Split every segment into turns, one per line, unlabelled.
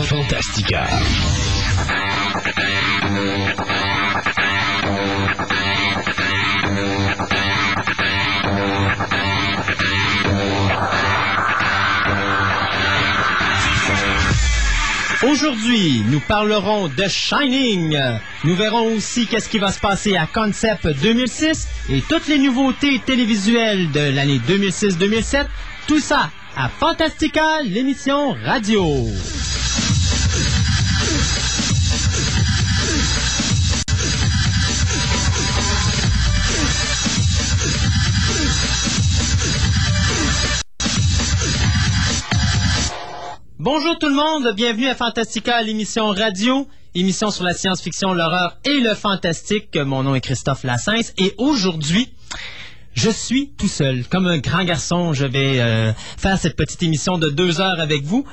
Fantastica.
Aujourd'hui, nous parlerons de Shining. Nous verrons aussi qu'est-ce qui va se passer à Concept 2006 et toutes les nouveautés télévisuelles de l'année 2006-2007. Tout ça à Fantastica, l'émission radio. Bonjour tout le monde, bienvenue à Fantastica, l'émission radio, émission sur la science-fiction, l'horreur et le fantastique. Mon nom est Christophe Lassens et aujourd'hui, je suis tout seul. Comme un grand garçon, je vais euh, faire cette petite émission de deux heures avec vous.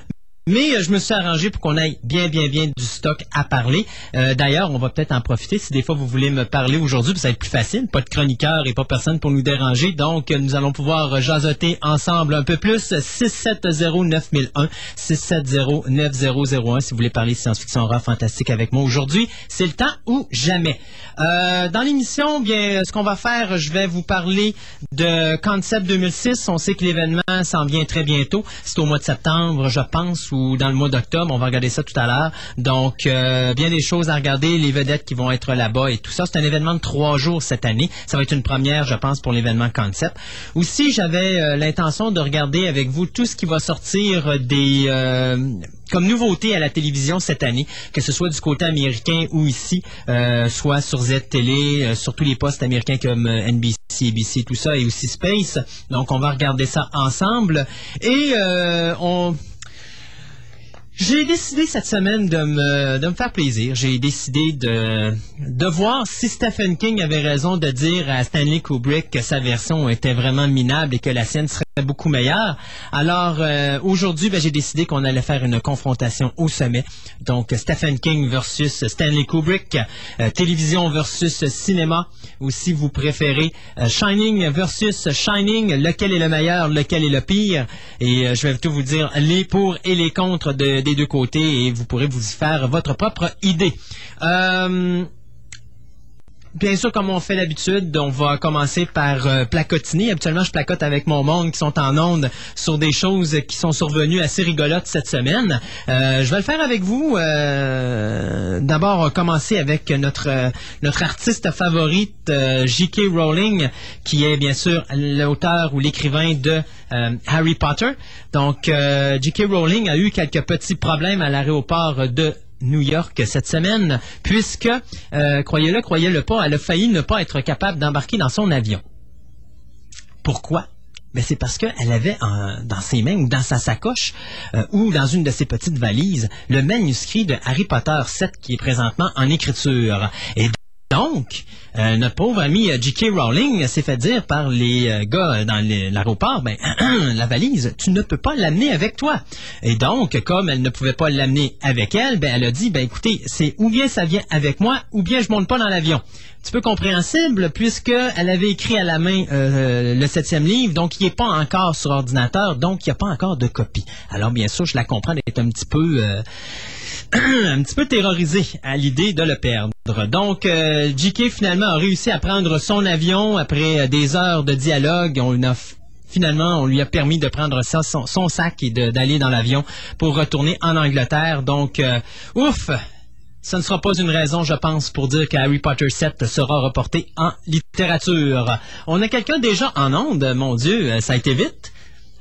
Mais euh, je me suis arrangé pour qu'on ait bien, bien, bien du stock à parler. Euh, D'ailleurs, on va peut-être en profiter si des fois vous voulez me parler aujourd'hui, ça va être plus facile. Pas de chroniqueur et pas personne pour nous déranger. Donc, euh, nous allons pouvoir euh, jasoter ensemble un peu plus. 670-9001, 670-9001 si vous voulez parler science-fiction horreur fantastique avec moi aujourd'hui. C'est le temps ou jamais. Dans l'émission, bien, ce qu'on va faire, je vais vous parler de Concept 2006. On sait que l'événement s'en vient très bientôt. C'est au mois de septembre, je pense, ou dans le mois d'octobre. On va regarder ça tout à l'heure. Donc, euh, bien des choses à regarder, les vedettes qui vont être là-bas et tout ça. C'est un événement de trois jours cette année. Ça va être une première, je pense, pour l'événement Concept. Aussi, j'avais euh, l'intention de regarder avec vous tout ce qui va sortir des... euh, comme nouveauté à la télévision cette année, que ce soit du côté américain ou ici, euh, soit sur Z-Télé, euh, sur tous les postes américains comme euh, NBC, ABC, tout ça, et aussi Space. Donc, on va regarder ça ensemble. Et euh, on... J'ai décidé cette semaine de me, de me faire plaisir. J'ai décidé de, de voir si Stephen King avait raison de dire à Stanley Kubrick que sa version était vraiment minable et que la sienne serait beaucoup meilleure. Alors euh, aujourd'hui, ben, j'ai décidé qu'on allait faire une confrontation au sommet. Donc Stephen King versus Stanley Kubrick, euh, télévision versus cinéma, ou si vous préférez euh, Shining versus Shining, lequel est le meilleur, lequel est le pire. Et je vais tout vous dire les pour et les contre de- des deux côtés et vous pourrez vous y faire votre propre idée. Euh, Bien sûr, comme on fait d'habitude, on va commencer par euh, placotiner. Habituellement, je placote avec mon monde qui sont en onde sur des choses qui sont survenues assez rigolotes cette semaine. Euh, je vais le faire avec vous. Euh, D'abord, commencer avec notre euh, notre artiste favorite, J.K. Rowling, qui est bien sûr l'auteur ou l'écrivain de Harry Potter. Donc, J.K. Rowling a eu quelques petits problèmes à l'aéroport de New York cette semaine, puisque, euh, croyez-le, croyez-le pas, elle a failli ne pas être capable d'embarquer dans son avion. Pourquoi? Ben c'est parce qu'elle avait dans ses mains ou dans sa sacoche euh, ou dans une de ses petites valises le manuscrit de Harry Potter 7 qui est présentement en écriture. Donc, euh, notre pauvre ami euh, J.K. Rowling s'est fait dire par les euh, gars dans l'aéroport, ben, la valise, tu ne peux pas l'amener avec toi. Et donc, comme elle ne pouvait pas l'amener avec elle, ben, elle a dit, ben, écoutez, c'est ou bien ça vient avec moi, ou bien je monte pas dans l'avion. Un petit peu compréhensible, puisque elle avait écrit à la main euh, le septième livre, donc il n'est pas encore sur ordinateur, donc il n'y a pas encore de copie. Alors, bien sûr, je la comprends d'être un petit peu... un petit peu terrorisé à l'idée de le perdre. Donc, euh, JK finalement a réussi à prendre son avion après euh, des heures de dialogue. On a Finalement, on lui a permis de prendre ça, son, son sac et d'aller dans l'avion pour retourner en Angleterre. Donc, euh, ouf, ce ne sera pas une raison, je pense, pour dire que Harry Potter 7 sera reporté en littérature. On a quelqu'un déjà en onde, mon Dieu, euh, ça a été vite.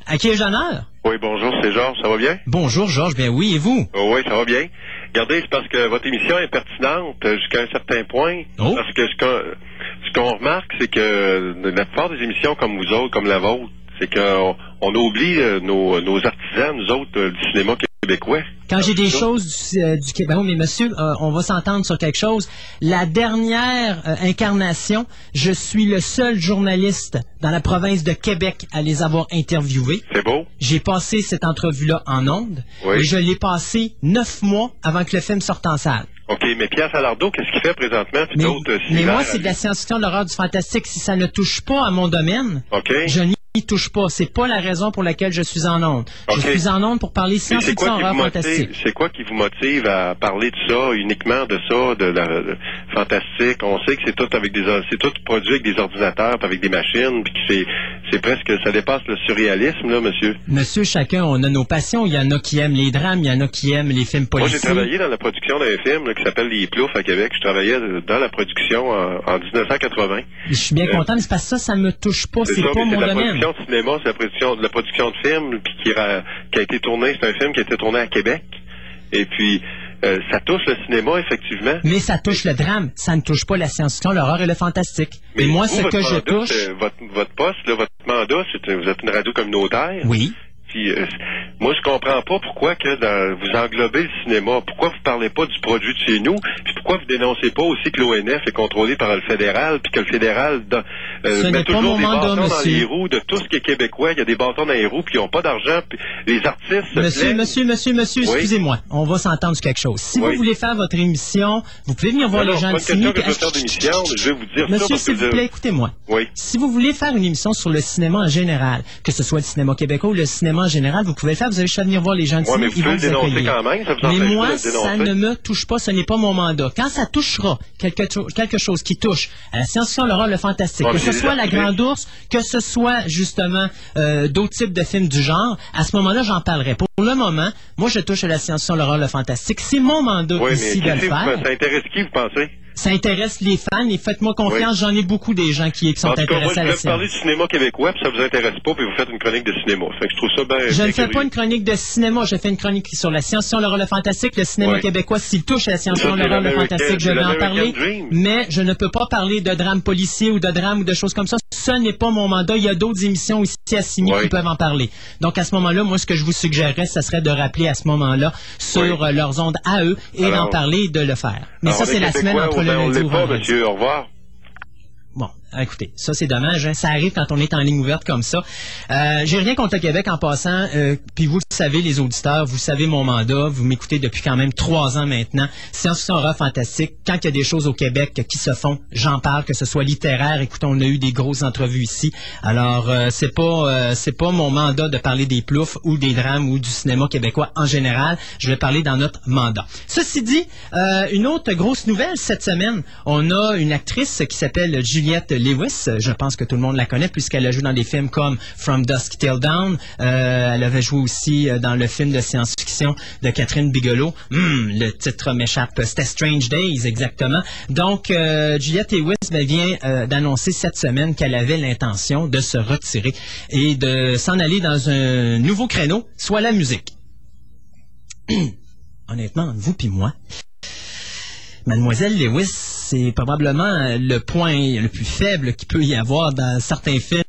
À qui ai-je l'honneur?
Oui, bonjour, c'est Georges, ça va bien?
Bonjour, Georges. Bien oui, et vous?
Oh, oui, ça va bien. Regardez, c'est parce que votre émission est pertinente jusqu'à un certain point.
Oh.
Parce que ce qu'on remarque, c'est que la plupart des émissions comme vous autres, comme la vôtre, c'est qu'on on oublie euh, nos, nos artisans, nous autres, euh, du cinéma québécois.
Quand j'ai des choses du, euh, du Québec, Ben oui, mais monsieur, euh, on va s'entendre sur quelque chose. La dernière euh, incarnation, je suis le seul journaliste dans la province de Québec à les avoir interviewés.
C'est beau?
J'ai passé cette entrevue-là en ondes
Oui.
et je l'ai passé neuf mois avant que le film sorte en salle.
OK, mais Pierre Salardo, qu'est-ce qu'il fait présentement? Puis
Mais, mais moi, c'est de la science-fiction, de l'horreur, du fantastique. Si ça ne touche pas à mon domaine,
OK.
je n'y n'y touche pas. C'est pas la raison pour laquelle je suis en onde. Je suis en onde pour parler science-fiction, horreur, fantastique.
C'est quoi qui vous motive à parler de ça, uniquement de ça, de la fantastique? On sait que c'est tout avec des, c'est tout produit avec des ordinateurs, avec des machines, puis que c'est, c'est presque, ça dépasse le surréalisme, là, monsieur.
Monsieur, chacun, on a nos passions. Il y en a qui aiment les drames, il y en a qui aiment les films policiers.
Moi, j'ai travaillé dans la production d'un film qui s'appelle Les Ploufs à Québec. Je travaillais dans la production en, 1980.
Je suis bien euh, content, mais c'est parce que ça, ça me touche pas. C'est pas mon domaine
production de cinéma, c'est la production, la production de film puis qui, a, qui a été tourné, c'est un film qui a été tourné à Québec. Et puis, euh, ça touche le cinéma, effectivement.
Mais ça touche le drame. Ça ne touche pas la science-fiction, l'horreur et le fantastique. Mais et moi, ce que je touche...
Votre, votre poste, là, votre mandat, c'est vous êtes une radio communautaire.
Oui.
Puis, euh, moi, je comprends pas pourquoi que vous englobez le cinéma. Pourquoi vous parlez pas du produit de chez nous? Puis pourquoi vous dénoncez pas aussi que l'ONF est contrôlé par le fédéral, puis que le fédéral
euh, met toujours des bâtons
dans les roues de tout ce qui est québécois. Il y a des bâtons dans les roues, puis ils n'ont pas d'argent. Puis les artistes
Monsieur, monsieur, monsieur, monsieur, excusez-moi. On va s'entendre sur quelque chose. Si vous voulez faire votre émission, vous pouvez venir voir les gens de cinéma.
Je, je vais vous dire
Monsieur, s'il vous plaît, écoutez-moi.
Oui.
Si vous voulez faire une émission sur le cinéma en général, que ce soit le cinéma québécois ou le cinéma en général, vous pouvez le faire. Vous avez juste à venir voir les gens
mais ils vont vous accueillir. Quand même, ça
mais moi, ça ne me touche pas. Ce n'est pas mon mandat. Quand ça touchera quelque, quelque chose qui touche à la science-fiction, l'horreur, le fantastique, que ce soit la grande ours, que ce soit justement euh, d'autres types de films du genre, à ce moment-là, j'en parlerai. Pour le moment, moi, je touche à la science-fiction, l'horreur, le fantastique. C'est mon mandat ici de le faire.
Ça intéresse? Qui, vous pensez?
Ça intéresse les fans et faites-moi confiance, j'en ai beaucoup des gens qui, sont intéressés à la
série. Vous parler du cinéma québécois, puis ça vous intéresse pas, puis vous faites une chronique de cinéma. Fait que je trouve ça bien.
Je ne fais pas une chronique de cinéma, je fais une chronique sur la science-fiction, l'horreur, le fantastique, le cinéma québécois. S'il touche à la science-fiction, l'horreur, le fantastique, je vais en parler. Mais je ne peux pas parler de drame policier ou de drame ou de choses comme ça. Ce n'est pas mon mandat. Il y a d'autres émissions ici à Simi qui peuvent en parler. Donc à ce moment-là, moi, ce que je vous suggérerais, ce serait de rappeler à ce moment-là sur euh, leurs ondes à eux et d'en parler et de le faire. Mais ça, c'est la semaine entre le lundi ou vendredi.
Au revoir.
Bon, écoutez, ça c'est dommage. Hein. Ça arrive quand on est en ligne ouverte comme ça. Euh, J'ai rien contre le Québec en passant. Euh, puis vous le savez, les auditeurs, vous savez mon mandat. Vous m'écoutez depuis quand même trois ans maintenant. Science-fiction horreur fantastique. Quand il y a des choses au Québec qui se font, j'en parle, que ce soit littéraire. Écoutez, on a eu des grosses entrevues ici. Alors euh, c'est pas euh, c'est pas mon mandat de parler des ploufs ou des drames ou du cinéma québécois en général. Je vais parler dans notre mandat. Ceci dit, une autre grosse nouvelle cette semaine. On a une actrice qui s'appelle Juliette Lewis. Je pense que tout le monde la connaît puisqu'elle a joué dans des films comme From Dusk Till Dawn. Euh, elle avait joué aussi euh, dans le film de science-fiction de Catherine Bigelow. Hmm, le titre m'échappe. C'était Strange Days, exactement. Donc, euh, Juliette Lewis ben, vient d'annoncer cette semaine qu'elle avait l'intention de se retirer et de s'en aller dans un nouveau créneau, soit la musique. Honnêtement, vous puis moi, Mademoiselle Lewis, c'est probablement le point le plus faible qu'il peut y avoir dans certains films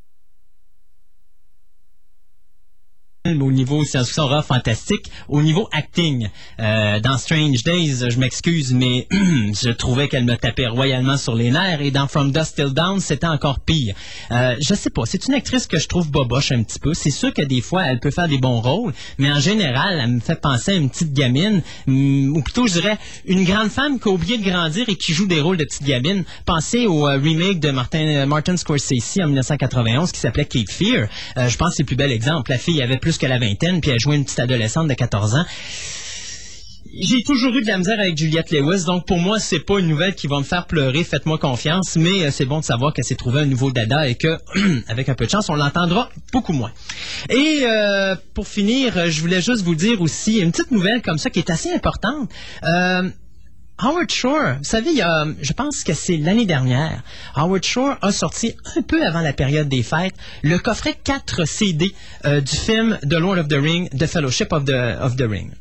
au niveau horreur fantastique, au niveau acting. Euh, dans Strange Days, je m'excuse, mais je trouvais qu'elle me tapait royalement sur les nerfs. Et dans From Dust Till Down, c'était encore pire. Euh, je sais pas, c'est une actrice que je trouve boboche un petit peu. C'est sûr que des fois, elle peut faire des bons rôles, mais en général, elle me fait penser à une petite gamine, mm, ou plutôt, je dirais, une grande femme qui a oublié de grandir et qui joue des rôles de petite gamine. Pensez au euh, remake de Martin, euh, Martin Scorsese en 1991 qui s'appelait Cape Fear. je pense que c'est le plus bel exemple. La fille avait plus que la vingtaine, puis elle jouait une petite adolescente de 14 ans. J'ai toujours eu de la misère avec Juliette Lewis, donc pour moi, c'est pas une nouvelle qui va me faire pleurer, faites-moi confiance, mais euh, c'est bon de savoir qu'elle s'est trouvée un nouveau dada et que, avec un peu de chance, on l'entendra beaucoup moins. Et euh, pour finir, je voulais juste vous dire aussi une petite nouvelle comme ça qui est assez importante. Euh, Howard Shore, vous savez, je pense que c'est l'année dernière, Howard Shore a sorti un peu avant la période des fêtes le coffret 4 CD euh, du film The Lord of the Ring, The Fellowship of the, Ring.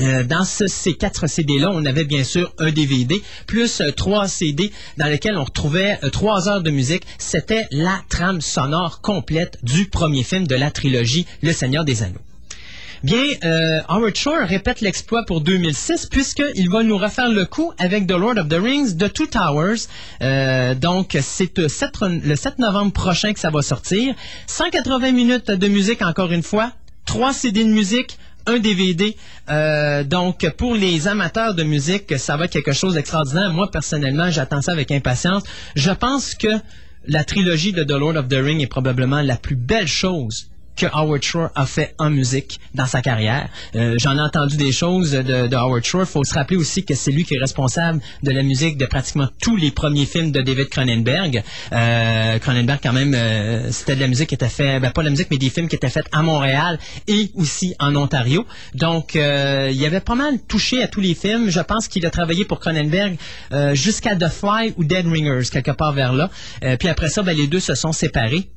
Euh, dans ces quatre CD-là, on avait bien sûr un DVD, plus euh, trois CD dans lesquels on retrouvait trois heures de musique. C'était la trame sonore complète du premier film de la trilogie Le Seigneur des Anneaux. Bien, euh, Howard Shore répète l'exploit pour 2006 puisqu'il va nous refaire le coup avec The Lord of the Rings, The Two Towers. Euh, donc, c'est le 7 novembre prochain que ça va sortir. 180 minutes de musique encore une fois, 3 CD de musique, un DVD. Euh, donc, pour les amateurs de musique, ça va être quelque chose d'extraordinaire. Moi, personnellement, j'attends ça avec impatience. Je pense que la trilogie de The Lord of the Ring est probablement la plus belle chose que Howard Shore a fait en musique dans sa carrière. Euh, j'en ai entendu des choses de, Howard Shore. Faut se rappeler aussi que c'est lui qui est responsable de la musique de pratiquement tous les premiers films de David Cronenberg. Euh, Cronenberg, quand même, euh, c'était de la musique qui était faite, ben, pas de la musique, mais des films qui étaient faits à Montréal et aussi en Ontario. Donc, il avait pas mal touché à tous les films. Je pense qu'il a travaillé pour Cronenberg jusqu'à The Fly ou Dead Ringers, quelque part vers là. puis après ça, ben, les deux se sont séparés.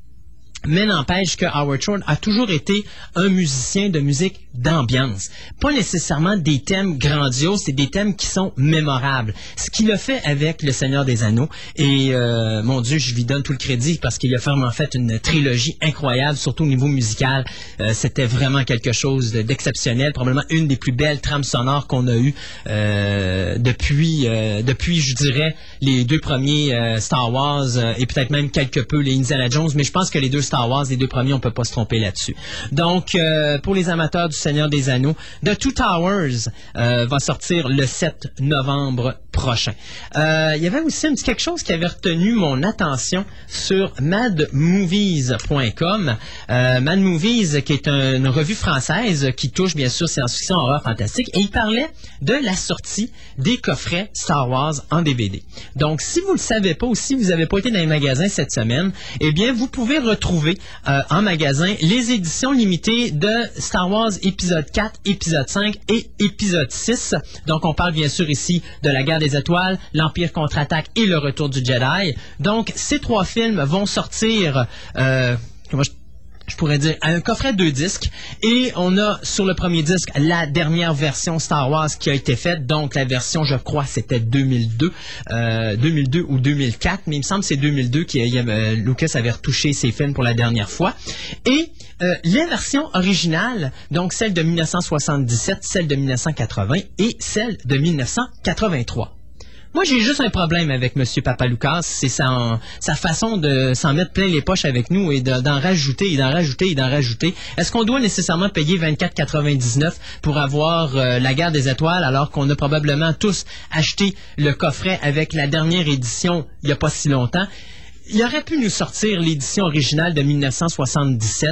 Mais n'empêche que Howard Shore a toujours été un musicien de musique d'ambiance. Pas nécessairement des thèmes grandioses, c'est des thèmes qui sont mémorables. Ce qu'il a fait avec Le Seigneur des Anneaux, et euh, mon Dieu, je lui donne tout le crédit parce qu'il a vraiment fait une trilogie incroyable, surtout au niveau musical. Euh, C'était vraiment quelque chose d'exceptionnel, probablement une des plus belles trames sonores qu'on a eues euh, depuis, depuis, je dirais, les deux premiers Star Wars et peut-être même quelque peu les Indiana Jones, mais je pense que les deux Star Wars, les deux premiers, on peut pas se tromper là-dessus. Donc, pour les amateurs du Seigneur des Anneaux. The Two Towers euh, va sortir le 7 novembre prochain. Euh, il y avait aussi un petit quelque chose qui avait retenu mon attention sur madmovies.com. Euh, Mad Movies, qui est une revue française qui touche bien sûr science-fiction, horreur, fantastique, et il parlait de la sortie des coffrets Star Wars en DVD. Donc, si vous ne le savez pas ou si vous n'avez pas été dans les magasins cette semaine, eh bien, vous pouvez retrouver euh, en magasin les éditions limitées de Star Wars épisode 4, épisode 5 et épisode 6. Donc, on parle bien sûr ici de la guerre des étoiles, l'Empire contre-attaque et le retour du Jedi. Donc, ces trois films vont sortir, euh, comment je je pourrais dire, un coffret de deux disques. Et on a sur le premier disque la dernière version Star Wars qui a été faite. Donc la version, je crois, c'était 2002, euh, 2002 ou 2004. Mais il me semble que c'est 2002 que euh, Lucas avait retouché ses films pour la dernière fois. Et euh, les versions originales, donc celle de 1977, celle de 1980 et celle de 1983. Moi, j'ai juste un problème avec M. Papaloukas, c'est sa, sa façon de s'en mettre plein les poches avec nous et d'en rajouter et d'en rajouter et d'en rajouter. Est-ce qu'on doit nécessairement payer 24,99 pour avoir euh, la guerre des étoiles alors qu'on a probablement tous acheté le coffret avec la dernière édition il n'y a pas si longtemps? Il aurait pu nous sortir l'édition originale de 1977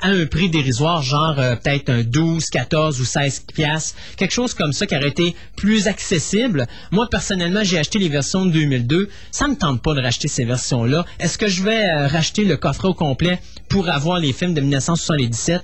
à un prix dérisoire, genre euh, peut-être un 12, 14 ou 16 piastres, quelque chose comme ça qui aurait été plus accessible. Moi, personnellement, j'ai acheté les versions de 2002. Ça me tente pas de racheter ces versions-là. Est-ce que je vais euh, racheter le coffret au complet pour avoir les films de 1977?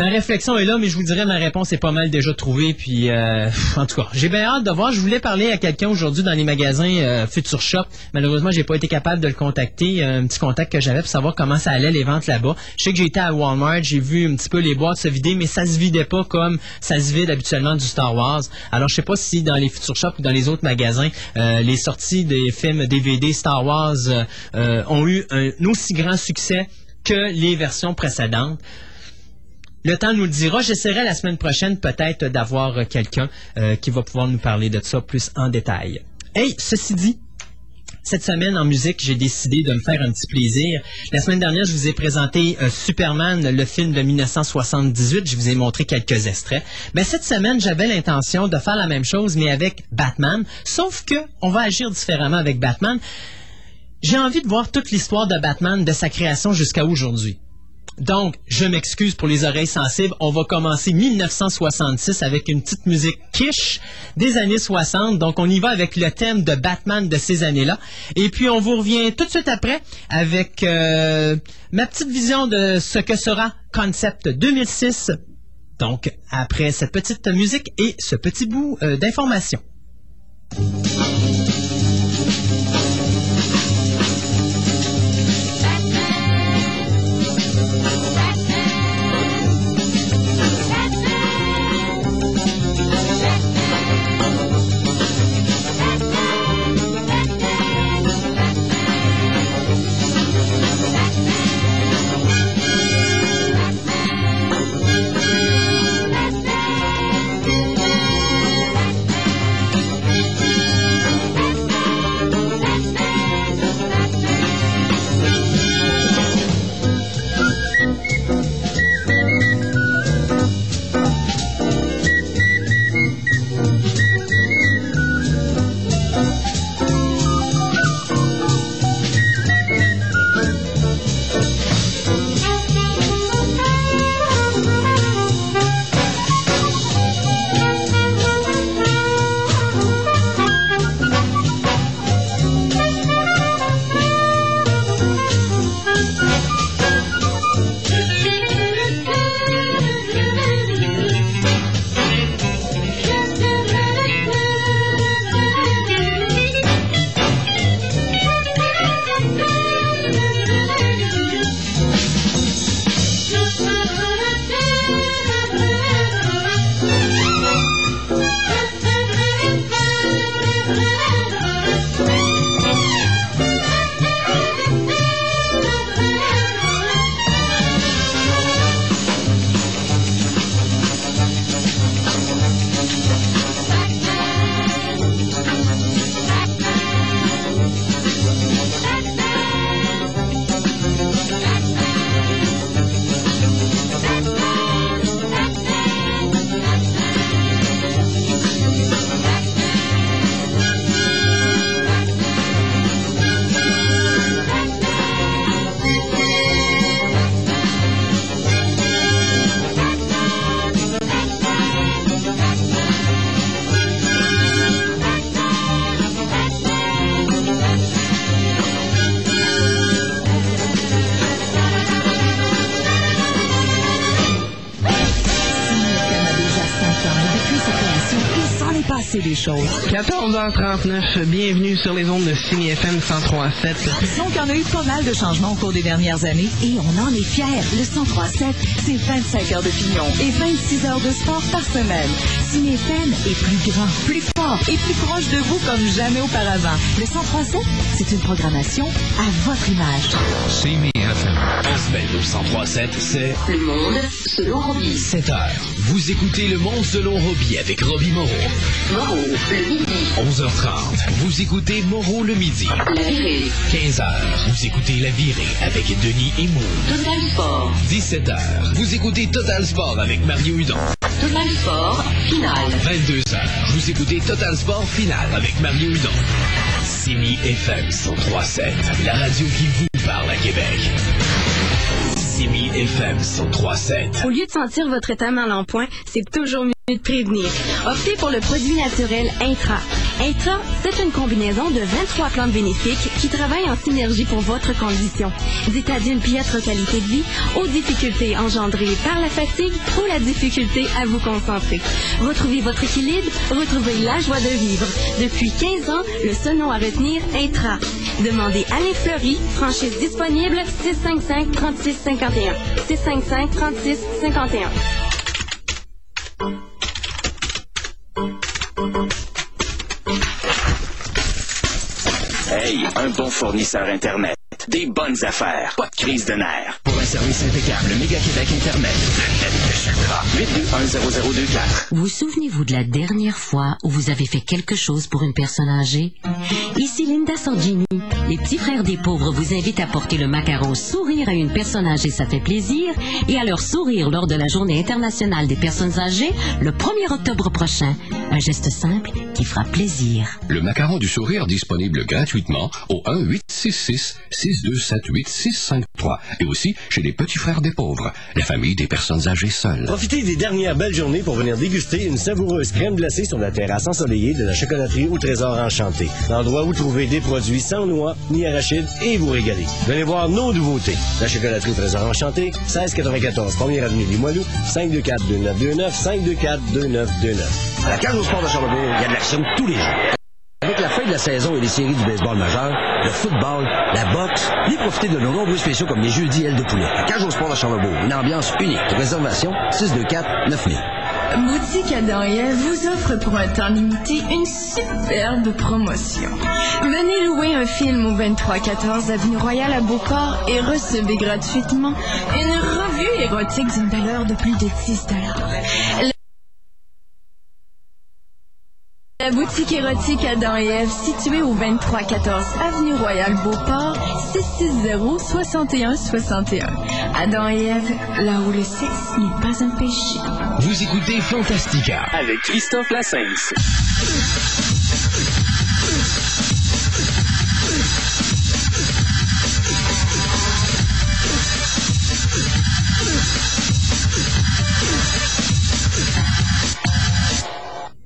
Ma réflexion est là, mais je vous dirais ma réponse est pas mal déjà trouvée. Puis, euh, en tout cas, j'ai bien hâte de voir. Je voulais parler à quelqu'un aujourd'hui dans les magasins euh, Future Shop. Malheureusement, j'ai pas été capable de le contacter. Un petit contact que j'avais pour savoir comment ça allait les ventes là-bas. Je sais que été à Walmart, j'ai vu un petit peu les boîtes se vider, mais ça se vidait pas comme ça se vide habituellement du Star Wars. Alors, je sais pas si dans les Future Shop ou dans les autres magasins, euh, les sorties des films DVD Star Wars ont eu un aussi grand succès que les versions précédentes. Le temps nous le dira. J'essaierai la semaine prochaine peut-être d'avoir euh, quelqu'un euh, qui va pouvoir nous parler de ça plus en détail. Hey, ceci dit, cette semaine en musique, j'ai décidé de me faire un petit plaisir. La semaine dernière, je vous ai présenté euh, Superman, le film de 1978. Je vous ai montré quelques extraits. Mais cette semaine, j'avais l'intention de faire la même chose, mais avec Batman. Sauf que on va agir différemment avec Batman. J'ai envie de voir toute l'histoire de Batman de sa création jusqu'à aujourd'hui. Donc, je m'excuse pour les oreilles sensibles. On va commencer 1966 avec une petite musique quiche des années 60. Donc, on y va avec le thème de Batman de ces années-là. Et puis, on vous revient tout de suite après avec euh, ma petite vision de ce que sera Concept 2006. Donc, après cette petite musique et ce petit bout euh, d'information.
Choses.
14h39, bienvenue sur les ondes de Cine FM 103.7.
Donc, on a eu pas mal de changements au cours des dernières années et on en est fiers. Le 103.7, c'est 25 heures de pignon et 26 heures de sport par semaine. Cine FM est plus grand, plus fort et plus proche de vous comme jamais auparavant. Le 103.7, c'est une programmation à votre image.
En semaine au 1037, c'est
Le monde selon Robbie.
7 heures. Vous écoutez Le Monde selon Robbie avec Robbie Moreau.
Moreau, le midi.
11h30. Vous écoutez Moreau le midi.
La virée.
15h. Vous écoutez La Virée avec Denis et Moon.
Total Sport.
17h. Vous écoutez Total Sport avec Mario Hudon.
Total Sport. Finale.
22h. Vous écoutez Total Sport Final avec Mario Hudon. Simi FM 1037. La radio qui vous FM 1037.
Au lieu de sentir votre état mal en point, c'est toujours mieux de prévenir. Optez pour le produit naturel Intra. Intra, c'est une combinaison de 23 plantes bénéfiques qui travaillent en synergie pour votre condition. Dites adieu une piètre qualité de vie aux difficultés engendrées par la fatigue ou la difficulté à vous concentrer. Retrouvez votre équilibre, retrouvez la joie de vivre. Depuis 15 ans, le seul nom à retenir, Intra. Demandez Alain Fleury, franchise disponible 655 36 51. 655 36 51.
Hey, un bon fournisseur Internet. Des bonnes affaires. Pas de crise de nerfs. Pour un service impeccable, Méga Québec Internet. 8210024.
Vous souvenez-vous de la dernière fois où vous avez fait quelque chose pour une personne âgée? Ici Linda Sangini. Les petits frères des pauvres vous invitent à porter le macaron sourire à une personne âgée, ça fait plaisir, et à leur sourire lors de la journée internationale des personnes âgées le 1er octobre prochain. Un geste simple qui fera plaisir.
Le macaron du sourire disponible gratuitement au 1-866-6278-653 et aussi chez les petits frères des pauvres, la famille des personnes âgées seules.
Profitez des dernières belles journées pour venir déguster une savoureuse crème glacée sur la terrasse ensoleillée de la chocolaterie au trésor enchanté. L'endroit où trouver des produits sans noix ni arachides et vous régaler. Venez voir nos nouveautés. La chocolaterie au trésor enchanté, 1694 1er avenue Limoilou, 524-2929, 524-2929. À la case au sport de Charlebourg, il y a de l'action tous les jours. Avec la fin de la saison et les séries du baseball majeur, le football, la boxe, venez profiter de nos nombreux spéciaux comme les jeudis ailes de poulet. La cage au sport de Charlebourg, une ambiance unique. Réservation 624-9000.
Boutique Adorien vous offre pour un temps limité une superbe promotion. Venez louer un film au 2314 Avenue Royale à Beauport et recevez gratuitement une revue érotique d'une valeur de plus de 10 La boutique érotique Adam et Ève, située au 2314 Avenue Royale Beauport, 660-6161. Adam et Ève, là où le sexe n'est pas un péché.
Vous écoutez Fantastica.
Avec Christophe Lassens.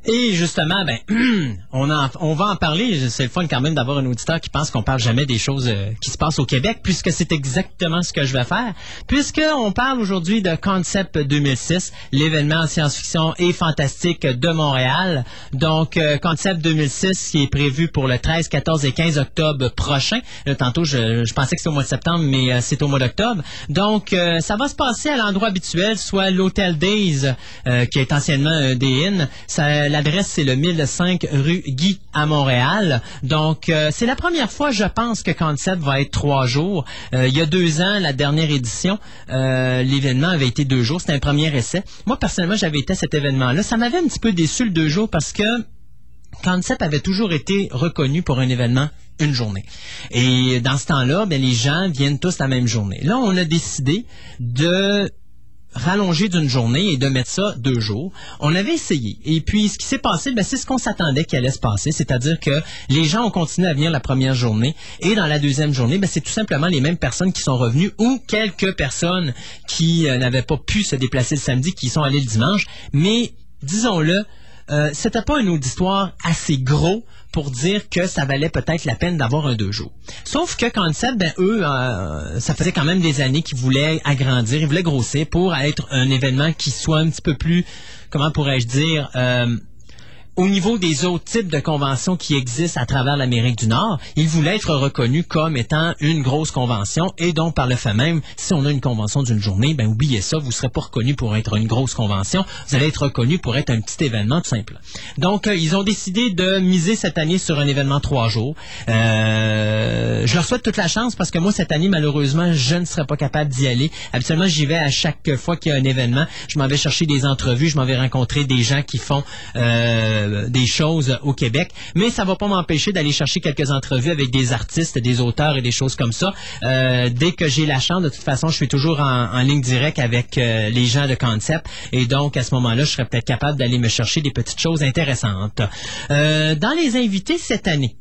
Et justement, ben, on, en- on va en parler. C'est le fun quand même d'avoir un auditeur qui pense qu'on parle jamais des choses euh, qui se passent au Québec, puisque c'est exactement ce que je vais faire. Puisqu'on parle aujourd'hui de Concept 2006, l'événement en science-fiction et fantastique de Montréal. Donc, euh, Concept 2006 qui est prévu pour le 13, 14 et 15 octobre prochain. Là, tantôt, je, pensais que c'était au mois de septembre, mais euh, c'est au mois d'octobre. Donc, euh, ça va se passer à l'endroit habituel, soit l'Hôtel Days, euh, qui est anciennement un des Inn. Ça- L'adresse, c'est le 1005 rue Guy à Montréal. Donc, euh, c'est la première fois, je pense, que Concept va être trois jours. Euh, il y a deux ans, la dernière édition, euh, l'événement avait été deux jours. C'était un premier essai. Moi, personnellement, j'avais été à cet événement-là. Ça m'avait un petit peu déçu le deux jours parce que Concept avait toujours été reconnu pour un événement une journée. Et dans ce temps-là, ben, les gens viennent tous la même journée. Là, on a décidé de rallonger d'une journée et de mettre ça deux jours. On avait essayé. Et puis, ce qui s'est passé, ben, c'est ce qu'on s'attendait qu'il allait se passer. C'est-à-dire que les gens ont continué à venir la première journée. Et dans la deuxième journée, ben, c'est tout simplement les mêmes personnes qui sont revenues ou quelques personnes qui euh, n'avaient pas pu se déplacer le samedi, qui sont allées le dimanche. Mais, disons-le, euh, c'était pas un auditoire assez gros pour dire que ça valait peut-être la peine d'avoir un deux jours. Sauf que Concept, ben eux, euh, ça faisait quand même des années qu'ils voulaient agrandir, ils voulaient grossir pour être un événement qui soit un petit peu plus, comment pourrais-je dire, euh, au niveau des autres types de conventions qui existent à travers l'Amérique du Nord, il voulait être reconnu comme étant une grosse convention et donc par le fait même, si on a une convention d'une journée, ben oubliez ça, vous serez pas reconnu pour être une grosse convention, vous allez être reconnu pour être un petit événement tout simple. Donc euh, ils ont décidé de miser cette année sur un événement trois jours. Euh, je leur souhaite toute la chance parce que moi cette année malheureusement je ne serais pas capable d'y aller. Habituellement j'y vais à chaque fois qu'il y a un événement, je m'en vais chercher des entrevues, je m'en vais rencontrer des gens qui font euh, des choses au Québec, mais ça va pas m'empêcher d'aller chercher quelques entrevues avec des artistes, des auteurs et des choses comme ça. Euh, dès que j'ai la chance, de toute façon, je suis toujours en, ligne directe avec euh, les gens de Concept et donc à ce moment-là, je serais peut-être capable d'aller me chercher des petites choses intéressantes. Euh, dans les invités cette année,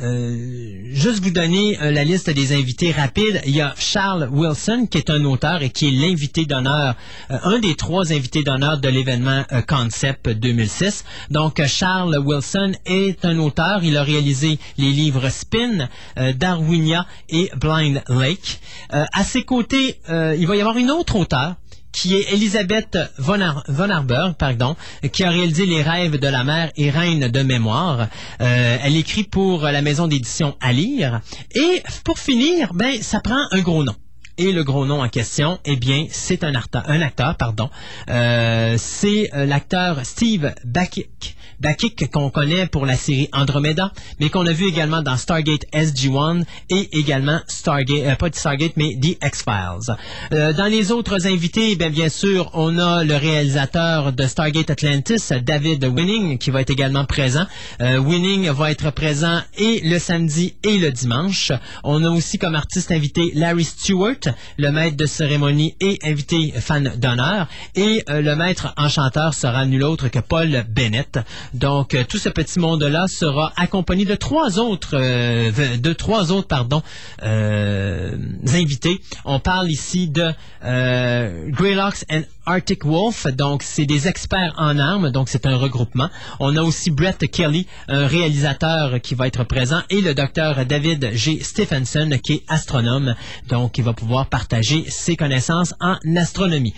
euh, juste vous donner euh, la liste des invités rapides. Il y a Charles Wilson, qui est un auteur et qui est l'invité d'honneur, euh, un des trois invités d'honneur de l'événement Concept 2006. Donc, Charles Wilson est un auteur. Il a réalisé les livres Spin, Darwinia et Blind Lake. À ses côtés, il va y avoir une autre auteure qui est Elisabeth von, Ar von pardon, qui a réalisé Les rêves de la mère et Reine de mémoire. Euh, elle écrit pour la maison d'édition à lire. Et pour finir, ben, ça prend un gros nom. Et le gros nom en question, eh bien, c'est un, acteur, un acteur, pardon. Euh, c'est euh, l'acteur Steve Bakik. Bakik qu'on connaît pour la série Andromeda, mais qu'on a vu également dans Stargate SG-1 et également Stargate, euh, pas de Stargate, mais The X-Files. Euh, dans les autres invités, bien, bien sûr, on a le réalisateur de Stargate Atlantis, David Winning, qui va être également présent. Euh, Winning va être présent et le samedi et le dimanche. On a aussi comme artiste invité Larry Stewart, le maître de cérémonie et invité fan d'honneur. Et euh, le maître enchanteur sera nul autre que Paul Bennett. Donc, euh, tout ce petit monde-là sera accompagné de trois autres, euh, de trois autres, pardon, euh, invités. On parle ici de Greylocks and Arctic Wolf, donc c'est des experts en armes, donc c'est un regroupement. On a aussi Brett Kelly, un réalisateur qui va être présent, et le docteur David G. Stephenson, qui est astronome, donc il va pouvoir partager ses connaissances en astronomie.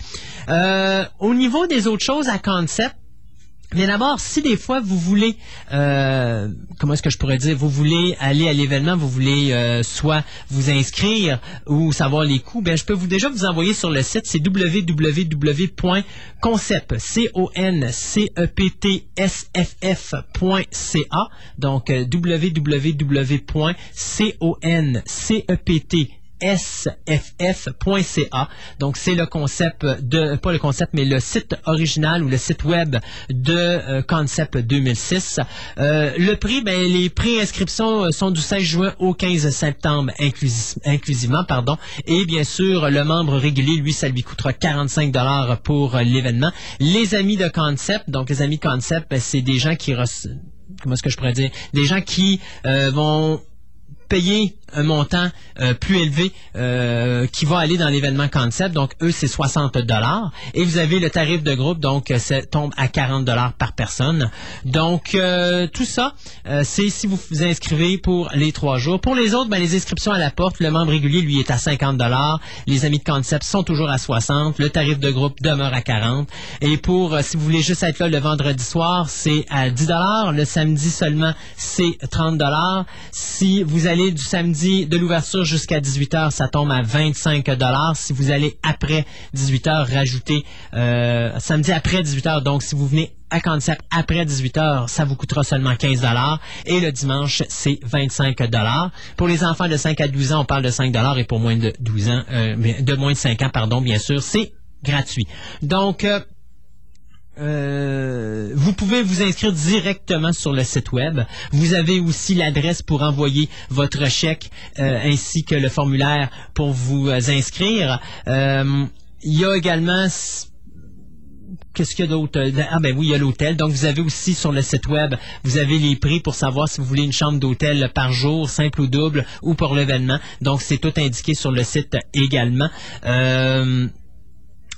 Euh, au niveau des autres choses à concept, mais d'abord, si des fois vous voulez, euh, comment est-ce que je pourrais dire, vous voulez aller à l'événement, vous voulez euh, soit vous inscrire ou savoir les coûts, ben je peux vous déjà vous envoyer sur le site, c'est www.concept, c o n c e p t s f f.ca, donc euh, www.concept sff.ca. Donc c'est le concept de pas le concept mais le site original ou le site web de euh, Concept 2006. Euh, le prix ben les pré-inscriptions euh, sont du 16 juin au 15 septembre inclusi- inclusivement pardon et bien sûr le membre régulier lui ça lui coûtera 45 dollars pour l'événement. Les amis de Concept donc les amis Concept ben, c'est des gens qui comment est-ce que je pourrais dire? Des gens qui vont payer un montant euh, plus élevé euh, qui va aller dans l'événement concept. Donc, eux, c'est 60 dollars. Et vous avez le tarif de groupe, donc, euh, ça tombe à 40 dollars par personne. Donc, tout ça, c'est si vous vous inscrivez pour les trois jours. Pour les autres, ben, les inscriptions à la porte, le membre régulier, lui, est à 50 dollars. Les amis de concept sont toujours à 60. Le tarif de groupe demeure à 40. Et pour, si vous voulez juste être là le vendredi soir, c'est à 10 dollars. Le samedi seulement, c'est 30 dollars. Si vous allez du samedi de l'ouverture jusqu'à 18h, ça tombe à 25 dollars. Si vous allez après 18h, rajoutez euh, samedi après 18h. Donc, si vous venez à Concept après 18h, ça vous coûtera seulement 15 dollars. Et le dimanche, c'est 25 dollars. Pour les enfants de 5 à 12 ans, on parle de 5 dollars. Et pour moins de 12 ans, euh, de moins de 5 ans, pardon, bien sûr, c'est gratuit. Donc, euh, euh, vous pouvez vous inscrire directement sur le site web. Vous avez aussi l'adresse pour envoyer votre chèque euh, ainsi que le formulaire pour vous euh, inscrire. Euh, il y a également Qu'est-ce qu'il y a d'autre? Euh, Ah ben oui, il y a l'hôtel. Donc vous avez aussi sur le site web, vous avez les prix pour savoir si vous voulez une chambre d'hôtel par jour, simple ou double, ou pour l'événement. Donc c'est tout indiqué sur le site également. Euh,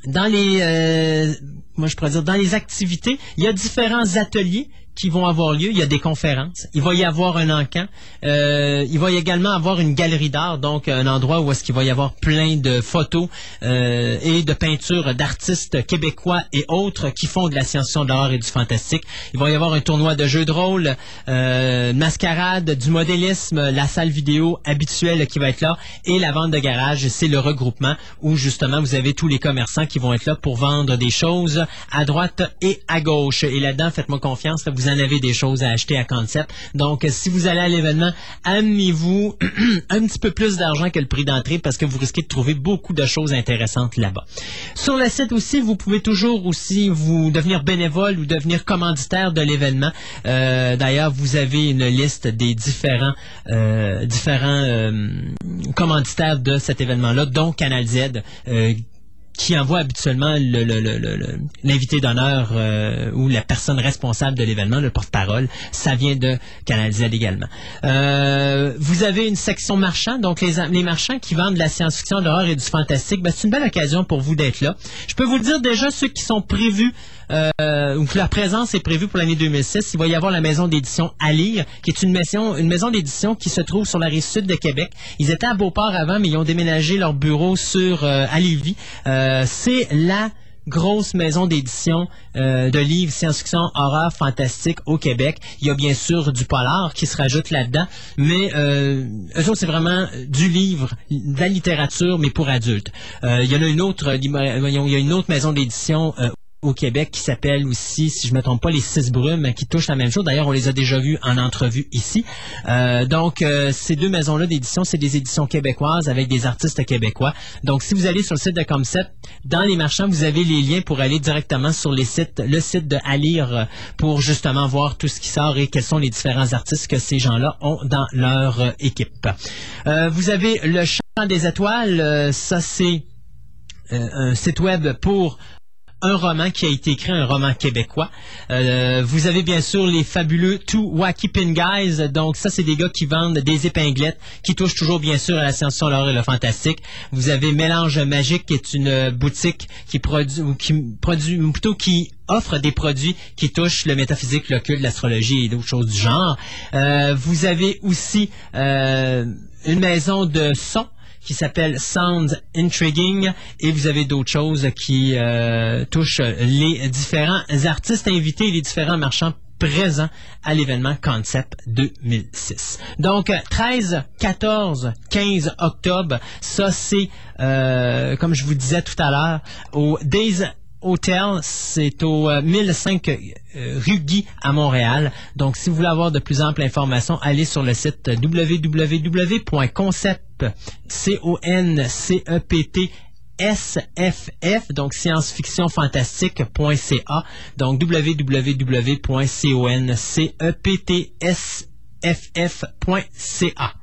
dans les euh, moi je pourrais dire dans les activités, il y a différents ateliers qui vont avoir lieu. Il y a des conférences. Il va y avoir un encan. Euh, il va y également avoir une galerie d'art, donc un endroit où est-ce qu'il va y avoir plein de photos euh, et de peintures d'artistes québécois et autres qui font de la science-fiction, de et du fantastique. Il va y avoir un tournoi de jeux de rôle, euh, mascarade, du modélisme, la salle vidéo habituelle qui va être là et la vente de garage. C'est le regroupement où justement vous avez tous les commerçants qui vont être là pour vendre des choses à droite et à gauche. Et là-dedans, faites-moi confiance, en avez des choses à acheter à Concept. Donc, si vous allez à l'événement, amenez-vous un petit peu plus d'argent que le prix d'entrée parce que vous risquez de trouver beaucoup de choses intéressantes là-bas. Sur le site aussi, vous pouvez toujours aussi vous devenir bénévole ou devenir commanditaire de l'événement. Euh, D'ailleurs, vous avez une liste des différents euh, différents euh, commanditaires de cet événement-là, dont Canal Z. Qui envoie habituellement le- le- le- le- le- l'invité d'honneur euh, ou la personne responsable de l'événement, le porte-parole, ça vient de Canal Z également. Euh, vous avez une section marchand, donc les, les marchands qui vendent de la science-fiction, de l'horreur et du fantastique, ben, c'est une belle occasion pour vous d'être là. Je peux vous le dire déjà, ceux qui sont prévus euh, leur présence est prévue pour l'année 2006, il va y avoir la maison d'édition à lire, qui est une maison, une maison d'édition qui se trouve sur la rive sud de Québec. Ils étaient à Beauport avant, mais ils ont déménagé leur bureau sur euh. Euh, c'est la grosse maison d'édition euh, de livres science-fiction, horreur, fantastique au Québec. Il y a bien sûr du polar qui se rajoute là-dedans, mais euh, eux c'est vraiment du livre, de la littérature, mais pour adultes. Euh, il y en a une autre, il y a une autre maison d'édition au Québec qui s'appelle aussi, si je ne me trompe pas, les Six Brumes, qui touchent la même chose. D'ailleurs, on les a déjà vus en entrevue ici. Euh, donc, euh, ces deux maisons-là d'édition, c'est des éditions québécoises avec des artistes québécois. Donc, si vous allez sur le site de Concept, dans les marchands, vous avez les liens pour aller directement sur les sites, le site de Alire euh, pour justement voir tout ce qui sort et quels sont les différents artistes que ces gens-là ont dans leur équipe. Vous avez le Chant des étoiles, ça c'est un site web pour un roman qui a été écrit, un roman québécois. Euh, vous avez bien sûr les fabuleux Two Wacky Pin Guys. Donc ça, c'est des gars qui vendent des épinglettes, qui touchent toujours bien sûr à la science-fiction, l'horreur et le fantastique. Vous avez Mélange Magique, qui est une boutique qui produit, ou qui produit, ou plutôt qui offre des produits qui touchent le métaphysique, l'occulte, l'astrologie et d'autres choses du genre. Euh, vous avez aussi euh, une maison de son qui s'appelle Sounds Intriguing et vous avez d'autres choses qui euh, touchent les différents artistes invités et les différents marchands présents à l'événement Concept 2006. Donc 13, 14, 15 octobre, ça c'est euh, comme je vous disais tout à l'heure au Days Hotel, c'est au euh, 1005 euh, Guy à Montréal. Donc, si vous voulez avoir de plus amples informations, allez sur le site www.concept, C-O-N-C-E-P-T, SFF, donc science-fiction-fantastique.ca, donc www.conceptsff.ca.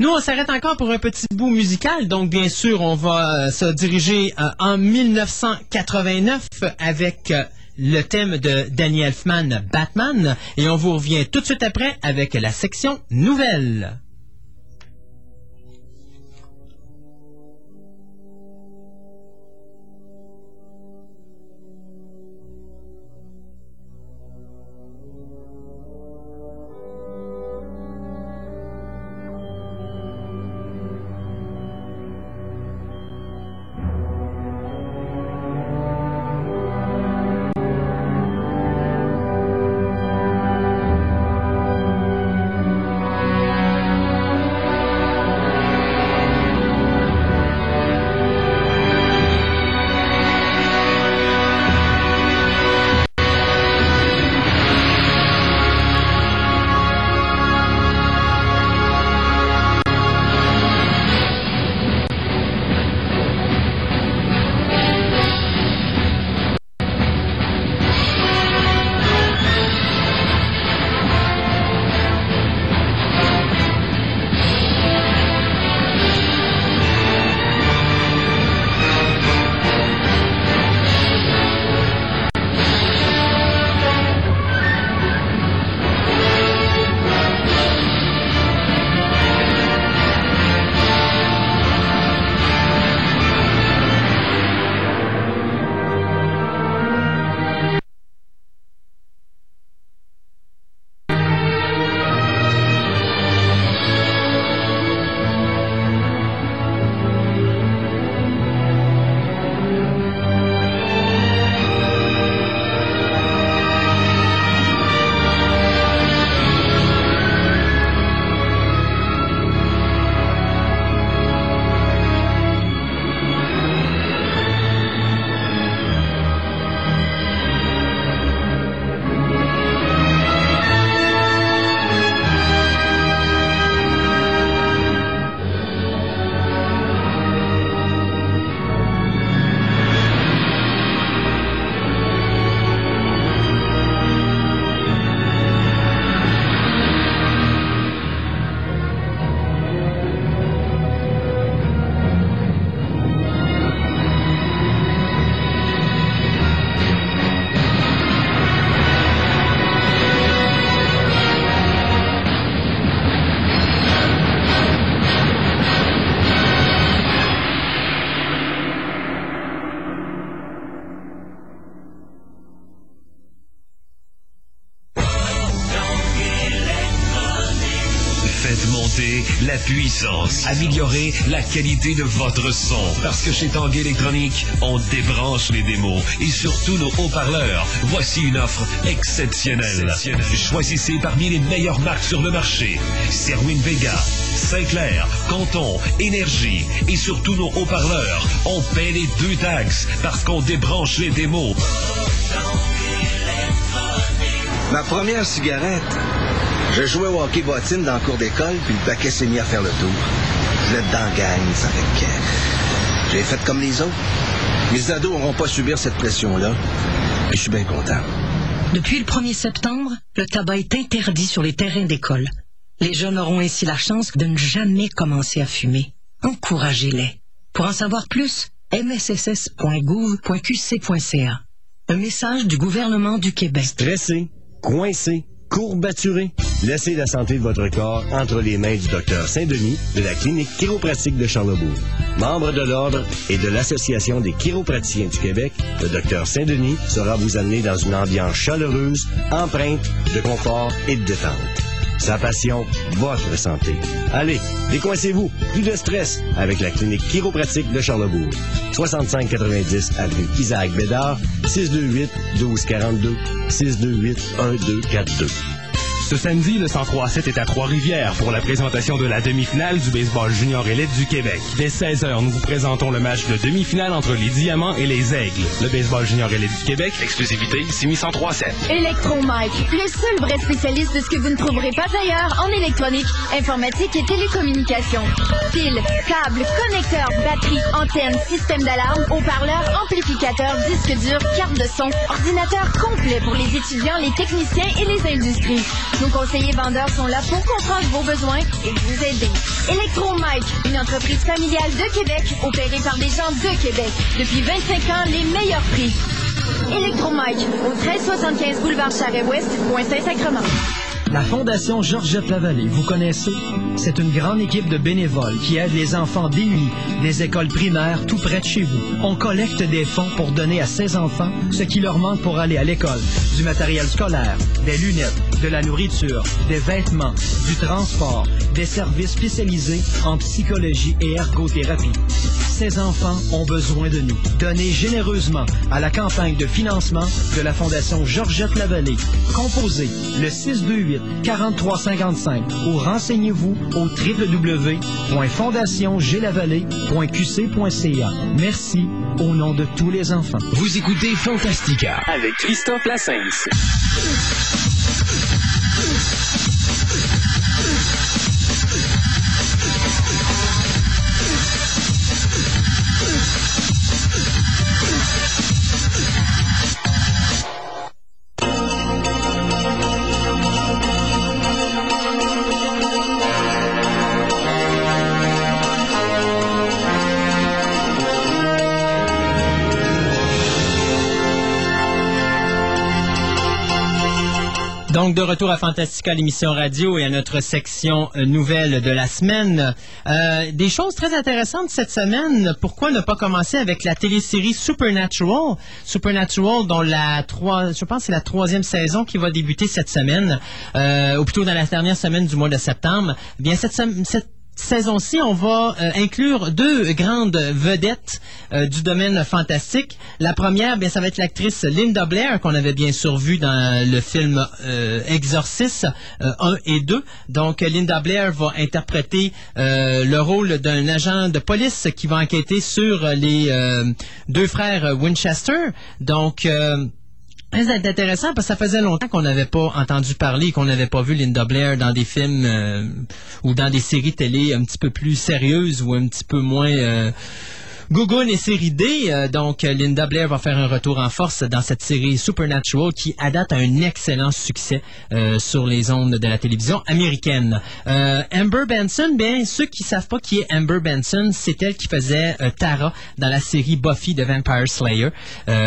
Nous, on s'arrête encore pour un petit bout musical. Donc, bien sûr, on va euh, se diriger euh, en 1989 avec euh, le thème de Danny Elfman, Batman. Et on vous revient tout de suite après avec la section nouvelle.
Puissance. Améliorez la qualité de votre son. Parce que chez Tanguay Électronique, on débranche les démos et surtout nos haut-parleurs. Voici une offre exceptionnelle. Choisissez parmi les meilleures marques sur le marché. Serwin Vega, Sinclair, Canton, Énergie et surtout nos haut-parleurs. On paie les deux taxes parce qu'on débranche les démos.
Ma première cigarette. Je jouais au hockey bottine dans le cours d'école, puis le paquet s'est mis à faire le tour. Je l'ai dans gang, ça fait que... J'ai fait comme les autres. Mes ados n'auront pas à subir cette pression-là. Et je suis bien content.
Depuis le 1er septembre, le tabac est interdit sur les terrains d'école. Les jeunes auront ainsi la chance de ne jamais commencer à fumer. Encouragez-les. Pour en savoir plus, msss.gouv.qc.ca. Un message du gouvernement du Québec.
Stressé, coincé, courbaturé. Laissez la santé de votre corps entre les mains du docteur Saint-Denis de la clinique chiropratique de Charlebourg. Membre de l'Ordre et de l'Association des chiropraticiens du Québec, le docteur Saint-Denis sera vous amener dans une ambiance chaleureuse, empreinte de confort et de détente. Sa passion, votre santé. Allez, décoincez-vous, plus de stress avec la clinique chiropratique de Charlebourg. 6590 avenue Isaac Bédard, 628 1242, 628 1242.
Ce samedi, le 103-7 est à Trois-Rivières pour la présentation de la demi-finale du baseball junior élite du Québec. Dès 16h, nous vous présentons le match de demi-finale entre les Diamants et les Aigles. Le baseball junior élite du Québec, exclusivité Simi 103-7.
Electromike, le seul vrai spécialiste de ce que vous ne trouverez pas ailleurs en électronique, informatique et télécommunications. Piles, câbles, connecteurs, batteries, antennes, système d'alarme, haut-parleurs, amplificateurs, disques durs, carte de son, ordinateur complet pour les étudiants, les techniciens et les industries. Nos conseillers vendeurs sont là pour comprendre vos besoins et vous aider. Electromike, une entreprise familiale de Québec, opérée par des gens de Québec. Depuis 25 ans, les meilleurs prix. Electromike, au 1375 boulevard Charret-Ouest, Saint-Sacrement.
La Fondation Georgette Lavallée, vous connaissez? C'est une grande équipe de bénévoles qui aide les enfants déunis des écoles primaires tout près de chez vous. On collecte des fonds pour donner à ces enfants ce qui leur manque pour aller à l'école. Du matériel scolaire, des lunettes, de la nourriture, des vêtements, du transport, des services spécialisés en psychologie et ergothérapie. Ces enfants ont besoin de nous. Donnez généreusement à la campagne de financement de la Fondation Georgette Lavallée. Composez le 628 4355 ou renseignez-vous au www.fondationglavallée.qc.ca. Merci au nom de tous les enfants.
Vous écoutez Fantastica avec Christophe Lassens.
Donc, de retour à Fantastica, l'émission radio et à notre section euh, nouvelle de la semaine. Euh, des choses très intéressantes cette semaine. Pourquoi ne pas commencer avec la télésérie Supernatural? Supernatural, dont la trois, je pense c'est la troisième saison qui va débuter cette semaine, euh, ou plutôt dans la dernière semaine du mois de septembre. Eh bien, cette, cette saison-ci, on va euh, inclure deux grandes vedettes euh, du domaine fantastique. La première, bien, ça va être l'actrice Linda Blair, qu'on avait bien sûr vue dans le film euh, Exorcist euh, 1 et 2. Donc, Linda Blair va interpréter euh, le rôle d'un agent de police qui va enquêter sur les euh, deux frères Winchester. Donc, Très intéressant parce que ça faisait longtemps qu'on n'avait pas entendu parler, qu'on n'avait pas vu Linda Blair dans des films euh, ou dans des séries télé un petit peu plus sérieuses ou un petit peu moins euh, Gougoune et série D. Donc, euh, Linda Blair va faire un retour en force dans cette série Supernatural qui, à un excellent succès euh, sur les ondes de la télévision américaine. Euh, Amber Benson, bien, ceux qui savent pas qui est Amber Benson, c'est elle qui faisait Tara dans la série Buffy de Vampire Slayer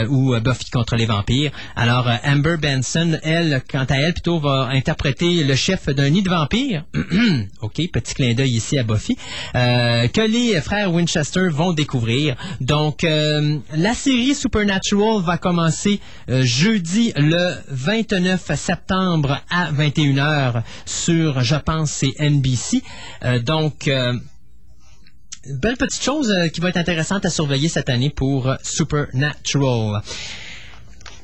ou Buffy contre les vampires. Alors, Amber Benson, elle, quant à elle, plutôt va interpréter le chef d'un nid de vampires. OK, petit clin d'œil ici à Buffy. que les frères Winchester vont découvrir. Donc, euh, la série Supernatural va commencer euh, jeudi le 29 septembre à 21h sur, je pense, c'est NBC. Euh, donc, belle petite chose qui va être intéressante à surveiller cette année pour Supernatural.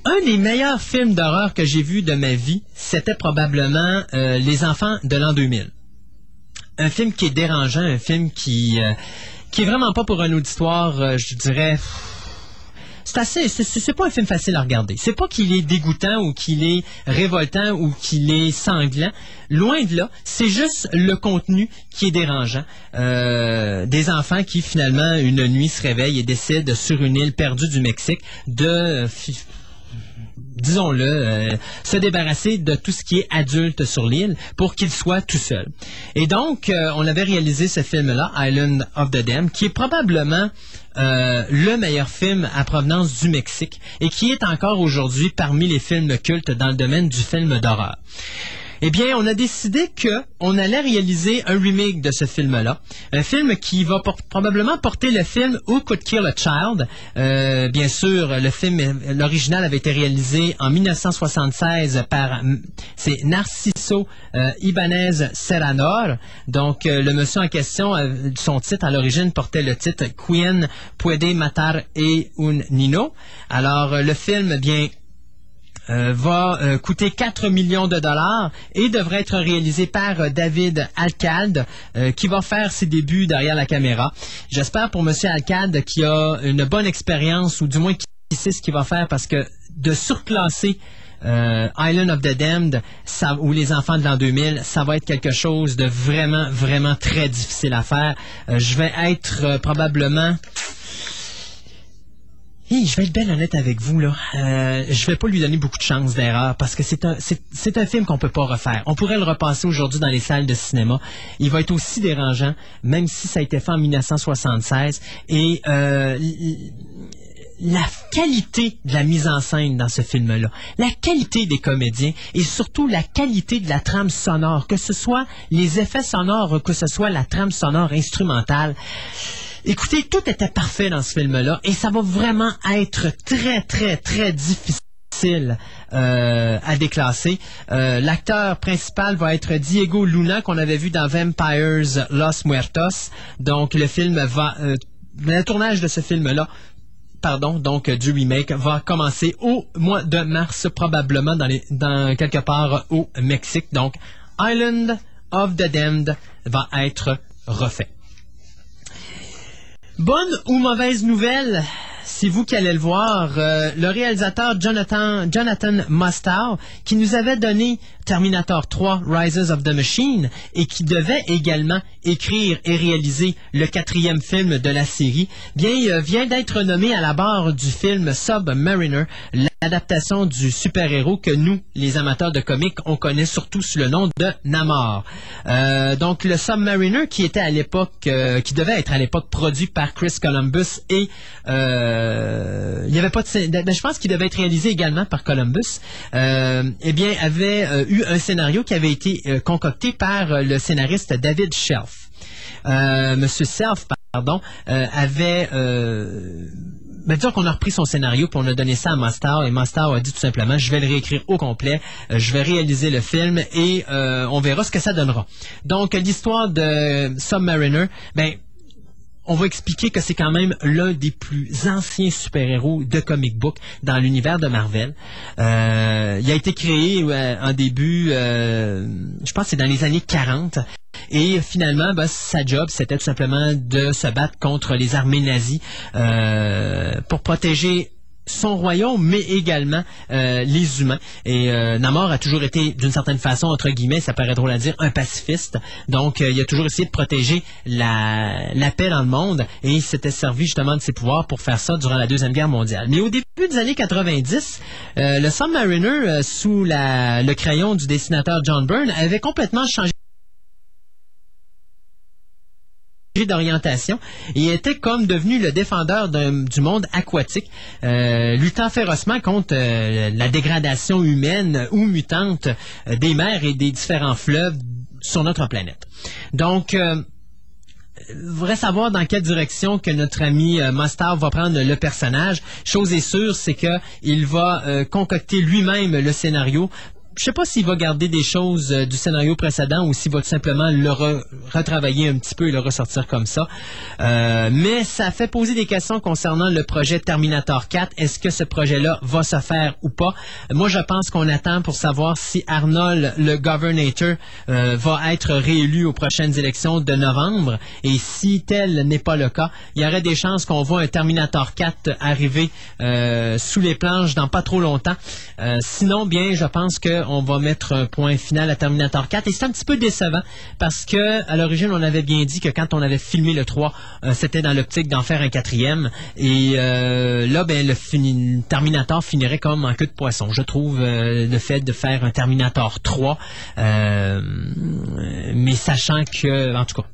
Un des meilleurs films d'horreur que j'ai vu de ma vie, c'était probablement Les Enfants de l'an 2000. Un film qui est dérangeant, un film qui qui est vraiment pas pour un auditoire, euh, je dirais. C'est assez, c'est- pas un film facile à regarder. C'est pas qu'il est dégoûtant ou qu'il est révoltant ou qu'il est sanglant. Loin de là, c'est juste le contenu qui est dérangeant. Euh, des enfants qui finalement une nuit se réveillent et décident sur une île perdue du Mexique de euh, disons-le, euh, se débarrasser de tout ce qui est adulte sur l'île pour qu'il soit tout seul. Et donc, euh, on avait réalisé ce film-là, Island of the Dam, qui est probablement euh, le meilleur film à provenance du Mexique et qui est encore aujourd'hui parmi les films cultes dans le domaine du film d'horreur. Eh bien, on a décidé que on allait réaliser un remake de ce film-là, un film qui va probablement porter le film Who Could Kill a Child. Euh, bien sûr, le film, l'original avait été réalisé en 1976 par, mm, c'est Narciso euh, Ibanez Serranor. Donc, euh, le monsieur en question, son titre à l'origine portait le titre Quien puede matar e un nino? Alors, le film, bien, euh, va euh, coûter 4 millions de dollars et devrait être réalisé par euh, David Alcalde euh, qui va faire ses débuts derrière la caméra. J'espère pour Monsieur Alcalde qui a une bonne expérience ou du moins qui sait ce qu'il va faire parce que de surclasser euh, Island of the Damned ça, ou Les Enfants de l'an 2000, ça va être quelque chose de vraiment, vraiment très difficile à faire. Euh, je vais être probablement... Hey, je vais être bien honnête avec vous là. Euh, je vais pas lui donner beaucoup de chances d'erreur parce que c'est un c'est, un film qu'on peut pas refaire. On pourrait le repasser aujourd'hui dans les salles de cinéma. Il va être aussi dérangeant, même si ça a été fait en 1976. Et euh, la qualité de la mise en scène dans ce film-là, la qualité des comédiens et surtout la qualité de la trame sonore, que ce soit les effets sonores, que ce soit la trame sonore instrumentale. Écoutez, tout était parfait dans ce film-là et ça va vraiment être très, très, très difficile euh, à déclasser. Euh, L'acteur principal va être Diego Luna qu'on avait vu dans Vampires Los Muertos. Donc le film va... euh, le tournage de ce film-là pardon, donc du remake va commencer au mois de mars probablement dans, les, dans quelque part au Mexique. Donc Island of the Damned va être refait. Bonne ou mauvaise nouvelle c'est vous qui allez le voir. Euh, le réalisateur Jonathan, Jonathan qui nous avait donné Terminator 3, Rises of the Machine, et qui devait également écrire et réaliser le quatrième film de la série, bien, euh, vient d'être nommé à la barre du film Submariner, l'adaptation du super-héros que nous, les amateurs de comics, on connaît surtout sous le nom de Namor. Euh, donc, le Submariner, qui était à l'époque, euh, qui devait être à l'époque produit par Chris Columbus et il y avait pas de, scé- de- je pense qu'il devait être réalisé également par Columbus. Eh bien, avait euh, un scénario qui avait été euh, concocté par euh, le scénariste David Shelf. Euh, Monsieur Self, pardon, avait ben, disons qu'on a repris son scénario puis on a donné ça à Master et Master a dit tout simplement je vais le réécrire au complet, je vais réaliser le film et euh, on verra ce que ça donnera. Donc l'histoire de Submariner, ben on va expliquer que c'est quand même l'un des plus anciens super-héros de comic book dans l'univers de Marvel. Euh, il a été créé euh, en début, euh, je pense c'est dans les années 40. Et finalement, ben, sa job, c'était tout simplement de se battre contre les armées nazies euh, pour protéger son royaume, mais également euh, les humains. Et euh, Namor a toujours été, d'une certaine façon, entre guillemets, ça paraît drôle à dire, un pacifiste. Donc, euh, il a toujours essayé de protéger la, la paix dans le monde et il s'était servi justement de ses pouvoirs pour faire ça durant la Deuxième Guerre mondiale. Mais au début des années 90, euh, le Submariner, euh, sous la, le crayon du dessinateur John Byrne, avait complètement changé d'orientation et était comme devenu le défendeur du monde aquatique, euh, luttant férocement contre euh, la dégradation humaine ou mutante euh, des mers et des différents fleuves sur notre planète. Donc, voudrais savoir dans quelle direction que notre ami euh, Mustard va prendre le personnage. Chose est sûre, c'est que il va concocter lui-même le scénario je sais pas s'il va garder des choses euh, du scénario précédent ou s'il va tout simplement le re- retravailler un petit peu et le ressortir comme ça. Euh, mais ça fait poser des questions concernant le projet Terminator 4. Est-ce que ce projet-là va se faire ou pas? Moi, je pense qu'on attend pour savoir si Arnold, le Governator, euh, va être réélu aux prochaines élections de novembre. Et si tel n'est pas le cas, il y aurait des chances qu'on voit un Terminator 4 arriver sous les planches dans pas trop longtemps. Sinon, bien, je pense qu'on va mettre un point final à Terminator 4. Et c'est un petit peu décevant parce que à l'origine, on avait bien dit que quand on avait filmé le 3, euh, c'était dans l'optique d'en faire un quatrième. Et euh, là, ben, le Terminator finirait comme un queue de poisson. Je trouve euh, le fait de faire un Terminator 3, euh, mais sachant que, en tout cas,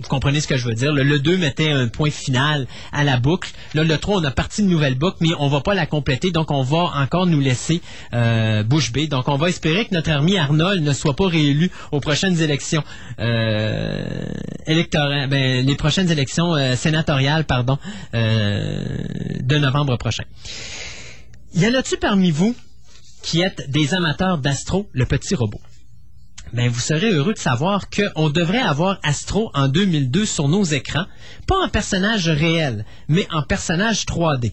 vous comprenez ce que je veux dire? Le, le 2 mettait un point final à la boucle. Le 3, on a parti une nouvelle boucle, mais on va pas la compléter, donc on va encore nous laisser euh, bouche bée. Donc, on va espérer que notre ami Arnold ne soit pas réélu aux prochaines élections euh, électorales, ben, les prochaines élections euh, sénatoriales, de novembre prochain. Y en a-tu parmi vous qui êtes des amateurs d'Astro, le petit robot? Ben vous serez heureux de savoir qu'on devrait avoir Astro en 2002 sur nos écrans, pas en personnage réel, mais en personnage 3D.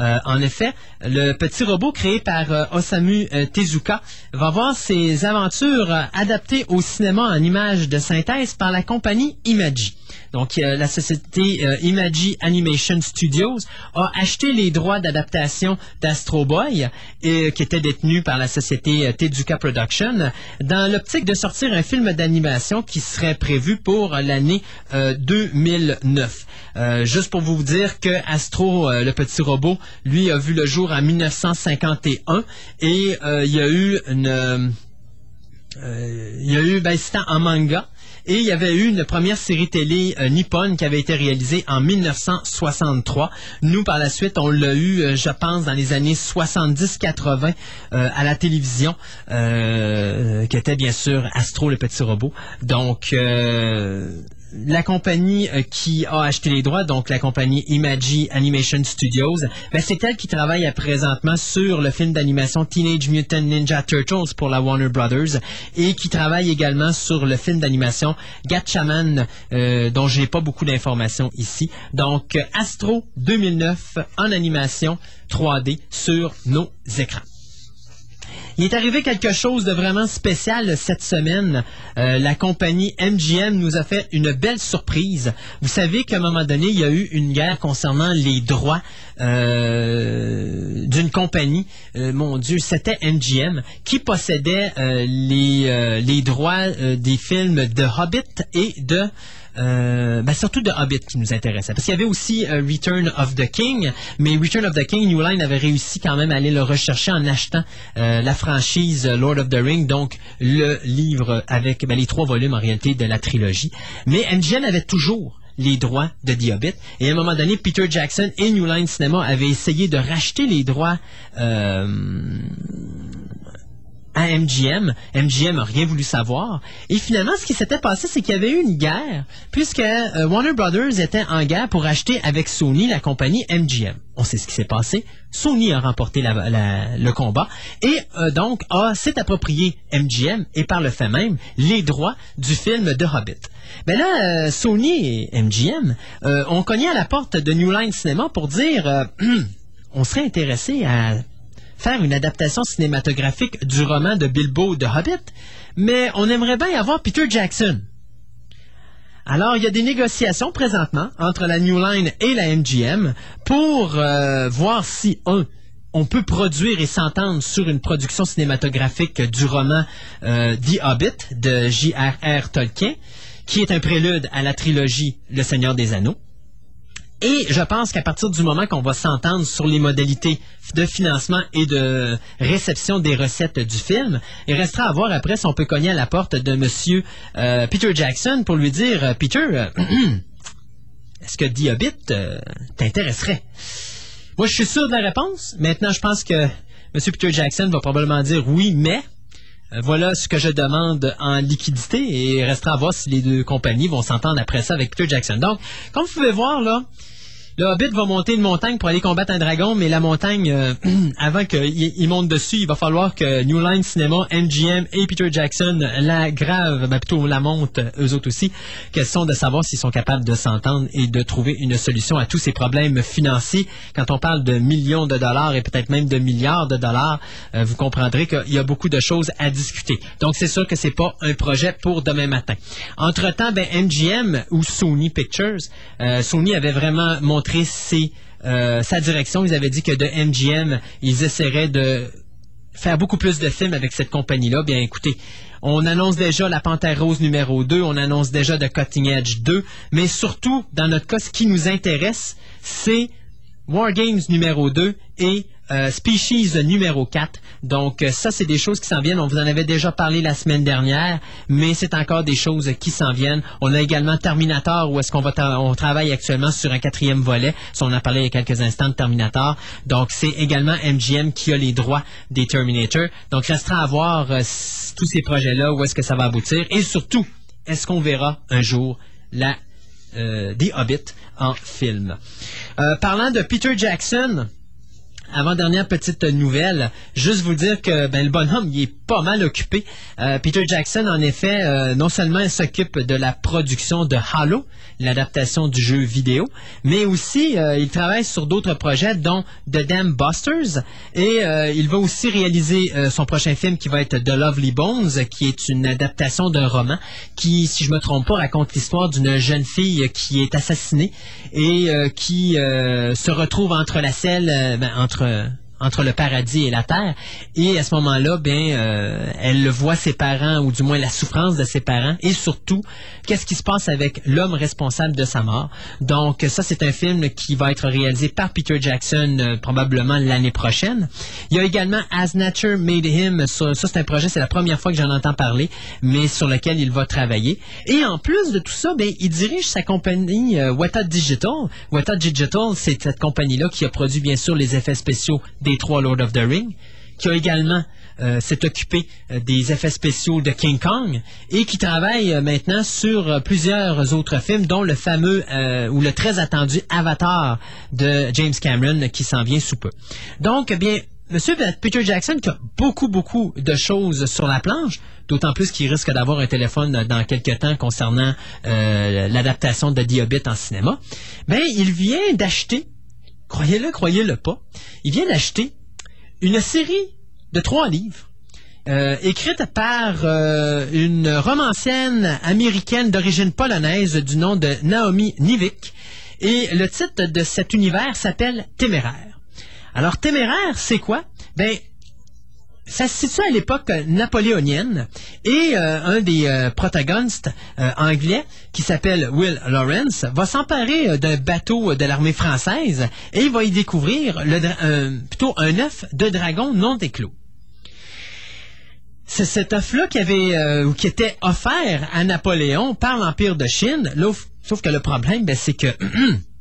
Euh, en effet, le petit robot créé par euh, Osamu euh, Tezuka va voir ses aventures adaptées au cinéma en images de synthèse par la compagnie Imagi. Donc, euh, la société euh, Imagi Animation Studios a acheté les droits d'adaptation d'Astro Boy, et, qui était détenu par la société euh, Tezuka Production, dans l'optique de sortir un film d'animation qui serait prévu pour l'année euh, 2009. Euh, juste pour vous dire que Astro, euh, le petit robot, lui a vu le jour en 1951 et euh, il y a eu une... euh, euh, il y a eu, ben, c'était en manga. Et il y avait eu une première série télé euh, nippone qui avait été réalisée en 1963. Nous, par la suite, on l'a eu, euh, je pense, dans les années 70-80 euh, à la télévision, euh, qui était bien sûr Astro, le petit robot. Donc, euh, la compagnie euh, qui a acheté les droits, donc la compagnie Imagi Animation Studios, ben, c'est elle qui travaille à présentement sur le film d'animation Teenage Mutant Ninja Turtles pour la Warner Brothers et qui travaille également sur le film d'animation Gatchaman, euh, dont je n'ai pas beaucoup d'informations ici. Donc, Astro 2009 en animation 3D sur nos écrans. Il est arrivé quelque chose de vraiment spécial cette semaine. Euh, la compagnie MGM nous a fait une belle surprise. Vous savez qu'à un moment donné, il y a eu une guerre concernant les droits euh, d'une compagnie. Euh, mon Dieu, c'était MGM qui possédait les, les droits des films de Hobbit et de euh, ben, surtout de Hobbit qui nous intéressait. Parce qu'il y avait aussi euh, Return of the King, mais Return of the King, New Line avait réussi quand même à aller le rechercher en achetant euh, la franchise euh, Lord of the Ring, donc le livre avec ben, les trois volumes en réalité de la trilogie. Mais MGM avait toujours les droits de The Hobbit. Et à un moment donné, Peter Jackson et New Line Cinema avaient essayé de racheter les droits euh, à MGM. MGM n'a rien voulu savoir. Et finalement, ce qui s'était passé, c'est qu'il y avait eu une guerre, puisque euh, Warner Brothers était en guerre pour acheter avec Sony la compagnie MGM. On sait ce qui s'est passé. Sony a remporté le combat et euh, donc a s'est approprié MGM et par le fait même les droits du film de Hobbit. Mais là, euh, Sony et MGM ont cogné à la porte de New Line Cinema pour dire on serait intéressé à faire une adaptation cinématographique du roman de Bilbo de Hobbit, mais on aimerait bien avoir Peter Jackson. Alors, il y a des négociations présentement entre la New Line et la MGM pour euh, voir si, un, on peut produire et s'entendre sur une production cinématographique du roman euh, The Hobbit de J.R.R. Tolkien, qui est un prélude à la trilogie Le Seigneur des Anneaux. Et je pense qu'à partir du moment qu'on va s'entendre sur les modalités de financement et de réception des recettes du film, il restera à voir après si on peut cogner à la porte de Monsieur euh, Peter Jackson pour lui dire euh, Peter, euh, est-ce que Hobbit euh, t'intéresserait? Moi, je suis sûr de la réponse. Maintenant, je pense que Monsieur Peter Jackson va probablement dire oui, mais voilà ce que je demande en liquidité et restera à voir si les deux compagnies vont s'entendre après ça avec Peter Jackson. Donc, comme vous pouvez voir, là, le Hobbit va monter une montagne pour aller combattre un dragon, mais la montagne, euh, avant qu'il il monte dessus, il va falloir que New Line Cinema, MGM et Peter Jackson la grave, ben plutôt la montent eux autres aussi. Question de savoir s'ils sont capables de s'entendre et de trouver une solution à tous ces problèmes financiers. Quand on parle de millions de dollars et peut-être même de milliards de dollars, euh, vous comprendrez qu'il y a beaucoup de choses à discuter. Donc c'est sûr que c'est pas un projet pour demain matin. Entre temps, ben MGM ou Sony Pictures, euh, Sony avait vraiment euh, sa direction. Ils avaient dit que de MGM, ils essaieraient de faire beaucoup plus de films avec cette compagnie-là. Bien, écoutez, on annonce déjà La Panthère Rose numéro 2, on annonce déjà The Cutting Edge 2, mais surtout, dans notre cas, ce qui nous intéresse, c'est War Games numéro 2 et euh, Species numéro 4. Donc euh, ça, c'est des choses qui s'en viennent. On vous en avait déjà parlé la semaine dernière, mais c'est encore des choses qui s'en viennent. On a également Terminator, où est-ce qu'on va on travaille actuellement sur un quatrième volet. On a parlé il y a quelques instants de Terminator. Donc c'est également MGM qui a les droits des Terminator. Donc restera à voir euh, tous ces projets-là, où est-ce que ça va aboutir. Et surtout, est-ce qu'on verra un jour la The Hobbit en film? parlant de Peter Jackson, avant-dernière petite nouvelle, juste vous dire que ben, le bonhomme, il est pas mal occupé. Euh, Peter Jackson, en effet, euh, non seulement s'occupe de la production de Halo, l'adaptation du jeu vidéo, mais aussi euh, il travaille sur d'autres projets, dont The Damn Busters, et il va aussi réaliser son prochain film qui va être The Lovely Bones, qui est une adaptation d'un roman qui, si je me trompe pas, raconte l'histoire d'une jeune fille qui est assassinée et qui se retrouve entre la selle, ben, entre entre le paradis et la terre. Et à ce moment-là, bien, euh, elle voit ses parents, ou du moins la souffrance de ses parents, et surtout, qu'est-ce qui se passe avec l'homme responsable de sa mort? Donc, ça, c'est un film qui va être réalisé par Peter Jackson euh, probablement l'année prochaine. Il y a également As Nature Made Him. Ça, c'est un projet, c'est la première fois que j'en entends parler, mais sur lequel il va travailler. Et en plus de tout ça, bien, il dirige sa compagnie euh, Weta Digital. Weta Digital, c'est cette compagnie-là qui a produit, bien sûr, les effets spéciaux des trois Lord of the Ring, qui a également euh, s'est occupé euh, des effets spéciaux de King Kong et qui travaille euh, maintenant sur plusieurs autres films, dont le fameux ou le très attendu Avatar de James Cameron qui s'en vient sous peu. Donc, eh bien, Monsieur Peter Jackson qui a beaucoup, beaucoup de choses sur la planche, d'autant plus qu'il risque d'avoir un téléphone dans quelques temps concernant l'adaptation de The en cinéma, ben, il vient d'acheter, croyez-le, croyez-le pas, il vient d'acheter une série de trois livres. Euh, écrite par euh, une romancienne américaine d'origine polonaise du nom de Naomi Nivik. Et le titre de cet univers s'appelle Téméraire. Alors, Téméraire, c'est quoi? Ben, ça se situe à l'époque napoléonienne et euh, un des euh, protagonistes euh, anglais qui s'appelle Will Lawrence va s'emparer d'un bateau de l'armée française et il va y découvrir plutôt un œuf de dragon non éclos. C'est cet œuf-là qui avait qui était offert à Napoléon par l'Empire de Chine. sauf que le problème, ben, c'est que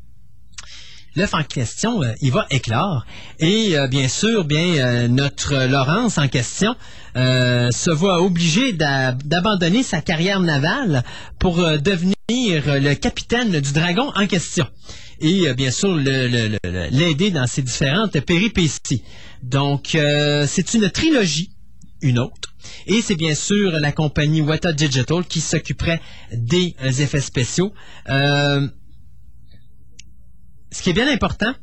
l'œuf en question, euh, il va éclore. Et euh, bien sûr, bien euh, notre Laurence en question se voit obligé d'abandonner sa carrière navale pour devenir le capitaine du dragon en question. Et bien sûr, l'aider dans ses différentes péripéties. Donc, c'est une trilogie, une autre. Et c'est bien sûr la compagnie Weta Digital qui s'occuperait des effets spéciaux ce qui est bien important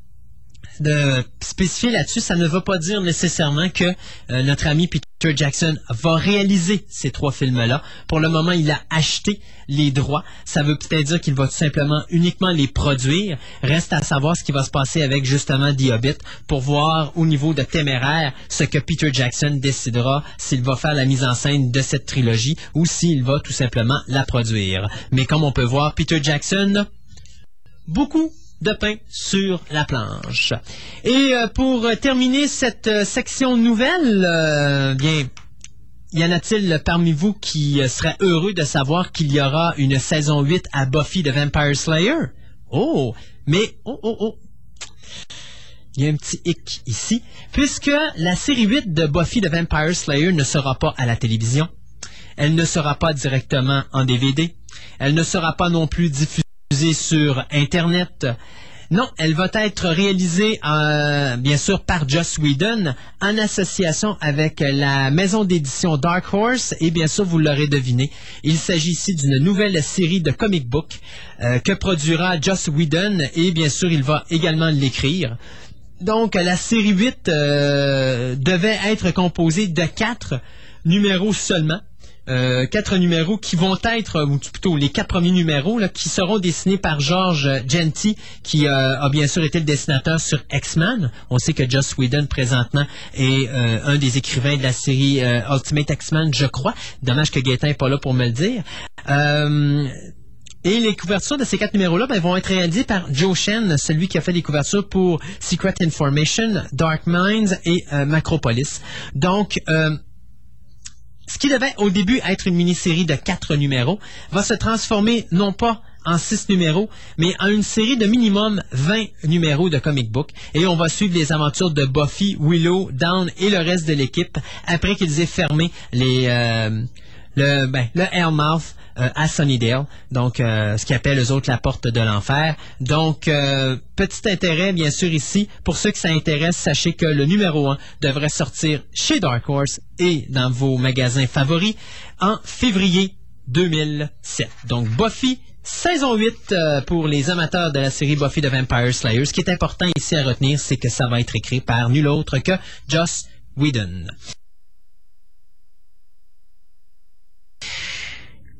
de spécifier là-dessus, ça ne veut pas dire nécessairement que euh, notre ami Peter Jackson va réaliser ces trois films-là. Pour le moment, il a acheté les droits. Ça veut peut-être dire qu'il va tout simplement uniquement les produire. Reste à savoir ce qui va se passer avec justement The Hobbit pour voir au niveau de téméraire ce que Peter Jackson décidera s'il va faire la mise en scène de cette trilogie ou s'il va tout simplement la produire. Mais comme on peut voir, Peter Jackson, beaucoup de pain sur la planche. Et euh, pour terminer cette euh, section nouvelle, euh, bien, y en a-t-il parmi vous qui seraient heureux de savoir qu'il y aura une saison 8 à Buffy de Vampire Slayer? Oh, mais, oh, oh, oh. il y a un petit hic ici, puisque la série 8 de Buffy the Vampire Slayer ne sera pas à la télévision. Elle ne sera pas directement en DVD. Elle ne sera pas non plus diffusée sur Internet. Non, elle va être réalisée, euh, bien sûr, par Joss Whedon en association avec la maison d'édition Dark Horse. Et bien sûr, vous l'aurez deviné, il s'agit ici d'une nouvelle série de comic book euh, que produira Joss Whedon. Et bien sûr, il va également l'écrire. Donc, la série 8 euh, devait être composée de quatre numéros seulement. Euh, quatre numéros qui vont être, ou plutôt les quatre premiers numéros, là, qui seront dessinés par George Genti, qui euh, a bien sûr été le dessinateur sur X-Men. On sait que Joss Whedon, présentement, est euh, un des écrivains de la série Ultimate X-Men, je crois. Dommage que Gaëtan n'est pas là pour me le dire. Et les couvertures de ces quatre numéros-là ben, vont être réalisées par Joe Shen, celui qui a fait les couvertures pour Secret Information, Dark Minds et Macropolis. Donc, ce qui devait au début être une mini-série de quatre numéros va se transformer non pas en six numéros, mais en une série de minimum 20 numéros de comic book. Et on va suivre les aventures de Buffy, Willow, Dawn et le reste de l'équipe après qu'ils aient fermé les, euh, le, ben, le Hellmouth euh, à Sunnydale, donc euh, ce qui appelle eux autres la porte de l'enfer. Donc, euh, petit intérêt, bien sûr, ici. Pour ceux que ça intéresse, sachez que le numéro 1 devrait sortir chez Dark Horse et dans vos magasins favoris en février 2007. Donc, Buffy, saison 8 euh, pour les amateurs de la série Buffy the Vampire Slayer. Ce qui est important ici à retenir, c'est que ça va être écrit par nul autre que Joss Whedon.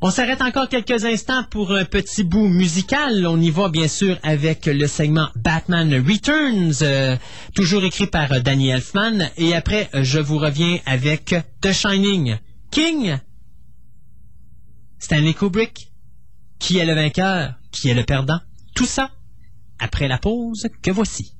On s'arrête encore quelques instants pour un petit bout musical. On y va bien sûr avec le segment Batman Returns, euh, toujours écrit par euh, Danny Elfman. Et après, euh, je vous reviens avec The Shining. King, Stanley Kubrick, qui est le vainqueur, qui est le perdant? Tout ça après la pause que voici.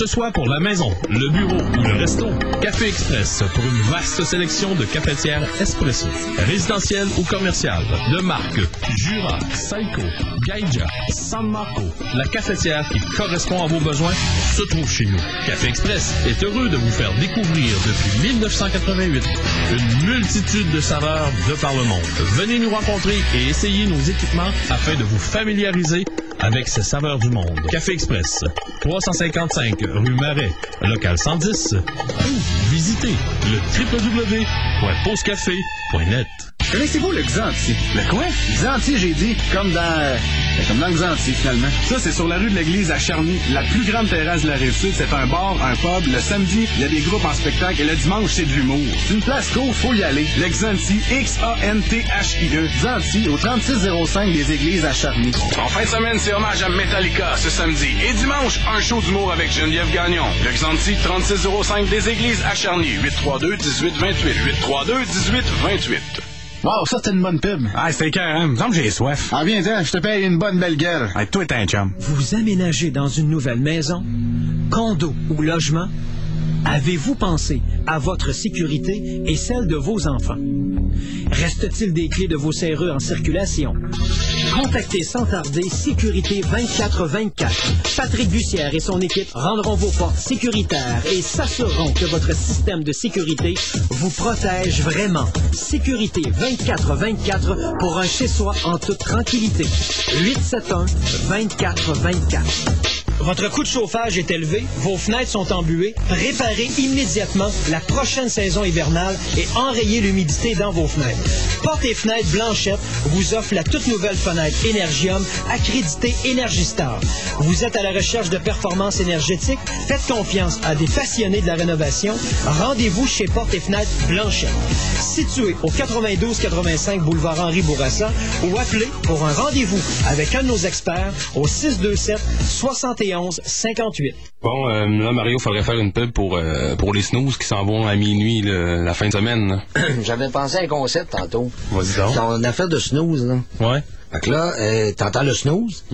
Ce soit pour la maison, le bureau ou le resto, Café Express pour une vaste sélection de cafetières espresso. Résidentiel ou commercial, de marque Jura, Saiko, Gaija, San Marco, la cafetière qui correspond à vos besoins se trouve chez nous. Café Express est heureux de vous faire découvrir depuis 1988 une multitude de saveurs de par le monde. Venez nous rencontrer et essayer nos équipements afin de vous familiariser avec ces saveurs du monde. Café Express, 355 rue Marais, local 110, ou visitez le www.pausecafé.net.
Connaissez-vous le Xanti? Le quoi? Xanti, j'ai dit. Comme dans... euh, comme dans Xanti, finalement. Ça, c'est sur la rue de l'église à Charny. La plus grande terrasse de la Rive-Sud, c'est un bar, un pub. Le samedi, il y a des groupes en spectacle. Et le dimanche, c'est de l'humour. C'est une place cool, faut y aller. Le Xanti, X-A-N-T-H-I-E. Xanti, au 3605 des églises à Charny.
En fin de semaine, c'est hommage à Metallica ce samedi. Et dimanche, un show d'humour avec Geneviève Gagnon. Le Xanti, 3605 des églises à Charny. 832-1828. 832-1828.
Wow, ça, c'était une bonne pub. Ah, c'était cœur, hein. Il me semble que j'ai soif. Ah, viens, je te paye une bonne belle gueule. Ah, toi, t'es un chum.
Vous aménagez dans une nouvelle maison, condo ou logement? Avez-vous pensé à votre sécurité et celle de vos enfants? Reste-t-il des clés de vos serrures en circulation? Contactez sans tarder Sécurité 2424. Patrick Bussière et son équipe rendront vos portes sécuritaires et s'assureront que votre système de sécurité vous protège vraiment. Sécurité 2424 pour un chez-soi en toute tranquillité. 871 2424. Votre coût de chauffage est élevé, vos fenêtres sont embuées. Réparez immédiatement la prochaine saison hivernale et enrayez l'humidité dans vos fenêtres. Porte et fenêtres Blanchette vous offre la toute nouvelle fenêtre Energium accréditée Energistar. Vous êtes à la recherche de performances énergétiques? Faites confiance à des passionnés de la rénovation. Rendez-vous chez Porte et fenêtres Blanchette. Situé au 92-85 boulevard Henri Bourassa ou appelez pour un rendez-vous avec un de nos experts au 627 71 58.
Bon, euh, là, Mario, faudrait faire une pub pour, euh, pour les snooze qui s'en vont à minuit le- la fin de semaine.
J'avais pensé à un concept tantôt.
Vas-y donc.
Ton affaire de snooze, là.
Ouais.
Fait que là, euh, t'entends le snooze,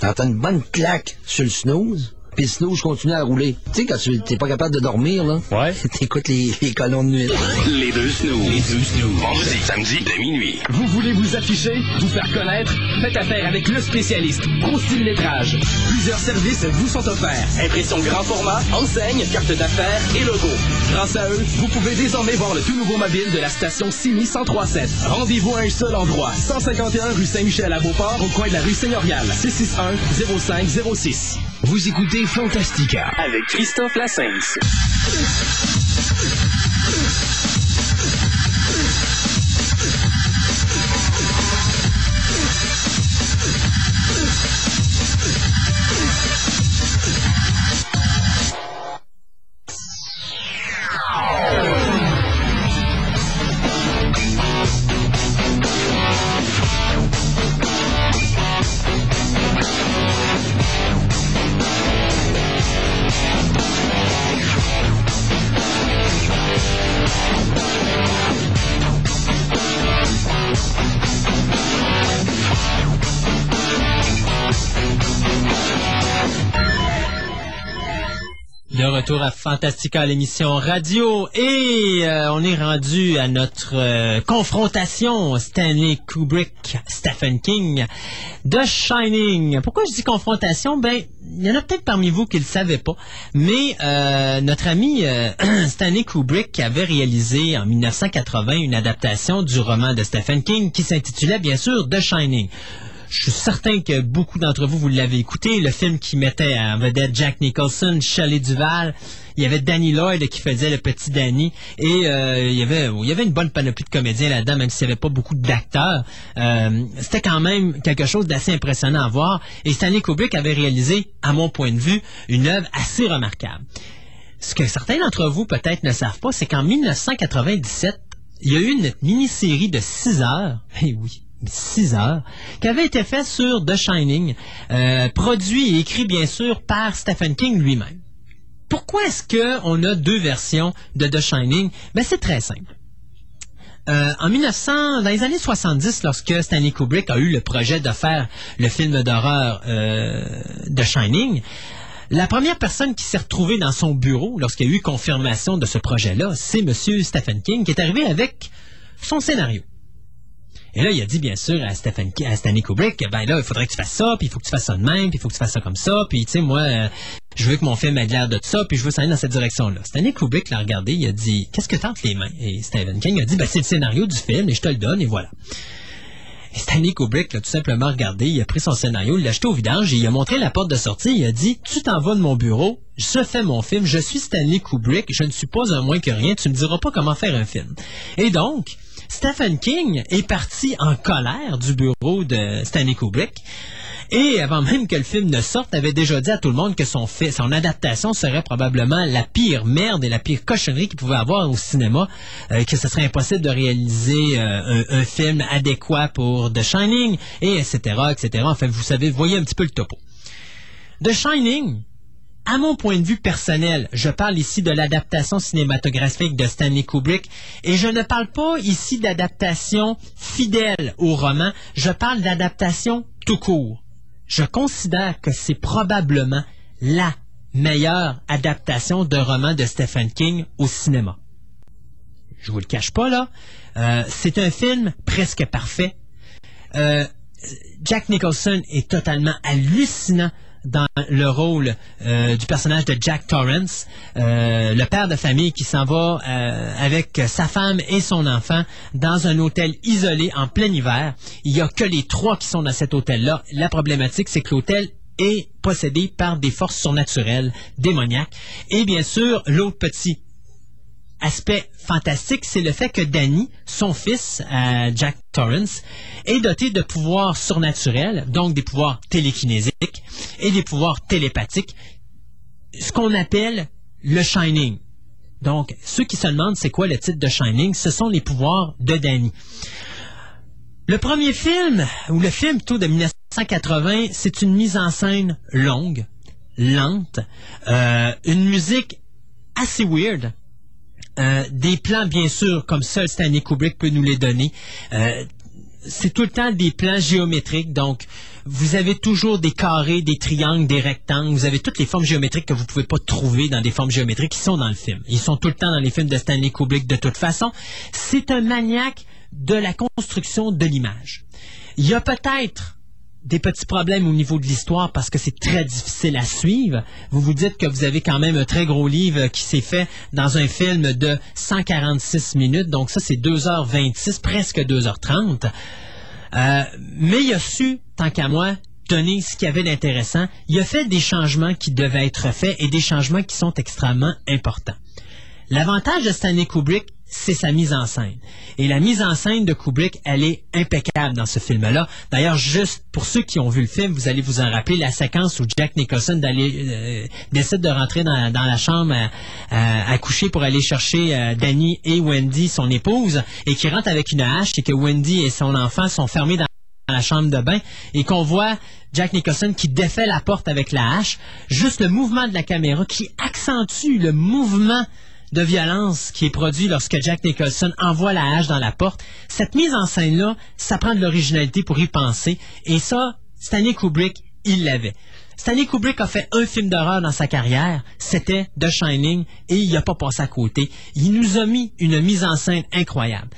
t'entends une bonne claque sur le snooze, puis le snooze continue à rouler. Tu sais, quand tu t'es pas capable de dormir, là,
ouais.
t'écoutes les, les colons de nuit.
Les deux snooze. Les deux snooze. Vendredi, samedi, dès minuit.
Vous voulez vous afficher, vous faire connaître? Faites affaire avec le spécialiste, Pro Style Lettrage. Plusieurs services vous sont offerts. Impression grand format, enseigne, carte d'affaires et logo. Grâce à eux, vous pouvez désormais voir le tout nouveau mobile de la station Simi 1037. Rendez-vous à un seul endroit, 151 rue Saint-Michel à Beauport, au coin de la rue Seigneurial. 661-0506.
Vous écoutez Fantastica.
Avec Christophe Lassens.
Retour à l'émission radio, et euh, on est rendu à notre euh, confrontation Stanley Kubrick, Stephen King, The Shining. Pourquoi je dis confrontation? Ben, il y en a peut-être parmi vous qui ne le savaient pas, mais euh, notre ami Stanley Kubrick avait réalisé en 1980 une adaptation du roman de Stephen King qui s'intitulait bien sûr The Shining. Je suis certain que beaucoup d'entre vous, vous l'avez écouté, le film qui mettait en vedette Jack Nicholson, Shelley Duval, il y avait Danny Lloyd qui faisait le petit Danny, et euh, il, y avait, il y avait une bonne panoplie de comédiens là-dedans, même s'il n'y avait pas beaucoup d'acteurs. Euh, C'était quand même quelque chose d'assez impressionnant à voir, et Stanley Kubrick avait réalisé, à mon point de vue, une œuvre assez remarquable. Ce que certains d'entre vous peut-être ne savent pas, c'est qu'en 1997, il y a eu une mini-série de 6 heures, eh oui, 6 heures, qui avait été faite sur The Shining, euh, produit et écrit bien sûr par Stephen King lui-même. Pourquoi est-ce qu'on a deux versions de The Shining? Ben, c'est très simple. Euh, en 1900, dans les années 70, lorsque Stanley Kubrick a eu le projet de faire le film d'horreur euh, The Shining, La première personne qui s'est retrouvée dans son bureau lorsqu'il y a eu confirmation de ce projet-là, c'est M. Stephen King, qui est arrivé avec son scénario. Et là, il a dit, bien sûr, à, Stanley Kubrick, ben là, il faudrait que tu fasses ça, puis il faut que tu fasses ça de même, puis il faut que tu fasses ça comme ça, puis tu sais, moi, euh, je veux que mon film ait l'air de ça, puis je veux s'en aller dans cette direction-là. Stanley Kubrick l'a regardé, il a dit, qu'est-ce que t'as entre les mains? Et Stephen King a dit, ben c'est le scénario du film, et je te le donne, et voilà. Et Stanley Kubrick l'a tout simplement regardé, il a pris son scénario, il l'a jeté au vidange, et il a montré la porte de sortie, il a dit, tu t'en vas de mon bureau, je fais mon film, je suis Stanley Kubrick, je ne suis pas un moins que rien, tu me diras pas comment faire un film. Et donc, Stephen King est parti en colère du bureau de Stanley Kubrick. Et avant même que le film ne sorte, avait déjà dit à tout le monde que son, fait, adaptation serait probablement la pire merde et la pire cochonnerie qu'il pouvait avoir au cinéma, euh, que ce serait impossible de réaliser euh, un, un, film adéquat pour The Shining, et etc., etc. Enfin, vous savez, voyez un petit peu le topo. The Shining, à mon point de vue personnel, je parle ici de l'adaptation cinématographique de Stanley Kubrick et je ne parle pas ici d'adaptation fidèle au roman, je parle d'adaptation tout court. Je considère que c'est probablement la meilleure adaptation de roman de Stephen King au cinéma. Je vous le cache pas là, euh, c'est un film presque parfait. Euh, Jack Nicholson est totalement hallucinant dans le rôle euh, du personnage de Jack Torrance, euh, le père de famille qui s'en va euh, avec sa femme et son enfant dans un hôtel isolé en plein hiver. Il n'y a que les trois qui sont dans cet hôtel-là. La problématique, c'est que l'hôtel est possédé par des forces surnaturelles, démoniaques. Et bien sûr, l'autre petit aspect fantastique, c'est le fait que Danny, son fils, euh, Jack Torrance, est doté de pouvoirs surnaturels, donc des pouvoirs télékinésiques et des pouvoirs télépathiques, ce qu'on appelle le Shining. Donc, ceux qui se demandent c'est quoi le titre de Shining, ce sont les pouvoirs de Danny. Le premier film, ou le film plutôt de 1980, c'est une mise en scène longue, lente, euh, une musique assez weird, euh, des plans, bien sûr, comme seul Stanley Kubrick peut nous les donner. Euh, c'est tout le temps des plans géométriques, donc vous avez toujours des carrés, des triangles, des rectangles, vous avez toutes les formes géométriques que vous ne pouvez pas trouver dans des formes géométriques qui sont dans le film. Ils sont tout le temps dans les films de Stanley Kubrick de toute façon. C'est un maniaque de la construction de l'image. Il y a peut-être des petits problèmes au niveau de l'histoire parce que c'est très difficile à suivre. Vous vous dites que vous avez quand même un très gros livre qui s'est fait dans un film de 146 minutes, donc ça c'est 2h26, presque 2h30. Euh, mais il a su, tant qu'à moi, donner ce qu'il y avait d'intéressant. Il a fait des changements qui devaient être faits et des changements qui sont extrêmement importants. L'avantage de Stanley Kubrick, c'est sa mise en scène. Et la mise en scène de Kubrick, elle est impeccable dans ce film-là. D'ailleurs, juste pour ceux qui ont vu le film, vous allez vous en rappeler la séquence où Jack Nicholson euh, décide de rentrer dans, la chambre à, coucher pour aller chercher euh, Danny et Wendy, son épouse, et qui rentre avec une hache et que Wendy et son enfant sont fermés dans la chambre de bain et qu'on voit Jack Nicholson qui défait la porte avec la hache, juste le mouvement de la caméra qui accentue le mouvement de violence qui est produit lorsque Jack Nicholson envoie la hache dans la porte. Cette mise en scène-là, ça prend de l'originalité pour y penser. Et ça, Stanley Kubrick, il l'avait. Stanley Kubrick a fait un film d'horreur dans sa carrière, c'était The Shining, et il n'a pas passé à côté. Il nous a mis une mise en scène incroyable.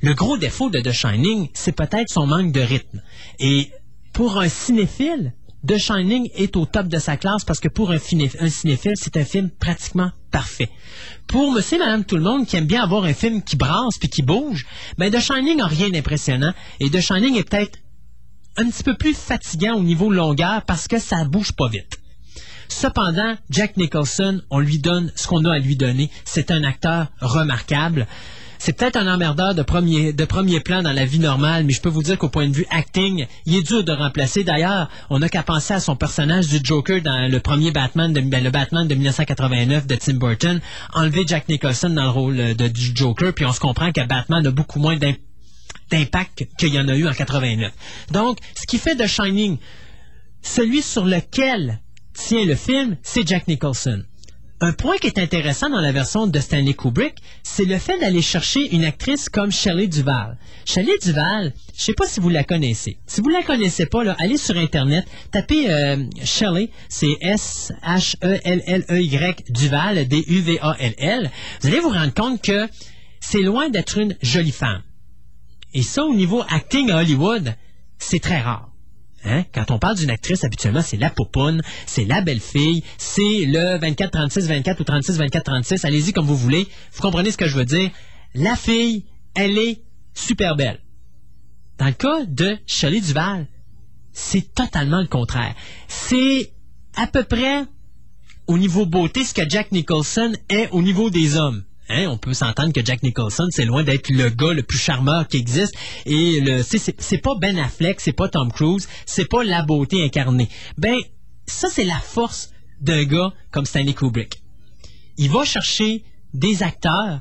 Le gros défaut de The Shining, c'est peut-être son manque de rythme. Et pour un cinéphile, The Shining est au top de sa classe parce que pour un, cinéphile, c'est un film pratiquement parfait. Pour monsieur, madame, tout le monde qui aime bien avoir un film qui brasse puis qui bouge, ben The Shining n'a rien d'impressionnant et The Shining est peut-être un petit peu plus fatigant au niveau longueur parce que ça bouge pas vite. Cependant, Jack Nicholson, on lui donne ce qu'on a à lui donner. C'est un acteur remarquable. C'est peut-être un emmerdeur de premier, de premier plan dans la vie normale, mais je peux vous dire qu'au point de vue acting, il est dur de remplacer. D'ailleurs, on n'a qu'à penser à son personnage du Joker dans le premier Batman, de, ben, le Batman de 1989 de Tim Burton, enlever Jack Nicholson dans le rôle du Joker, puis on se comprend que Batman a beaucoup moins d'impact qu'il y en a eu en 89. Donc, ce qui fait de Shining celui sur lequel tient le film, c'est Jack Nicholson Un point qui est intéressant dans la version de Stanley Kubrick, c'est le fait d'aller chercher une actrice comme Shelley Duval. Shelley Duval, je sais pas si vous la connaissez. Si vous la connaissez pas, là, allez sur Internet, tapez euh, Shelley, c'est S-H-E-L-L-E-Y Duval, D-U-V-A-L-L. Vous allez vous rendre compte que c'est loin d'être une jolie femme. Et ça, au niveau acting à Hollywood, c'est très rare. Hein? Quand on parle d'une actrice, habituellement, c'est la popoune, c'est la belle-fille, c'est le 24-36-24 ou 36-24-36, allez-y comme vous voulez. Vous comprenez ce que je veux dire? La fille, elle est super belle. Dans le cas de Shelley Duval, c'est totalement le contraire. C'est à peu près au niveau beauté ce que Jack Nicholson est au niveau des hommes. Hein, on peut s'entendre que Jack Nicholson, c'est loin d'être le gars le plus charmeur qui existe. Et le, c'est, pas Ben Affleck, c'est pas Tom Cruise, c'est pas la beauté incarnée. Ben, ça, c'est la force d'un gars comme Stanley Kubrick. Il va chercher des acteurs,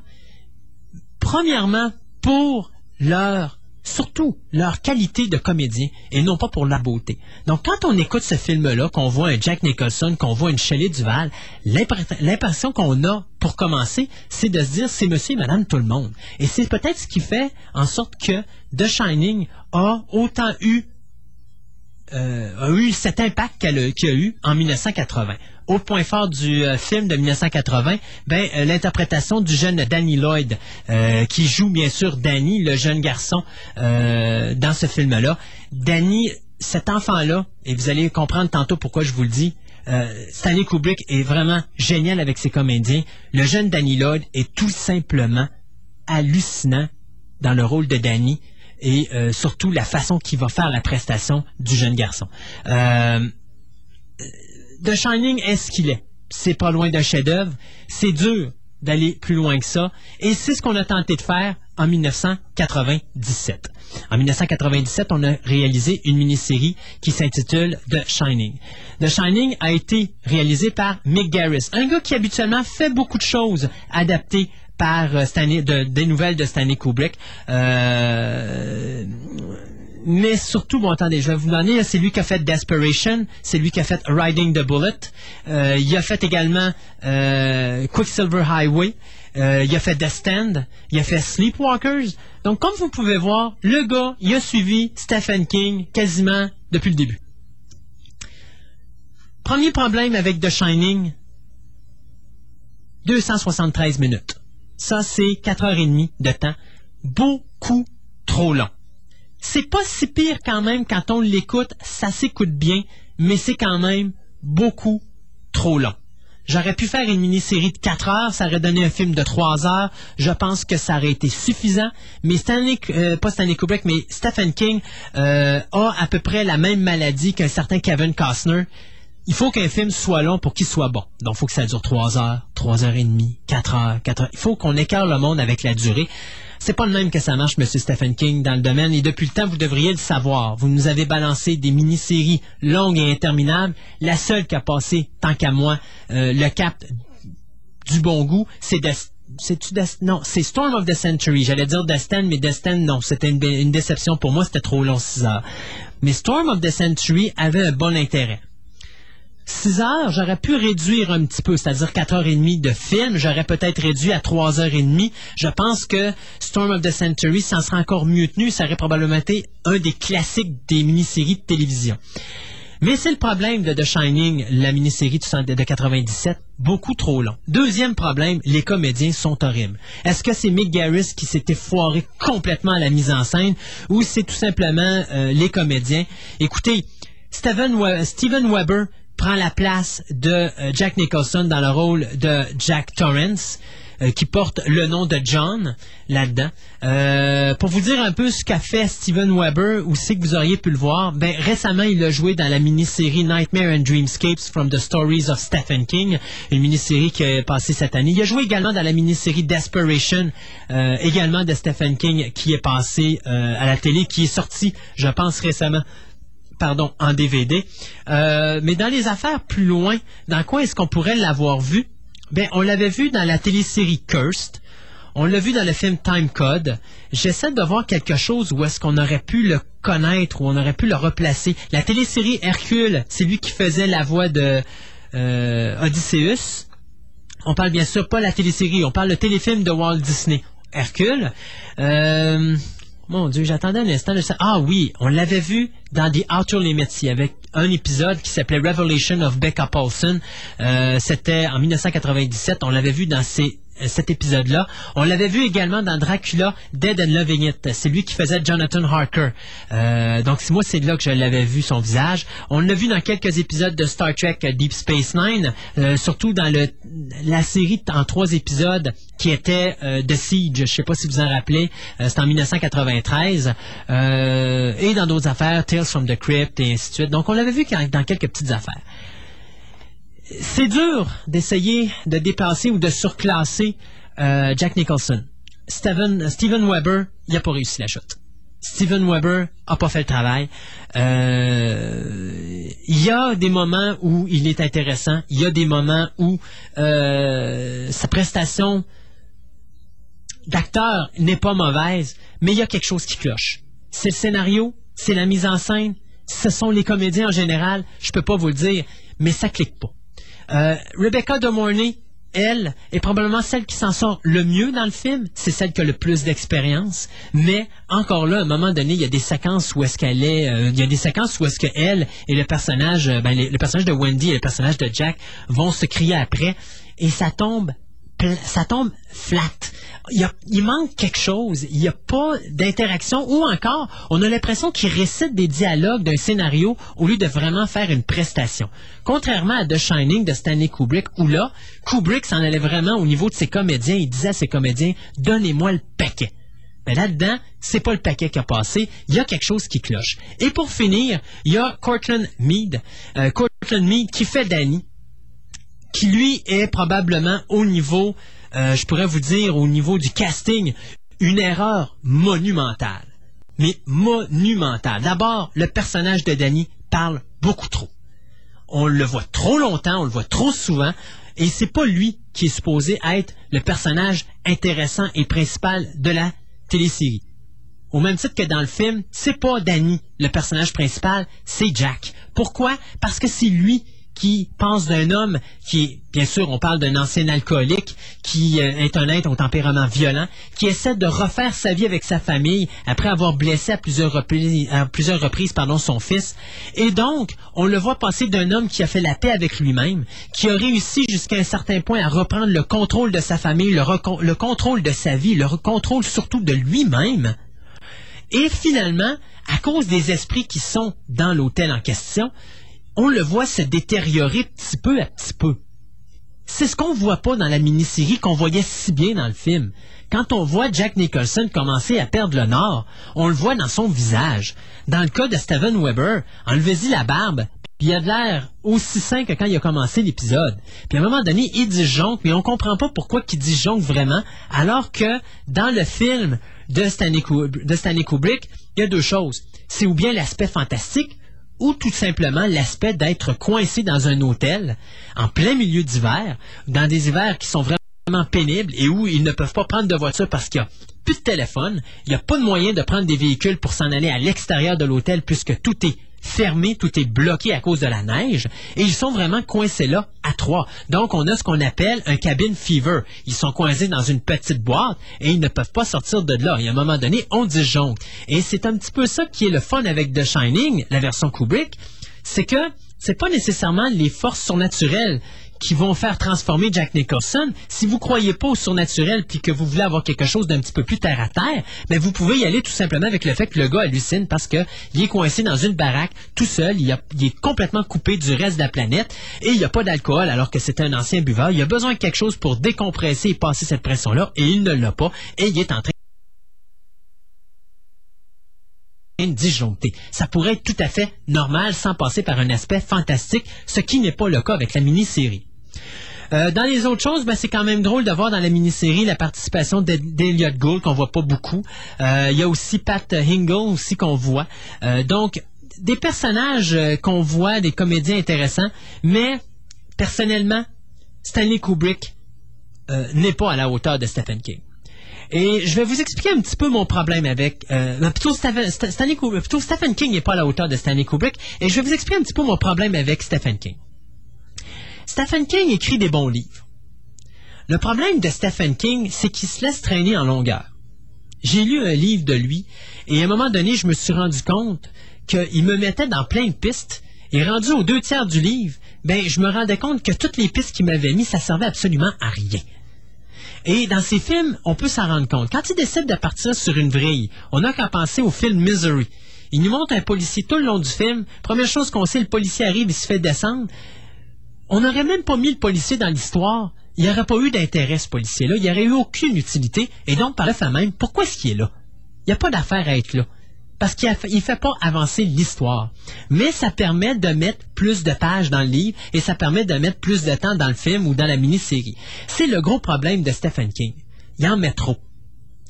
premièrement, pour leur surtout leur qualité de comédien et non pas pour la beauté. Donc quand on écoute ce film-là, qu'on voit un Jack Nicholson, qu'on voit une Shelley Duval, l'impr- l'impression qu'on a pour commencer, c'est de se dire c'est monsieur et madame tout le monde. Et c'est peut-être ce qui fait en sorte que The Shining a autant eu euh, a eu cet impact qu'elle a, a eu en 1980. Autre point fort du euh, film de 1980, ben euh, l'interprétation du jeune Danny Lloyd, euh, qui joue bien sûr Danny, le jeune garçon dans ce film-là. Danny, cet enfant-là, et vous allez comprendre tantôt pourquoi je vous le dis. Stanley Kubrick est vraiment génial avec ses comédiens. Le jeune Danny Lloyd est tout simplement hallucinant dans le rôle de Danny et surtout la façon qu'il va faire la prestation du jeune garçon. The Shining est ce qu'il est. C'est pas loin d'un chef-d'œuvre. C'est dur d'aller plus loin que ça. Et c'est ce qu'on a tenté de faire en 1997. En 1997, on a réalisé une mini-série qui s'intitule The Shining. The Shining a été réalisé par Mick Garris, un gars qui habituellement fait beaucoup de choses adaptées par euh, Stanley, de- des nouvelles de Stanley Kubrick. Euh, mais surtout, bon, attendez, je vais vous donner, c'est lui qui a fait Desperation, c'est lui qui a fait Riding the Bullet, Euh, il a fait également euh, Quicksilver Highway, Euh, il a fait The Stand, il a fait Sleepwalkers. Donc, comme vous pouvez voir, le gars, il a suivi Stephen King quasiment depuis le début. Premier problème avec The Shining, 273 minutes. Ça, c'est 4h30 de temps. Beaucoup trop long. C'est pas si pire quand même quand on l'écoute, ça s'écoute bien, mais c'est quand même beaucoup trop long. J'aurais pu faire une mini-série de 4 heures, ça aurait donné un film de 3 heures. Je pense que ça aurait été suffisant. Mais Stanley, euh, pas Stanley Kubrick, mais Stephen King euh, a à peu près la même maladie qu'un certain Kevin Costner. Il faut qu'un film soit long pour qu'il soit bon. Donc, il faut que ça dure 3 heures, 3 heures et demie, 4 heures, 4 heures. Il faut qu'on écarte le monde avec la durée. C'est pas le même que ça marche, Monsieur Stephen King, dans le domaine. Et depuis le temps, vous devriez le savoir. Vous nous avez balancé des mini-séries longues et interminables. La seule qui a passé, tant qu'à moi, euh, le cap du bon goût, c'est Des- c'est-tu non, c'est Storm of the Century. J'allais dire Destin, mais Destin, non, c'était une déception pour moi, c'était trop long, 6 heures. Mais Storm of the Century avait un bon intérêt. 6 heures, j'aurais pu réduire un petit peu, c'est-à-dire 4 heures et demie de film, j'aurais peut-être réduit à 3 heures et demie. Je pense que Storm of the Century, ça en serait encore mieux tenu, ça aurait probablement été un des classiques des mini-séries de télévision. Mais c'est le problème de The Shining, la mini-série de 97, beaucoup trop long. Deuxième problème, les comédiens sont horribles. Est-ce que c'est Mick Garris qui s'était foiré complètement à la mise en scène ou c'est tout simplement euh, les comédiens? Écoutez, Steven Weber prend la place de euh, Jack Nicholson dans le rôle de Jack Torrance, euh, qui porte le nom de John là-dedans. Euh, pour vous dire un peu ce qu'a fait Steven Weber, où c'est que vous auriez pu le voir, ben récemment il a joué dans la mini-série Nightmare and Dreamscapes from the Stories of Stephen King, une mini-série qui est passée cette année. Il a joué également dans la mini-série Desperation, également de Stephen King, qui est passée à la télé, qui est sortie, je pense récemment pardon, en DVD. Euh, mais dans les affaires plus loin, dans quoi est-ce qu'on pourrait l'avoir vu? Ben, on l'avait vu dans la télésérie Cursed. On l'a vu dans le film Time Code. J'essaie de voir quelque chose où est-ce qu'on aurait pu le connaître, où on aurait pu le replacer. La télésérie Hercule, c'est lui qui faisait la voix de euh, Odysseus. On parle bien sûr pas la télésérie, on parle le téléfilm de Walt Disney, Hercule. Euh, mon Dieu, j'attendais un instant. de ça. Ah oui, on l'avait vu dans The Outer Limits. Avait un épisode qui s'appelait Revelation of Becca Paulson. Euh, C'était en 1997. On l'avait vu dans euh, cet épisode-là. On l'avait vu également dans Dracula, Dead and Loving It. C'est lui qui faisait Jonathan Harker. Euh, donc moi, c'est là que je l'avais vu son visage. On l'a vu dans quelques épisodes de Star Trek euh, Deep Space Nine, euh, surtout dans le, la série en trois épisodes qui était euh, The Siege. Je sais pas si vous en rappelez. Euh, C'était en 1993. Euh, et dans d'autres affaires, Tales from the Crypt et ainsi de suite. Donc on l'avait vu dans quelques petites affaires c'est dur d'essayer de dépasser ou de surclasser euh, Jack Nicholson. Steven, Steven Weber, il n'a pas réussi la chute. Steven Weber a pas fait le travail. Euh, Il y a des moments où il est intéressant. Il y a des moments où euh, sa prestation d'acteur n'est pas mauvaise, mais il y a quelque chose qui cloche. C'est le scénario, c'est la mise en scène, ce sont les comédiens en général. Je peux pas vous le dire, mais ça clique pas. Euh, Rebecca De Mornay, elle, est probablement celle qui s'en sort le mieux dans le film. C'est celle qui a le plus d'expérience. Mais encore là, à un moment donné, il y a des séquences où est-ce qu'elle est, euh, il y a des séquences où est-ce que elle et le personnage, euh, ben, les- le personnage de Wendy et le personnage de Jack vont se crier après, et ça tombe ça tombe flat. Il, manque quelque chose. Il n'y a pas d'interaction ou encore, on a l'impression qu'il récite des dialogues d'un scénario au lieu de vraiment faire une prestation. Contrairement à The Shining de Stanley Kubrick, où là, Kubrick s'en allait vraiment au niveau de ses comédiens. Il disait à ses comédiens, donnez-moi le paquet. Mais là-dedans, c'est pas le paquet qui a passé. Il y a quelque chose qui cloche. Et pour finir, il y a Cortland Mead. Euh, Cortland Mead qui fait Danny qui lui est probablement au niveau, euh, je pourrais vous dire, au niveau du casting, une erreur monumentale. Mais monumentale. D'abord, le personnage de Danny parle beaucoup trop. On le voit trop longtemps, on le voit trop souvent, et c'est pas lui qui est supposé être le personnage intéressant et principal de la télésérie. Au même titre que dans le film, c'est pas Danny, le personnage principal, c'est Jack. Pourquoi? Parce que c'est lui qui pense d'un homme qui bien sûr, on parle d'un ancien alcoolique, qui euh, est un être au tempérament violent, qui essaie de refaire sa vie avec sa famille après avoir blessé à plusieurs reprises, son fils. Et donc, on le voit passer d'un homme qui a fait la paix avec lui-même, qui a réussi jusqu'à un certain point à reprendre le contrôle de sa famille, le, contrôle de sa vie, le contrôle surtout de lui-même. Et finalement, à cause des esprits qui sont dans l'hôtel en question, on le voit se détériorer petit peu à petit peu. C'est ce qu'on voit pas dans la mini-série qu'on voyait si bien dans le film. Quand on voit Jack Nicholson commencer à perdre le nord, on le voit dans son visage. Dans le cas de Steven Weber, enlevez-y la barbe, puis il a l'air aussi sain que quand il a commencé l'épisode. Puis à un moment donné, il disjoncte, mais on comprend pas pourquoi il disjoncte vraiment, alors que dans le film de Stanley, Kub- de Stanley Kubrick, il y a deux choses. C'est ou bien l'aspect fantastique, ou tout simplement l'aspect d'être coincé dans un hôtel en plein milieu d'hiver, dans des hivers qui sont vraiment pénibles et où ils ne peuvent pas prendre de voiture parce qu'il n'y a plus de téléphone, il n'y a pas de moyen de prendre des véhicules pour s'en aller à l'extérieur de l'hôtel puisque tout est fermé, tout est bloqué à cause de la neige et ils sont vraiment coincés là à trois. Donc on a ce qu'on appelle un cabin fever. Ils sont coincés dans une petite boîte et ils ne peuvent pas sortir de là. Et à un moment donné, on disjoncte. Et c'est un petit peu ça qui est le fun avec The Shining, la version Kubrick, c'est que c'est pas nécessairement les forces surnaturelles qui vont faire transformer Jack Nicholson. Si vous croyez pas au surnaturel puis que vous voulez avoir quelque chose d'un petit peu plus terre à terre, mais vous pouvez y aller tout simplement avec le fait que le gars hallucine parce que il est coincé dans une baraque tout seul, il, est complètement coupé du reste de la planète et il n'y a pas d'alcool alors que c'est un ancien buveur. Il a besoin de quelque chose pour décompresser et passer cette pression-là et il ne l'a pas et il est en train disjoncté. Ça pourrait être tout à fait normal sans passer par un aspect fantastique, ce qui n'est pas le cas avec la mini-série. Euh, dans les autres choses, ben, c'est quand même drôle de voir dans la mini-série la participation d'E- d'Elliot Gould qu'on voit pas beaucoup. Euh, Il y a aussi Pat Hingle aussi qu'on voit. Euh, donc des personnages qu'on voit, des comédiens intéressants, mais personnellement, Stanley Kubrick n'est pas à la hauteur de Stephen King. Et je vais vous expliquer un petit peu mon problème avec... Kubrick, plutôt Stephen King n'est pas à la hauteur de Stanley Kubrick. Et je vais vous expliquer un petit peu mon problème avec Stephen King. Stephen King écrit des bons livres. Le problème de Stephen King, c'est qu'il se laisse traîner en longueur. J'ai lu un livre de lui et à un moment donné, je me suis rendu compte qu'il me mettait dans plein de pistes. Et rendu aux deux tiers du livre, ben, je me rendais compte que toutes les pistes qu'il m'avait mis, ça servait absolument à rien. Et dans ces films, on peut s'en rendre compte. Quand il décide de partir sur une vrille, on n'a qu'à penser au film Misery. Il nous montre un policier tout le long du film. Première chose qu'on sait, le policier arrive, il se fait descendre. On n'aurait même pas mis le policier dans l'histoire. Il n'y aurait pas eu d'intérêt, ce policier-là. Il n'y aurait eu aucune utilité. Et donc, par le fait même, pourquoi est-ce qu'il est là? Il n'y a pas d'affaire à être là parce qu'il ne fait pas avancer l'histoire. Mais ça permet de mettre plus de pages dans le livre et ça permet de mettre plus de temps dans le film ou dans la mini-série. C'est le gros problème de Stephen King. Il en met trop.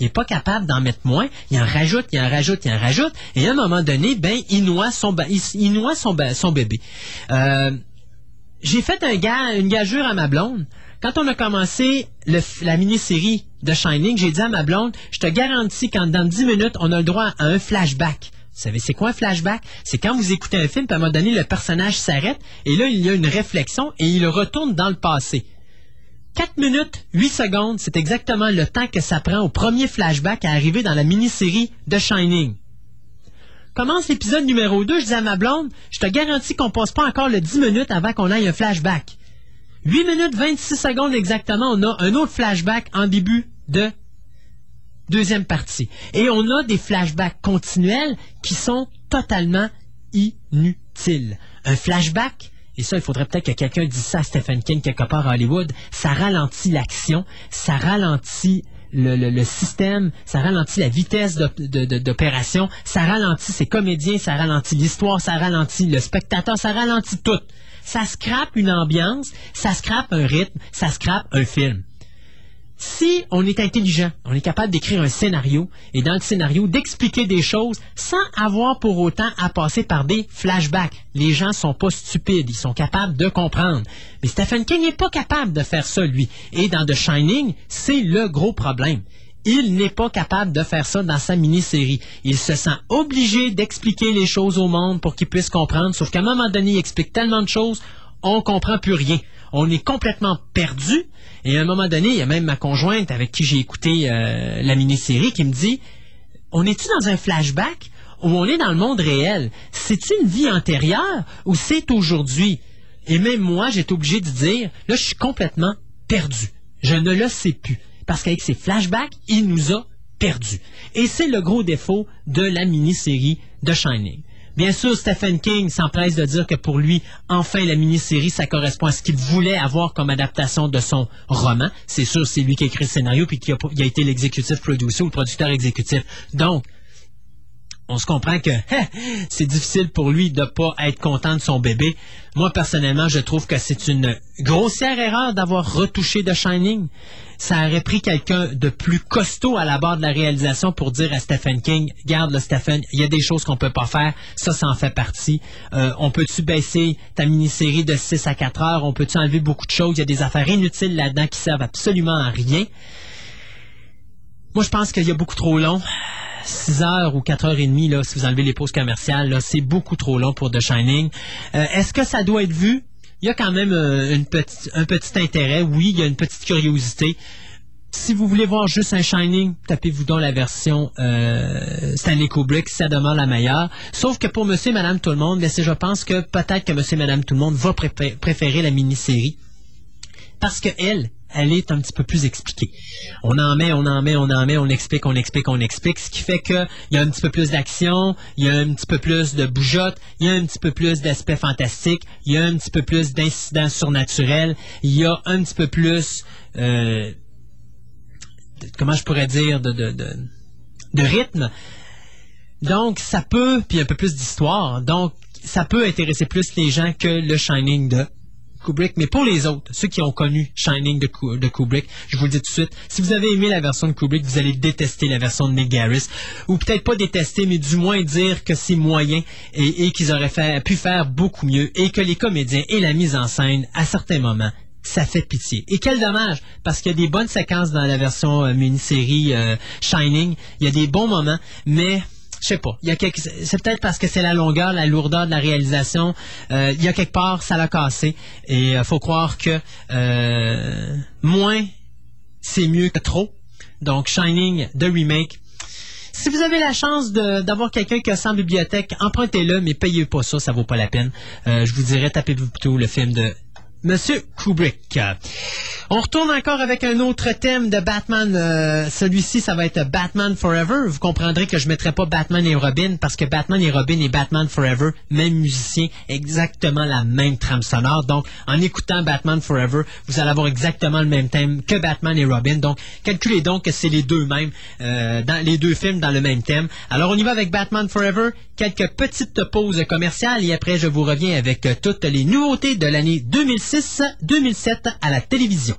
Il n'est pas capable d'en mettre moins. Il en rajoute, il en rajoute, il en rajoute. Et à un moment donné, ben, il noie son, il, noie son, son bébé. Euh, j'ai fait un une gageure à ma blonde. Quand on a commencé la mini-série de Shining, j'ai dit à ma blonde, je te garantis qu'en dans 10 minutes, on a le droit à un flashback. Vous savez, c'est quoi un flashback? C'est quand vous écoutez un film, puis à un moment donné, le personnage s'arrête, et là, il y a une réflexion, et il retourne dans le passé. 4 minutes, 8 secondes, c'est exactement le temps que ça prend au premier flashback à arriver dans la mini-série de Shining. Commence l'épisode numéro 2, je dis à ma blonde, je te garantis qu'on passe pas encore le 10 minutes avant qu'on aille un flashback. 8 minutes 26 secondes exactement, on a un autre flashback en début de deuxième partie. Et on a des flashbacks continuels qui sont totalement inutiles. Un flashback, et ça, il faudrait peut-être que quelqu'un dise ça à Stephen King quelque part à Hollywood, ça ralentit l'action, ça ralentit le, système, ça ralentit la vitesse d'opération, ça ralentit ses comédiens, ça ralentit l'histoire, ça ralentit le spectateur, ça ralentit tout ça scrape une ambiance, ça scrape un rythme, ça scrape un film. Si on est intelligent, on est capable d'écrire un scénario et dans le scénario d'expliquer des choses sans avoir pour autant à passer par des flashbacks. Les gens sont pas stupides, ils sont capables de comprendre. Mais Stephen King n'est pas capable de faire ça lui. Et dans The Shining, c'est le gros problème. Il n'est pas capable de faire ça dans sa mini-série. Il se sent obligé d'expliquer les choses au monde pour qu'il puisse comprendre, sauf qu'à un moment donné, il explique tellement de choses, on comprend plus rien. On est complètement perdu. Et à un moment donné, il y a même ma conjointe avec qui j'ai écouté euh, la mini-série qui me dit, on est-tu dans un flashback ou on est dans le monde réel? C'est une vie antérieure ou c'est aujourd'hui? Et même moi, j'étais obligé de dire, là, je suis complètement perdu. Je ne le sais plus parce qu'avec ses flashbacks, il nous a perdus. Et c'est le gros défaut de la mini-série de Shining. Bien sûr, Stephen King s'empresse de dire que pour lui, enfin, la mini-série, ça correspond à ce qu'il voulait avoir comme adaptation de son roman. C'est sûr, c'est lui qui a écrit le scénario puis qui a, été l'exécutif producer ou le producteur exécutif. Donc, on se comprend que hein, c'est difficile pour lui de ne pas être content de son bébé. Moi, personnellement, je trouve que c'est une grossière erreur d'avoir retouché The Shining. Ça aurait pris quelqu'un de plus costaud à la barre de la réalisation pour dire à Stephen King, garde le Stephen, il y a des choses qu'on peut pas faire, ça, ça en fait partie. Euh, on peut-tu baisser ta mini-série de 6 à 4 heures? On peut-tu enlever beaucoup de choses? Il y a des affaires inutiles là-dedans qui servent absolument à rien. Moi, je pense qu'il y a beaucoup trop long. 6 heures ou 4 heures et demie, là, si vous enlevez les pauses commerciales, c'est beaucoup trop long pour The Shining. Euh, est-ce que ça doit être vu? Il y a quand même euh, un petit intérêt. Oui, il y a une petite curiosité. Si vous voulez voir juste un Shining, tapez-vous dans la version euh, Stanley Kubrick, ça demande la meilleure. Sauf que pour Monsieur et Madame Tout le Monde, ben, je pense que peut-être que Monsieur et Madame Tout le Monde va préférer la mini-série. Parce que elle, elle est un petit peu plus expliquée. On en met, on en met, on en met, on explique, on explique, on explique, ce qui fait qu'il y a un petit peu plus d'action, il y a un petit peu plus de bougeotte, il y a un petit peu plus d'aspect fantastique, il y a un petit peu plus d'incidents surnaturels, il y a un petit peu plus, euh, comment je pourrais dire, de, rythme. Donc, ça peut, puis un peu plus d'histoire. Donc, ça peut intéresser plus les gens que le Shining de Kubrick, mais pour les autres, ceux qui ont connu Shining de, Kubrick, je vous le dis tout de suite, si vous avez aimé la version de Kubrick, vous allez détester la version de Nick Garris, ou peut-être pas détester, mais du moins dire que c'est moyen et, qu'ils auraient pu faire beaucoup mieux, et que les comédiens et la mise en scène, à certains moments, ça fait pitié. Et quel dommage, parce qu'il y a des bonnes séquences dans la version euh, mini-série euh, Shining, il y a des bons moments, mais je sais pas. c'est peut-être parce que c'est la longueur, la lourdeur de la réalisation. Euh, il y a quelque part, ça l'a cassé. Et il euh, faut croire que euh, moins c'est mieux que trop. Donc, Shining, The Remake. Si vous avez la chance de- d'avoir quelqu'un qui a ça en bibliothèque, empruntez-le, mais payez pas ça, ça vaut pas la peine. Euh, je vous dirais, tapez plutôt le film de Monsieur Kubrick. On retourne encore avec un autre thème de Batman. Euh, Celui-ci, ça va être Batman Forever. Vous comprendrez que je mettrai pas Batman et Robin parce que Batman et Robin et Batman Forever, même musicien, exactement la même trame sonore. Donc, en écoutant Batman Forever, vous allez avoir exactement le même thème que Batman et Robin. Donc, calculez donc que c'est les deux mêmes, euh, les deux films dans le même thème. Alors, on y va avec Batman Forever. Quelques petites pauses commerciales et après, je vous reviens avec toutes les nouveautés de l'année 2006-2007 à la télévision.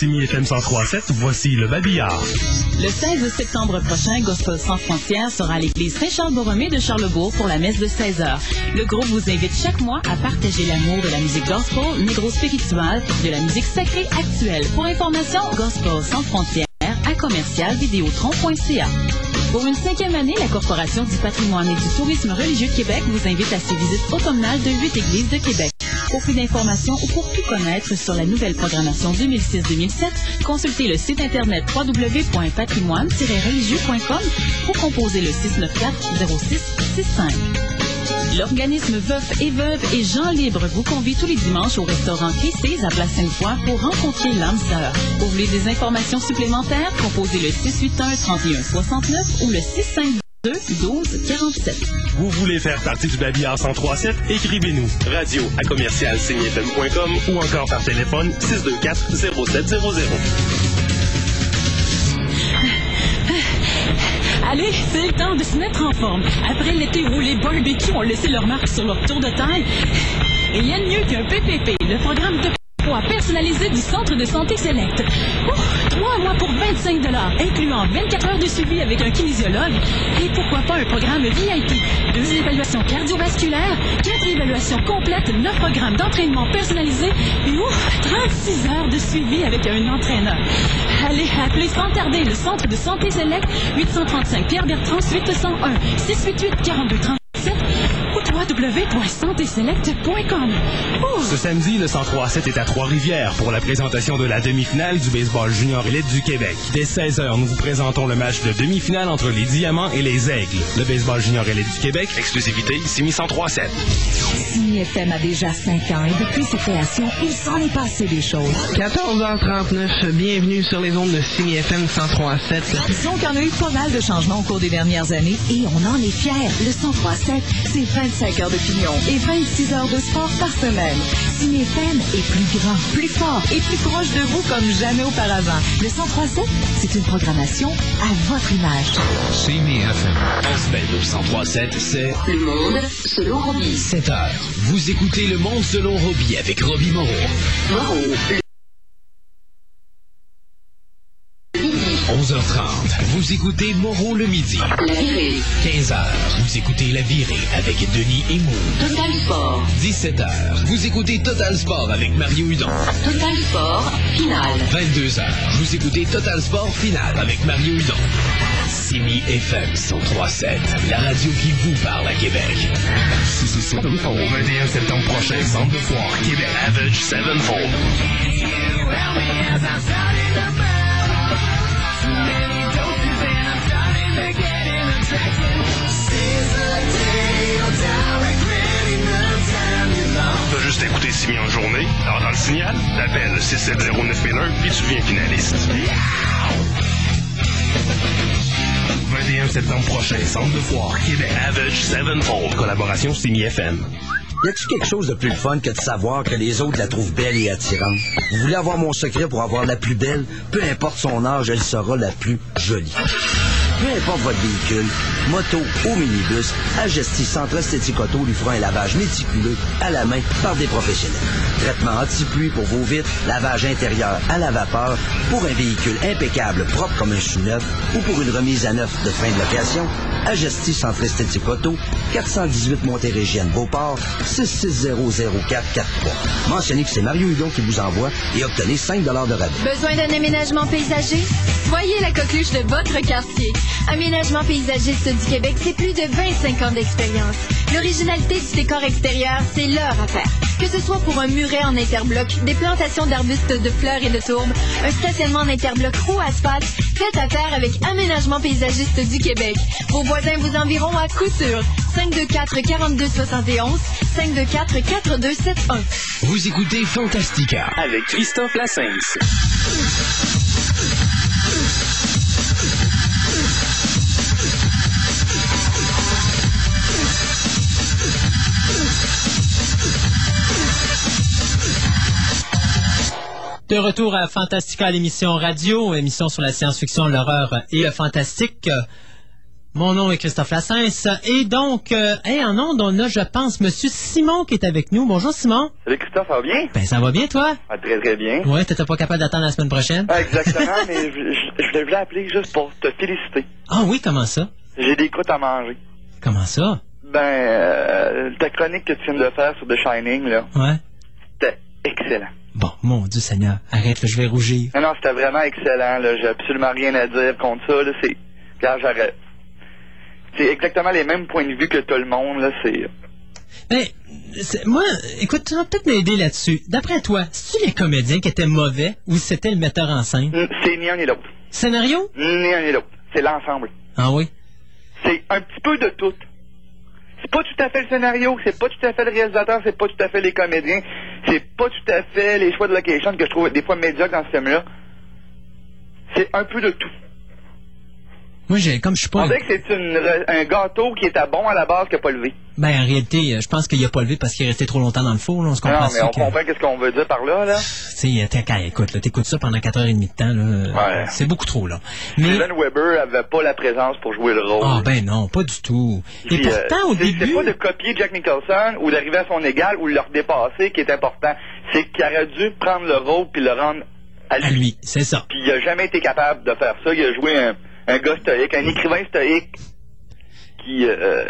À Simi FM 103.7, voici le babillard.
Le 16 septembre prochain, Gospel Sans Frontières sera à l'église Saint-Charles-Borromée de Charlebourg pour la messe de 16 heures. Le groupe vous invite chaque mois à partager l'amour de la musique gospel, négro-spirituelle, de la musique sacrée actuelle. Pour information, Gospel Sans Frontières à commercial vidéotron.ca. Pour une cinquième année, la Corporation du patrimoine et du tourisme religieux Québec vous invite à ses visites automnales de huit églises de Québec. Pour plus d'informations ou pour tout connaître sur la nouvelle programmation 2006-2007, consultez le site internet www.patrimoine-religieux.com ou composez le 694-0665. L'organisme Veuf et Veuve et Jean Libre vous convie tous les dimanches au restaurant Christie's à Place Sainte-Foy pour rencontrer l'âme sœur. Pour voulez des informations supplémentaires, composez le 681-3169 ou le 652-1247.
Vous voulez faire partie du Babillard 1037? Écrivez-nous. Radio à commercial ou encore par téléphone 624 0700.
Allez, c'est le temps de se mettre en forme. Après l'été où les barbecues ont laissé leur marque sur leur tour de taille, rien de mieux qu'un PPP, le programme de poids personnalisé du Centre de santé Select. Trois mois pour 25 incluant 24 heures de suivi avec un kinésiologue et pourquoi pas un programme VIP. Deux évaluations cardiovasculaires, quatre évaluations complètes, neuf programmes d'entraînement personnalisé et ouf, 36 heures de suivi avec un entraîneur. Allez, appelez sans tarder le Centre de santé Select 835 Pierre Bertrand suite 101 688 42 37 ou www.santéselect.com.
Ce samedi, le 1037 est à Trois-Rivières pour la présentation de la demi-finale du baseball junior élite du Québec. Dès 16h, nous vous présentons le match de demi-finale entre les Diamants et les Aigles. Le baseball junior élite du Québec, exclusivité Simi 1037.
Simi FM a déjà 5 ans et depuis sa création, il s'en est passé des choses.
14h39, bienvenue sur les ondes de Simi FM 103.7.
Disons qu'il y en a eu pas mal de changements au cours des dernières années et on en est fiers. Le 103.7, c'est 25 heures et 26 heures de sport par semaine. Simi FM est plus grand, plus fort et plus proche de vous comme jamais auparavant. Le 103.7, c'est une programmation à votre image.
CMI FM. En semaine au 1037, c'est
Le monde selon Robbie.
7 heures. Vous écoutez Le Monde selon Robbie avec Robbie Moreau.
Moreau,
11h30. Vous écoutez Moreau le midi.
La virée.
15h. Vous écoutez La Virée avec Denis Emou.
Total Sport.
17h. Vous écoutez Total Sport avec Mario Hudon.
Total Sport, finale.
22h. Vous écoutez Total Sport Final avec Mario Hudon. Simi FM 1037. La radio qui vous parle à Québec. Au 21 septembre prochain, Centre de foire, Québec. Savage Sevenfold.
Juste écouté Simi en journée, alors dans le signal, t'appelles 6709001 puis tu deviens finaliste. 21 septembre prochain, Centre de foire, Québec. Savage Sevenfold. Collaboration Simi FM.
Y a-tu quelque chose de plus fun que de savoir que les autres la trouvent belle et attirante? Vous voulez avoir mon secret pour avoir la plus belle? Peu importe son âge, elle sera la plus jolie. Peu importe votre véhicule, moto ou minibus, Agestis Centre Esthétique Auto lui fera un lavage méticuleux à la main par des professionnels. Traitement anti-pluie pour vos vitres, lavage intérieur à la vapeur, pour un véhicule impeccable, propre comme un chou neuf, ou pour une remise à neuf de fin de location, Agestis Centre Esthétique Auto, 418 Montérégienne Beauport, 6600443. Mentionnez que c'est Mario Hudon qui vous envoie et obtenez 5 de rabais.
Besoin d'un aménagement paysager? Soyez la coqueluche de votre quartier. Aménagement paysagiste du Québec, c'est plus de 25 ans d'expérience. L'originalité du décor extérieur, c'est leur affaire. Que ce soit pour un muret en interbloc, des plantations d'arbustes de fleurs et de tourbes, un stationnement en interbloc ou asphalte, faites affaire avec Aménagement paysagiste du Québec. Vos voisins vous environt à coup sûr. 524 42 71, 524 4271.
Vous écoutez Fantastica.
Avec Christophe Lassens.
De retour à Fantastica, l'émission radio, émission sur la science-fiction, l'horreur et le fantastique. Mon nom est Christophe Lassens. Et donc, euh, hey, en ondes, on a, je pense, Monsieur Simon qui est avec nous. Bonjour Simon.
Salut Christophe, ça va bien?
Ben, ça va bien, toi?
Ah, très très bien.
Ouais, t'étais pas capable d'attendre la semaine prochaine?
Ah, exactement, mais je, je, je voulais appeler juste pour te féliciter.
Ah oui, comment ça?
J'ai des croûtes à manger.
Comment ça?
Ben, euh, ta chronique que tu viens de faire sur The Shining, là,
Ouais.
c'était excellent.
Bon, mon Dieu Seigneur, arrête, là, je vais rougir.
Non, non, c'était vraiment excellent, là. J'ai absolument rien à dire contre ça, là. C'est. Regarde, j'arrête. C'est exactement les mêmes points de vue que tout le monde, là. C'est.
Ben, c'est- moi, écoute, tu vas peut-être m'aider là-dessus. D'après toi, c'est-tu les comédiens qui étaient mauvais ou c'était le metteur en scène?
C'est ni un ni l'autre.
Scénario?
Ni un ni l'autre. C'est l'ensemble.
Ah oui?
C'est un petit peu de tout. C'est pas tout à fait le scénario, c'est pas tout à fait le réalisateur, c'est pas tout à fait les comédiens, c'est pas tout à fait les choix de location que je trouve des fois médiocres dans ce film-là. C'est un peu de tout.
Moi, j'ai, comme je suis pas.
On dirait que c'est une un gâteau qui était bon à la base qui n'a pas levé.
Ben, en réalité, euh, je pense qu'il a pas levé parce qu'il est resté trop longtemps dans le four, là. On se comprend
Non, mais on
que-
comprend qu'est-ce qu'on veut dire par là, là.
Tu sais, t'es- quand- écoute, là, t'écoutes ça pendant 4h30 de temps, là. C'est beaucoup trop, là. Mais,
Steven Weber avait pas la présence pour jouer le rôle.
ah, ben non, pas du tout. Et
Puis, euh,
pourtant, au début.
C'est pas de copier Jack Nicholson ou d'arriver à son égal ou de le redépasser qui est important. C'est qu'il aurait dû prendre le rôle puis le rendre à lui.
À lui, c'est ça.
Puis il a jamais été capable de faire ça. Il a joué un, un gars stoïque, un écrivain stoïque qui euh,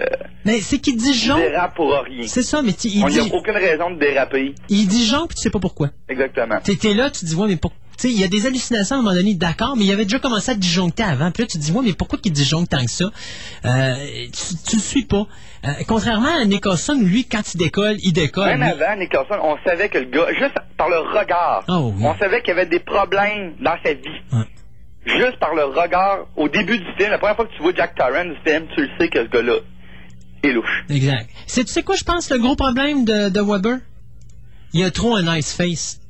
Mais c'est qu'il dit Jean.
dérape pour rien.
C'est ça, mais tu- il
On n'y a
dit,
aucune raison de déraper.
il dit Jean, puis tu sais pas pourquoi.
Exactement.
T'es t'es là, tu te dis, ouais, mais pour. Tu sais, il y a des hallucinations à un moment donné, d'accord, mais il avait déjà commencé à disjoncter avant. Puis là, tu te dis, ouais, mais pourquoi qu'il disjoncte tant que ça? Euh, tu, tu le suis pas. Euh, contrairement à Nicholson, lui, quand il décolle, il décolle.
Même
Lui-
avant Nicholson, on savait que le gars, juste par le regard,
Oh, oui.
on savait qu'il y avait des problèmes dans sa vie. Juste par le regard, au début du film, la première fois que tu vois Jack Torrance du film, tu le sais que ce gars-là est louche.
Exact. C'est, tu sais quoi, je pense, le gros problème de, de Weber? Il a trop un nice face.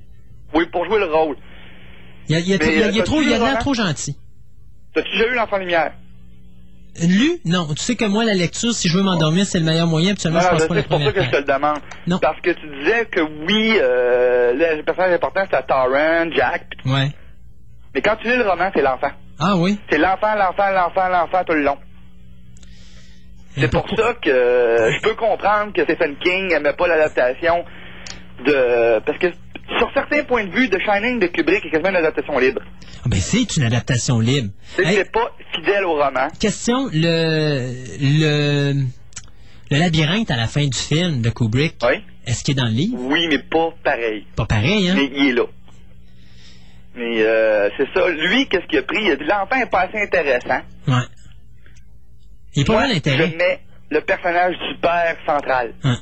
Oui, pour jouer le rôle.
Il, a, il, a-
Mais,
il a- il trop, il a l'air trop gentil.
T'as-tu déjà eu l'enfant lumière?
Lu? Non. Tu sais que moi, la lecture, si je veux m'endormir, c'est le meilleur moyen. Habituellement,
Non,
je
je
pas
sais,
la
c'est pour ça que je te le demande.
Non.
Parce que tu disais que oui, euh, le personnage important c'était Torrance, Jack,
Ouais.
Mais quand tu lis le roman, c'est l'enfant.
Ah oui?
C'est l'enfant, l'enfant, l'enfant, l'enfant tout le long. C'est pour ça que euh, je peux comprendre que Stephen King n'aimait pas l'adaptation de... Parce que sur certains points de vue, The Shining de Kubrick est quasiment une adaptation libre.
Ah, ben, c'est une adaptation libre.
C'est
Hey,
pas fidèle au roman.
question, le, le, le labyrinthe à la fin du film de Kubrick.
Oui.
Est-ce qu'il est dans le livre?
Oui, mais pas pareil.
Pas pareil, hein?
Mais il est là. Mais euh, c'est ça. Lui, qu'est-ce qu'il a pris? Il a dit l'enfant est pas assez intéressant.
Ouais. Il est pas mal l'intérêt.
Je mets le personnage du père central.
Ouais.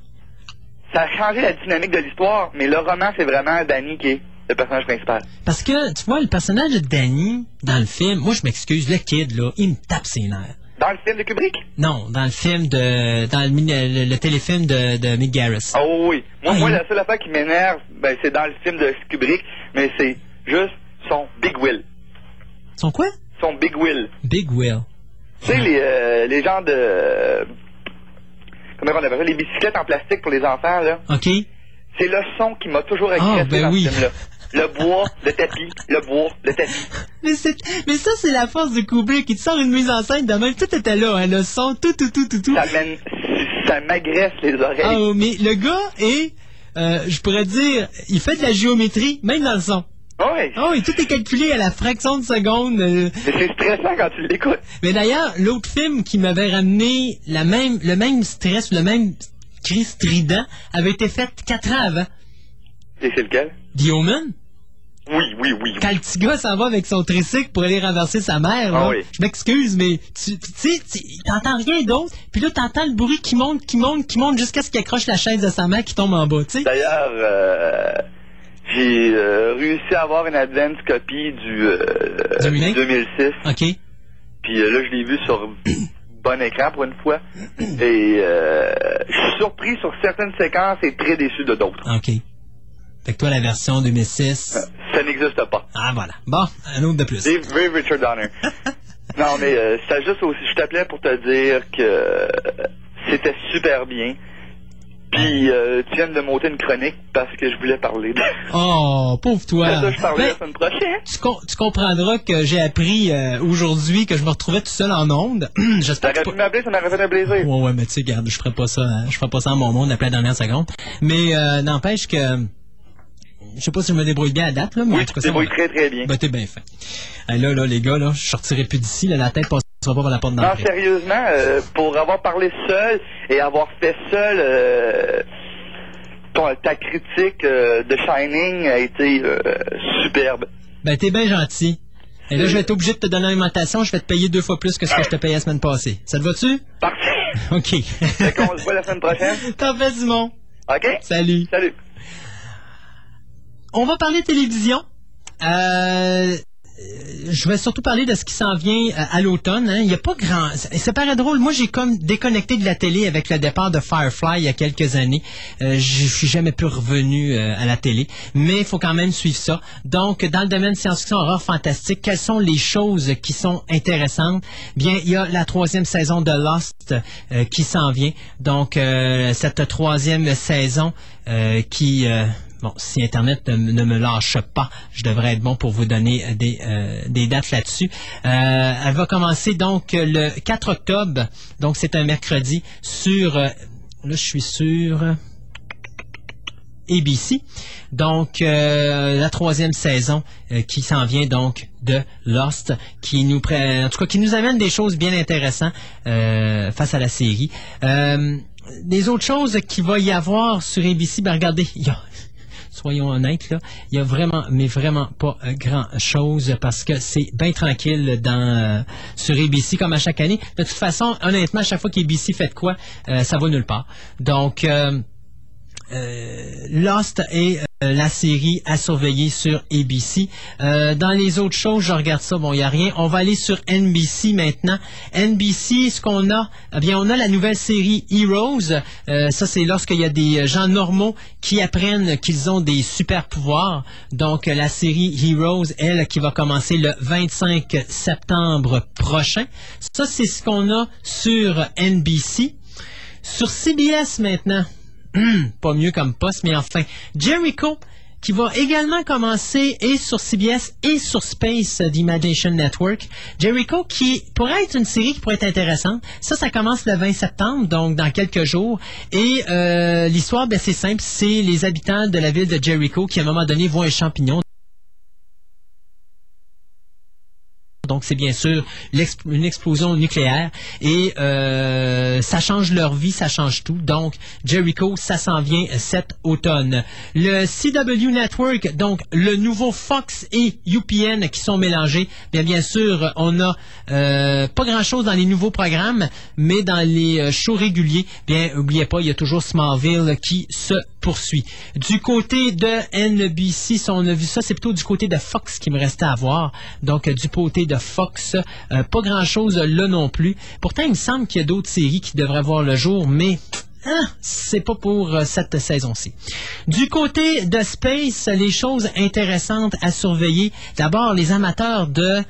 Ça a changé la dynamique de l'histoire, mais le roman, c'est vraiment Danny qui est le personnage principal.
Parce que, tu vois, le personnage de Danny, dans le film, moi, je m'excuse, le kid, là, il me tape ses nerfs.
Dans le film de Kubrick?
Non, dans le film de, dans le, mini- le, le téléfilm de, de Mick Garris.
Oh oui. Moi,
Ah,
moi
il-
la seule affaire qui m'énerve, ben, c'est dans le film de Kubrick, mais c'est juste son Big Will.
Son quoi?
Son Big Will.
Big Will.
Tu sais, les, euh, les gens de... Comment on appelle ça? Les bicyclettes en plastique pour les enfants, là?
OK?
C'est le son qui m'a toujours agressé
Ah, ben
dans
oui.
ce film-là. Le bois, le tapis, le bois, le tapis.
Mais, mais ça, c'est la force de Kubrick. Il te sort une mise en scène de même. Tout était là, hein, le son, tout, tout, tout, tout, tout.
Ça m'agresse les oreilles.
Ah, oh, mais le gars est, euh, je pourrais dire, il fait de la géométrie, même dans le son.
Oui.
Oh, et tout est calculé à la fraction de seconde. euh.
Mais c'est stressant quand tu l'écoutes.
Mais d'ailleurs, l'autre film qui m'avait ramené la même, le même stress le même cri strident avait été fait quatre ans avant.
Et c'est lequel?
The Omen?
Oui, oui, oui.
Quand le petit gars s'en va avec son tricycle pour aller renverser sa mère,
Ah
là,
oui.
je m'excuse, mais tu sais, t'entends rien d'autre, puis là, t'entends le bruit qui monte, qui monte, qui monte, jusqu'à ce qu'il accroche la chaise de sa mère qui tombe en bas, tu sais.
D'ailleurs, euh, j'ai euh, réussi à avoir une advance copie du, euh,
Du remake?
2006.
OK.
Puis euh, là, je l'ai vu sur bon écran pour une fois. Et euh, je suis surpris sur certaines séquences et très déçu de d'autres.
OK. Fait que toi, la version 2006.
Ça n'existe pas.
Ah, voilà. Bon, un autre de plus.
Ray Richard Donner. non, mais euh, c'était juste aussi, je t'appelais pour te dire que euh, c'était super bien. Puis euh, tu viens de m'ôter une chronique parce que je voulais parler. de-
Oh, pauvre toi.
Ça, je parlais
Ben,
la semaine prochaine.
tu, com- tu comprendras que j'ai appris euh, aujourd'hui que je me retrouvais tout seul en onde. J'espère que
pu m'appeler, ça m'aurait fait un plaisir.
Ouais, ouais, mais tu sais, regarde, je ferais pas ça, hein. je ferais pas ça en mon monde après la dernière seconde. Mais euh, n'empêche que, je sais pas si je me débrouille bien à date, là, mais en tout
tu
cas,
débrouilles très très bien.
Ben, t'es bien fait. Là, là, les gars, là, je sortirai plus d'ici, là, la tête passera pas par la porte
Non, sérieusement, euh, pour avoir parlé seul et avoir fait seul, euh, ton- ta critique euh, de Shining a été euh, superbe.
Ben, t'es bien gentil. Et là, je vais être obligé de te donner l'alimentation, je vais te payer deux fois plus que ce que je te payais la semaine passée. Ça te va-tu?
Parfait.
OK.
Fait qu'on se voit la semaine prochaine.
T'en fais, Simon.
OK?
Salut.
Salut.
On va parler télévision. Euh, je vais surtout parler de ce qui s'en vient euh, à l'automne. hein. Il n'y a pas grand... Ça paraît drôle. Moi, j'ai comme déconnecté de la télé avec le départ de Firefly il y a quelques années. Euh, je suis jamais plus revenu euh, à la télé. Mais il faut quand même suivre ça. Donc, dans le domaine science-fiction, horreur, fantastique, quelles sont les choses qui sont intéressantes? Bien, il y a la troisième saison de Lost euh, qui s'en vient. Donc, cette troisième saison qui... Bon, si Internet ne, me lâche pas, je devrais être bon pour vous donner euh, des, euh, des dates là-dessus. Euh, elle va commencer donc euh, le 4 octobre, donc c'est un mercredi, sur, euh, là je suis sur ABC. Donc, la troisième saison qui s'en vient donc de Lost, qui nous en tout cas qui nous amène des choses bien intéressantes face à la série. Des autres choses qu'il va y avoir sur ABC, ben regardez, il y a, soyons honnêtes, là, il y a vraiment, mais vraiment pas euh, grand chose parce que c'est bien tranquille dans euh, sur ABC comme à chaque année. De toute façon, honnêtement, à chaque fois qu'ABC fait de quoi, euh, ça va nulle part. Donc euh, Lost est euh, la série à surveiller sur ABC. Euh, dans les autres choses, je regarde ça, bon, il n'y a rien. On va aller sur NBC maintenant. NBC, ce qu'on a, eh bien, on a la nouvelle série Heroes. Euh, ça, c'est lorsqu'il y a des gens normaux qui apprennent qu'ils ont des super pouvoirs. Donc, euh, la série Heroes, elle, qui va commencer le 25 septembre prochain. Ça, c'est ce qu'on a sur NBC. Sur CBS maintenant, pas mieux comme poste, mais enfin, Jericho, qui va également commencer et sur CBS et sur Space euh, d'Imagination Network. Jericho, qui pourrait être une série qui pourrait être intéressante. Ça, ça commence le 20 septembre, donc dans quelques jours. Et euh, l'histoire, ben, c'est simple, c'est les habitants de la ville de Jericho qui, à un moment donné, voient un champignon Donc, c'est bien sûr une explosion nucléaire et euh, ça change leur vie, ça change tout. Donc, Jericho, ça s'en vient cet automne. Le CW Network, donc le nouveau Fox et UPN qui sont mélangés. Bien, bien sûr, on a euh, pas grand-chose dans les nouveaux programmes, mais dans les euh, shows réguliers, bien, oubliez pas, il y a toujours Smallville qui se poursuit. Du côté de NBC, on a vu ça, c'est plutôt du côté de Fox qui me restait à voir. Donc, euh, du côté de Fox, euh, pas grand-chose là non plus. Pourtant, il me semble qu'il y a d'autres séries qui devraient voir le jour, mais ah, c'est pas pour euh, cette saison-ci. Du côté de Space, les choses intéressantes à surveiller. D'abord, les amateurs de...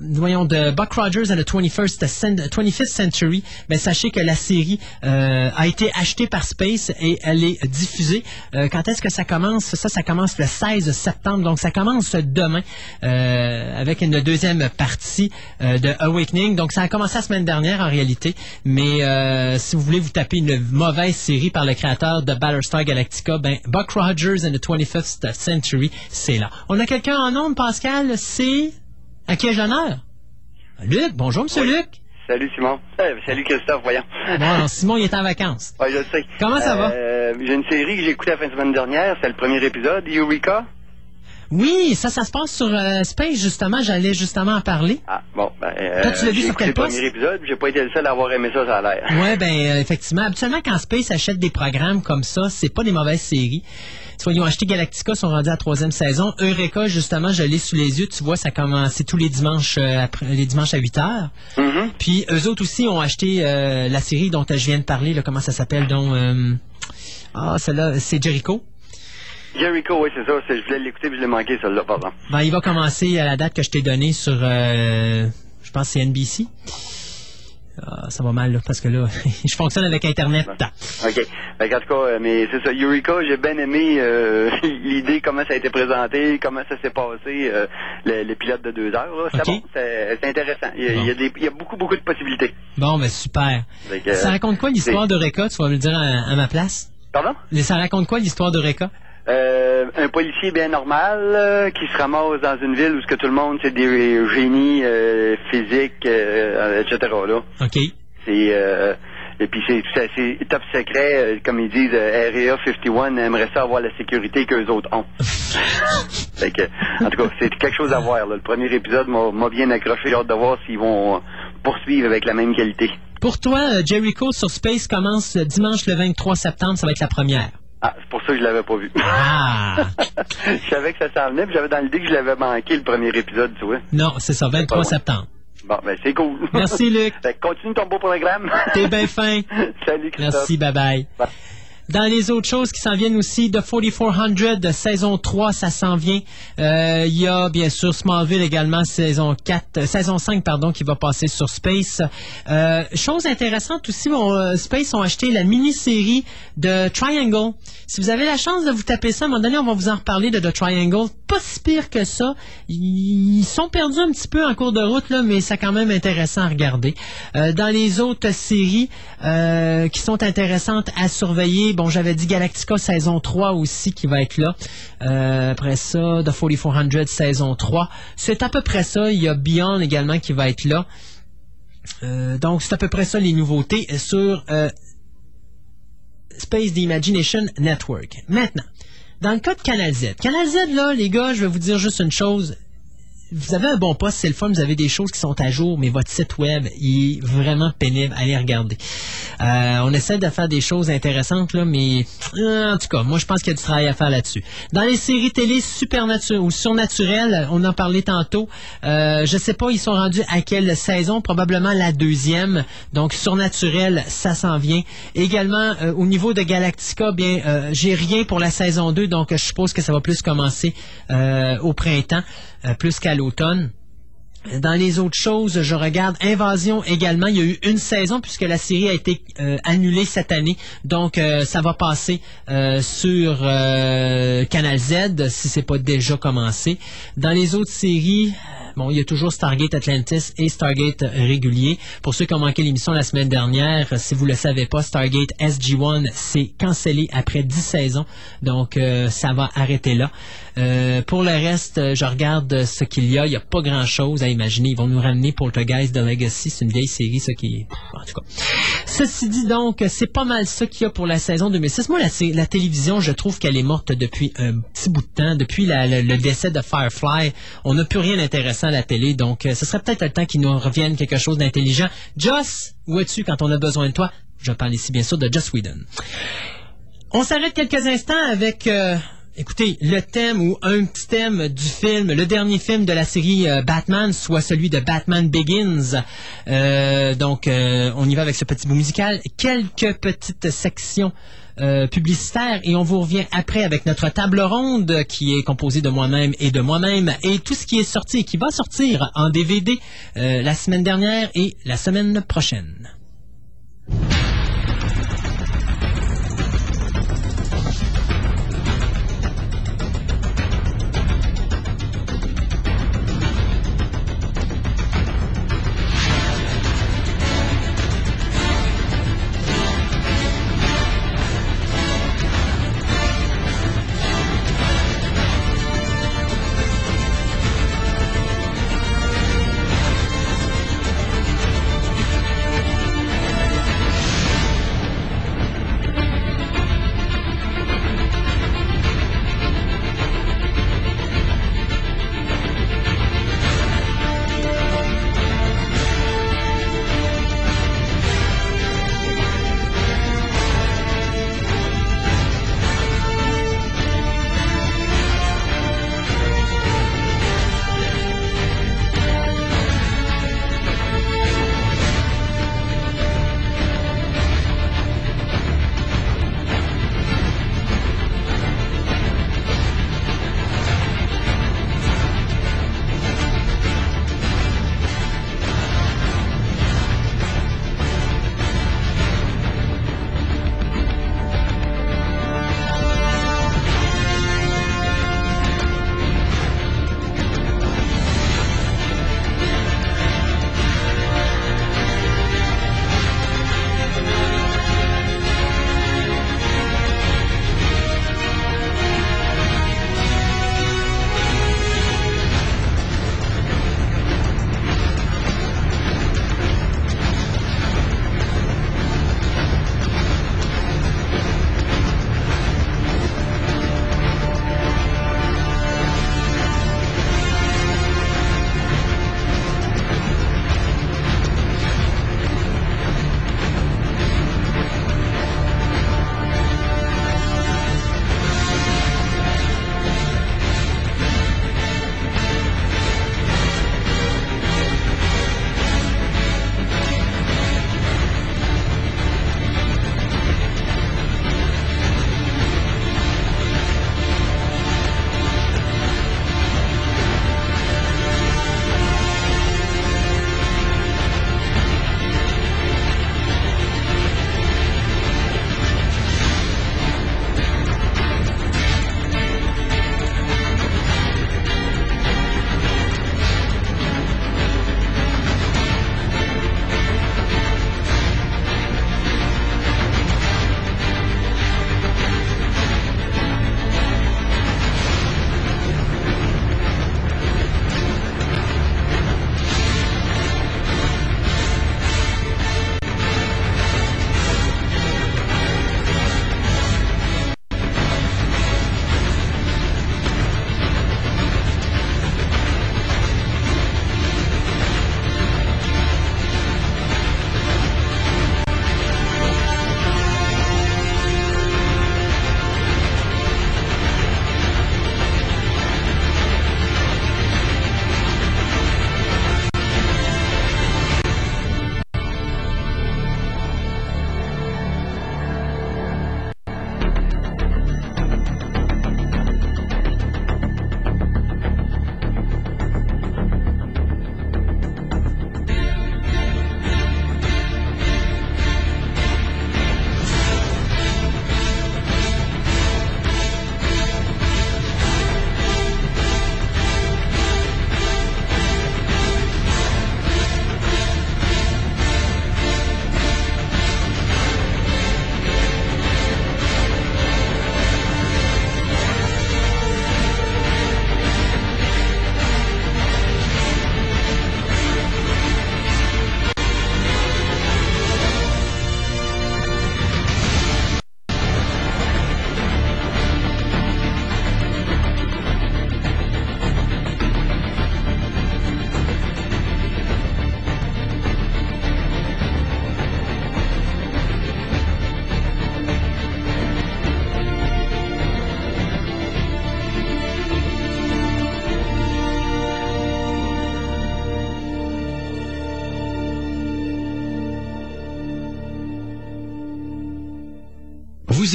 voyons, de Buck Rogers and the 21st, cen- 25th Century, ben, sachez que la série euh, a été achetée par Space et elle est diffusée. Euh, quand est-ce que ça commence? Ça, ça commence le 16 septembre, donc ça commence demain euh, avec une deuxième partie euh, de Awakening. Donc ça a commencé la semaine dernière en réalité, mais euh, si vous voulez vous taper une mauvaise série par le créateur de Battlestar Galactica, ben, Buck Rogers and the 25th Century, c'est là. On a quelqu'un en nombre, Pascal, c'est... À qui ai-je l'honneur? Luc, bonjour, monsieur Luc.
Salut Simon. Euh, salut Christophe, voyons.
Bon, Simon, il est en vacances.
Ouais, je sais.
Comment ça va?
Euh, J'ai une série que j'ai écoutée la fin de semaine dernière, c'est le premier épisode, Eureka.
Oui, ça, ça se passe sur euh, Space, justement. J'allais justement en parler.
Ah, bon, ben, euh,
Toi, tu l'as vu sur quel
le
poste?
premier épisode, j'ai pas été le seul à avoir aimé ça, ça a l'air.
Ouais, ben effectivement. Habituellement, quand Space achète des programmes comme ça, c'est pas des mauvaises séries. Tu vois, ils ont acheté Galactica, sont rendus à la troisième saison. Eureka, justement, je l'ai sous les yeux. Tu vois, ça commence c'est tous les dimanches, euh, après- les dimanches à 8 heures.
Mm-hmm.
Puis eux autres aussi ont acheté euh, la série dont je viens de parler. Là, comment ça s'appelle donc euh, Ah, celle-là, c'est Jericho.
Jericho, oui, c'est ça, je voulais l'écouter, mais je l'ai manqué, celle-là, pardon.
Ben, il va commencer à la date que je t'ai donnée sur, euh, je pense c'est NBC. Ah, ça va mal, là, parce que là, je fonctionne avec Internet.
OK. Fait qu'en tout cas, euh, mais c'est ça, Eureka, j'ai bien aimé euh, l'idée, comment ça a été présenté, comment ça s'est passé, euh, le, le pilote de deux heures. là. C'est
OK.
bon, c'est intéressant. Il y, a, il y a des- il y a beaucoup, beaucoup de possibilités.
Bon, ben super. Ça raconte quoi l'histoire d'Eureka? Tu vas me le dire à, à ma place?
Pardon?
Mais Ça raconte quoi l'histoire d'Eureka?
Euh, un policier bien normal euh, qui se ramasse dans une ville où ce que tout le monde c'est des génies euh, physiques, etc. Là.
OK.
C'est et puis c'est top secret, comme ils disent, Area 51 aimerait ça avoir la sécurité qu'eux autres ont. fait que, en tout cas, c'est quelque chose à voir. là. Le premier épisode m'a bien accroché. J'ai hâte de voir s'ils vont poursuivre avec la même qualité.
Pour toi, Jericho sur Space commence dimanche le 23 septembre. Ça va être la première.
Ah, c'est pour ça que je l'avais pas vu.
Ah!
je savais que ça s'en venait, puis j'avais dans l'idée que je l'avais manqué le premier épisode, tu vois.
Non, c'est ça, 23
loin.
septembre.
Bon, ben c'est cool.
Merci, Luc.
Continue ton beau programme.
T'es bien fin.
Salut, Christophe.
Merci, bye bye. Dans les autres choses qui s'en viennent aussi, The 4400 de saison 3, ça s'en vient. Euh, Il y a bien sûr Smallville également, saison 4, euh, saison 5, pardon, qui va passer sur Space. Euh, chose intéressante aussi, Space ont acheté la mini-série de Triangle. Si vous avez la chance de vous taper ça, à un moment donné, on va vous en reparler de The Triangle. Pas si pire que ça. Ils sont perdus un petit peu en cours de route, là, mais c'est quand même intéressant à regarder. Dans les autres séries qui sont intéressantes à surveiller, bon, j'avais dit Galactica saison 3 aussi qui va être là. Euh, après ça, The 4400 saison 3. C'est à peu près ça. Il y a Beyond également qui va être là. Euh, donc, c'est à peu près ça les nouveautés sur euh, Space the Imagination Network. Maintenant, dans le cas de Canal Z. Canal Z, là, les gars, je vais vous dire juste une chose. Vous avez un bon poste, c'est le fun, vous avez des choses qui sont à jour, mais votre site web, il est vraiment pénible. Allez regarder. Euh, on essaie de faire des choses intéressantes, là, mais euh, en tout cas, moi, je pense qu'il y a du travail à faire là-dessus. Dans les séries télé supernaturelles ou surnaturelles, on en parlait tantôt. Euh, je sais pas, ils sont rendus à quelle saison, probablement la deuxième. Donc, surnaturel, ça s'en vient. Également, euh, au niveau de Galactica, bien, euh, j'ai rien pour la saison 2, donc je suppose que ça va plus commencer euh, au printemps, euh, plus qu'à l'automne. Dans les autres choses, je regarde Invasion également. Il y a eu une saison puisque la série a été euh, annulée cette année. Donc, euh, ça va passer sur Canal Z si c'est pas déjà commencé. Dans les autres séries, bon, il y a toujours Stargate Atlantis et Stargate régulier. Pour ceux qui ont manqué l'émission la semaine dernière, si vous le savez pas, Stargate SG-1 s'est cancellé après 10 saisons. Donc, euh, ça va arrêter là. Euh, pour le reste, euh, je regarde ce qu'il y a. Il n'y a pas grand-chose à imaginer. Ils vont nous ramener Poltergeist de Legacy. C'est une vieille série, ça qui. En tout cas. Ceci dit donc, c'est pas mal ça qu'il y a pour la saison 2006. Moi, la, télévision, je trouve qu'elle est morte depuis un petit bout de temps. Depuis le décès de Firefly, on n'a plus rien d'intéressant la télé. Donc, euh, ce serait peut-être le temps qu'ils nous reviennent quelque chose d'intelligent. Joss, où es-tu quand on a besoin de toi? Je parle ici, bien sûr, de Joss Whedon. On s'arrête quelques instants avec, euh, écoutez, le thème ou un petit thème du film, le dernier film de la série euh, Batman, soit celui de Batman Begins. Donc, on y va avec ce petit bout musical. Quelques petites sections euh, publicitaires et on vous revient après avec notre table ronde qui est composée de moi-même et de moi-même et tout ce qui est sorti et qui va sortir en DVD euh, la semaine dernière et la semaine prochaine.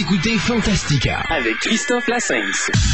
Écoutez Fantastica.
Avec Christophe Lassens.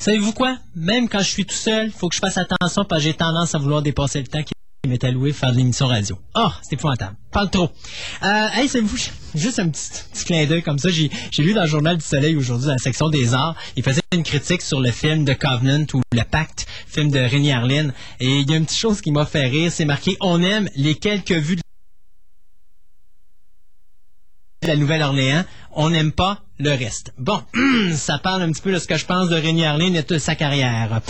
Savez-vous quoi? Même quand je suis tout seul, faut que je fasse attention parce que j'ai tendance à vouloir dépasser le temps qui m'est alloué faire de l'émission radio. Ah, c'est épouvantable. Parle trop. Euh, hey, savez-vous, juste un petit, clin d'œil comme ça. J'ai, j'ai lu dans le Journal du Soleil aujourd'hui, dans la section des arts, il faisait une critique sur le film de Covenant ou Le Pacte, film de Rémi Harlin. Et il y a une petite chose qui m'a fait rire, c'est marqué « On aime les quelques vues de la Nouvelle-Orléans, on n'aime pas le reste. Bon, ça parle un petit peu de ce que je pense de Rémi Harlin et de sa carrière.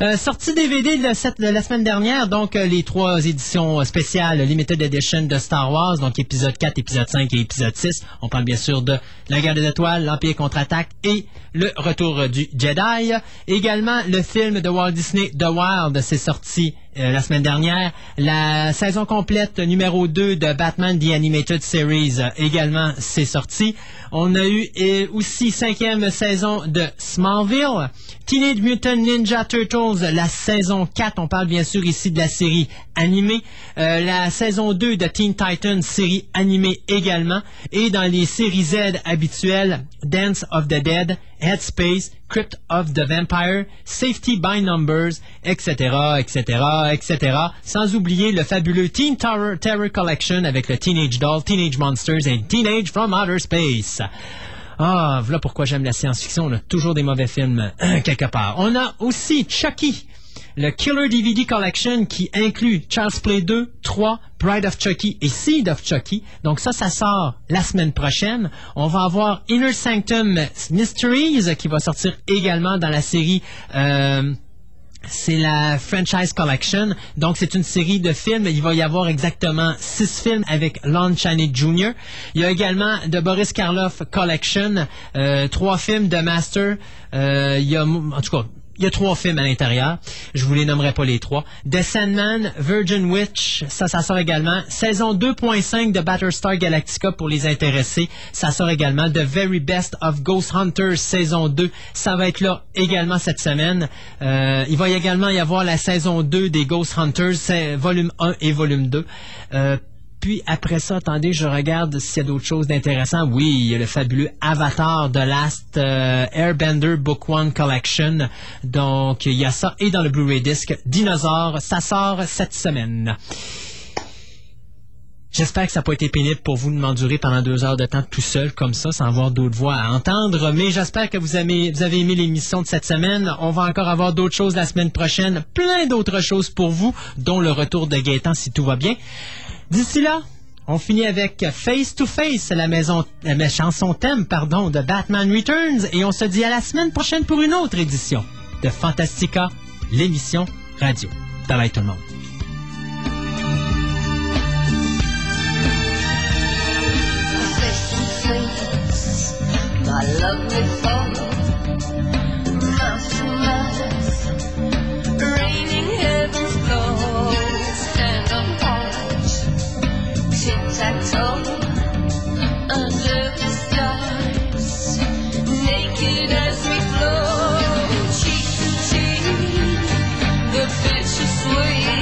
Euh, sortie DVD de la semaine dernière, donc euh, les trois éditions spéciales Limited Edition de Star Wars, donc épisode 4, épisode 5 et épisode 6. On parle bien sûr de La guerre des étoiles, l'Empire contre-attaque et le retour du Jedi. Également, le film de Walt Disney, The Wild, c'est sorti euh, la semaine dernière. La saison complète numéro 2 de Batman The Animated Series euh, également c'est sorti. On a eu euh, aussi cinquième saison de Smallville. Teenage Mutant Ninja Turtles, la saison 4. On parle bien sûr ici de la série animée. La saison 2 de Teen Titans, série animée également. Et dans les séries Z habituelles, Dance of the Dead, Headspace, Crypt of the Vampire, Safety by Numbers, etc., etc., etc. Sans oublier le fabuleux Teen Terror, Collection avec le Teenage Doll, Teenage Monsters et Teenage from Outer Space. Ah, voilà pourquoi j'aime la science-fiction. On a toujours des mauvais films quelque part. On a aussi Chucky, le Killer DVD Collection qui inclut Charles Play 2, 3, Bride of Chucky et Seed of Chucky. Donc ça, ça sort la semaine prochaine. On va avoir Inner Sanctum Mysteries qui va sortir également dans la série... euh, c'est la Franchise Collection. Donc, c'est une série de films. Il va y avoir exactement six films avec Lon Chaney Jr. Il y a également The Boris Karloff Collection, euh, trois films de Master. Euh, il y a, en tout cas, il y a trois films à l'intérieur. Je vous les nommerai pas les trois. The Sandman, Virgin Witch, ça, ça sort également. Saison 2.5 de Battlestar Galactica pour les intéressés. Ça sort également. The Very Best of Ghost Hunters, saison 2. Ça va être là également cette semaine. Euh, il va également y avoir la saison 2 des Ghost Hunters, volume 1 et volume 2. Euh, puis après ça, attendez, je regarde s'il y a d'autres choses d'intéressantes. Oui, il y a le fabuleux Avatar de Last euh, Airbender Book One Collection. Donc, il y a ça. Et dans le Blu-ray disc, Dinosaure, ça sort cette semaine. J'espère que ça n'a pas été pénible pour vous de m'endurer pendant deux heures de temps tout seul comme ça, sans avoir d'autres voix à entendre. Mais j'espère que vous avez, vous avez aimé l'émission de cette semaine. On va encore avoir d'autres choses la semaine prochaine. Plein d'autres choses pour vous, dont le retour de Gaëtan si tout va bien. D'ici là, on finit avec Face to Face, la maison, la chanson thème, pardon, de Batman Returns, et on se dit à la semaine prochaine pour une autre édition de Fantastica, l'émission radio. Bye bye tout le monde.
sweet.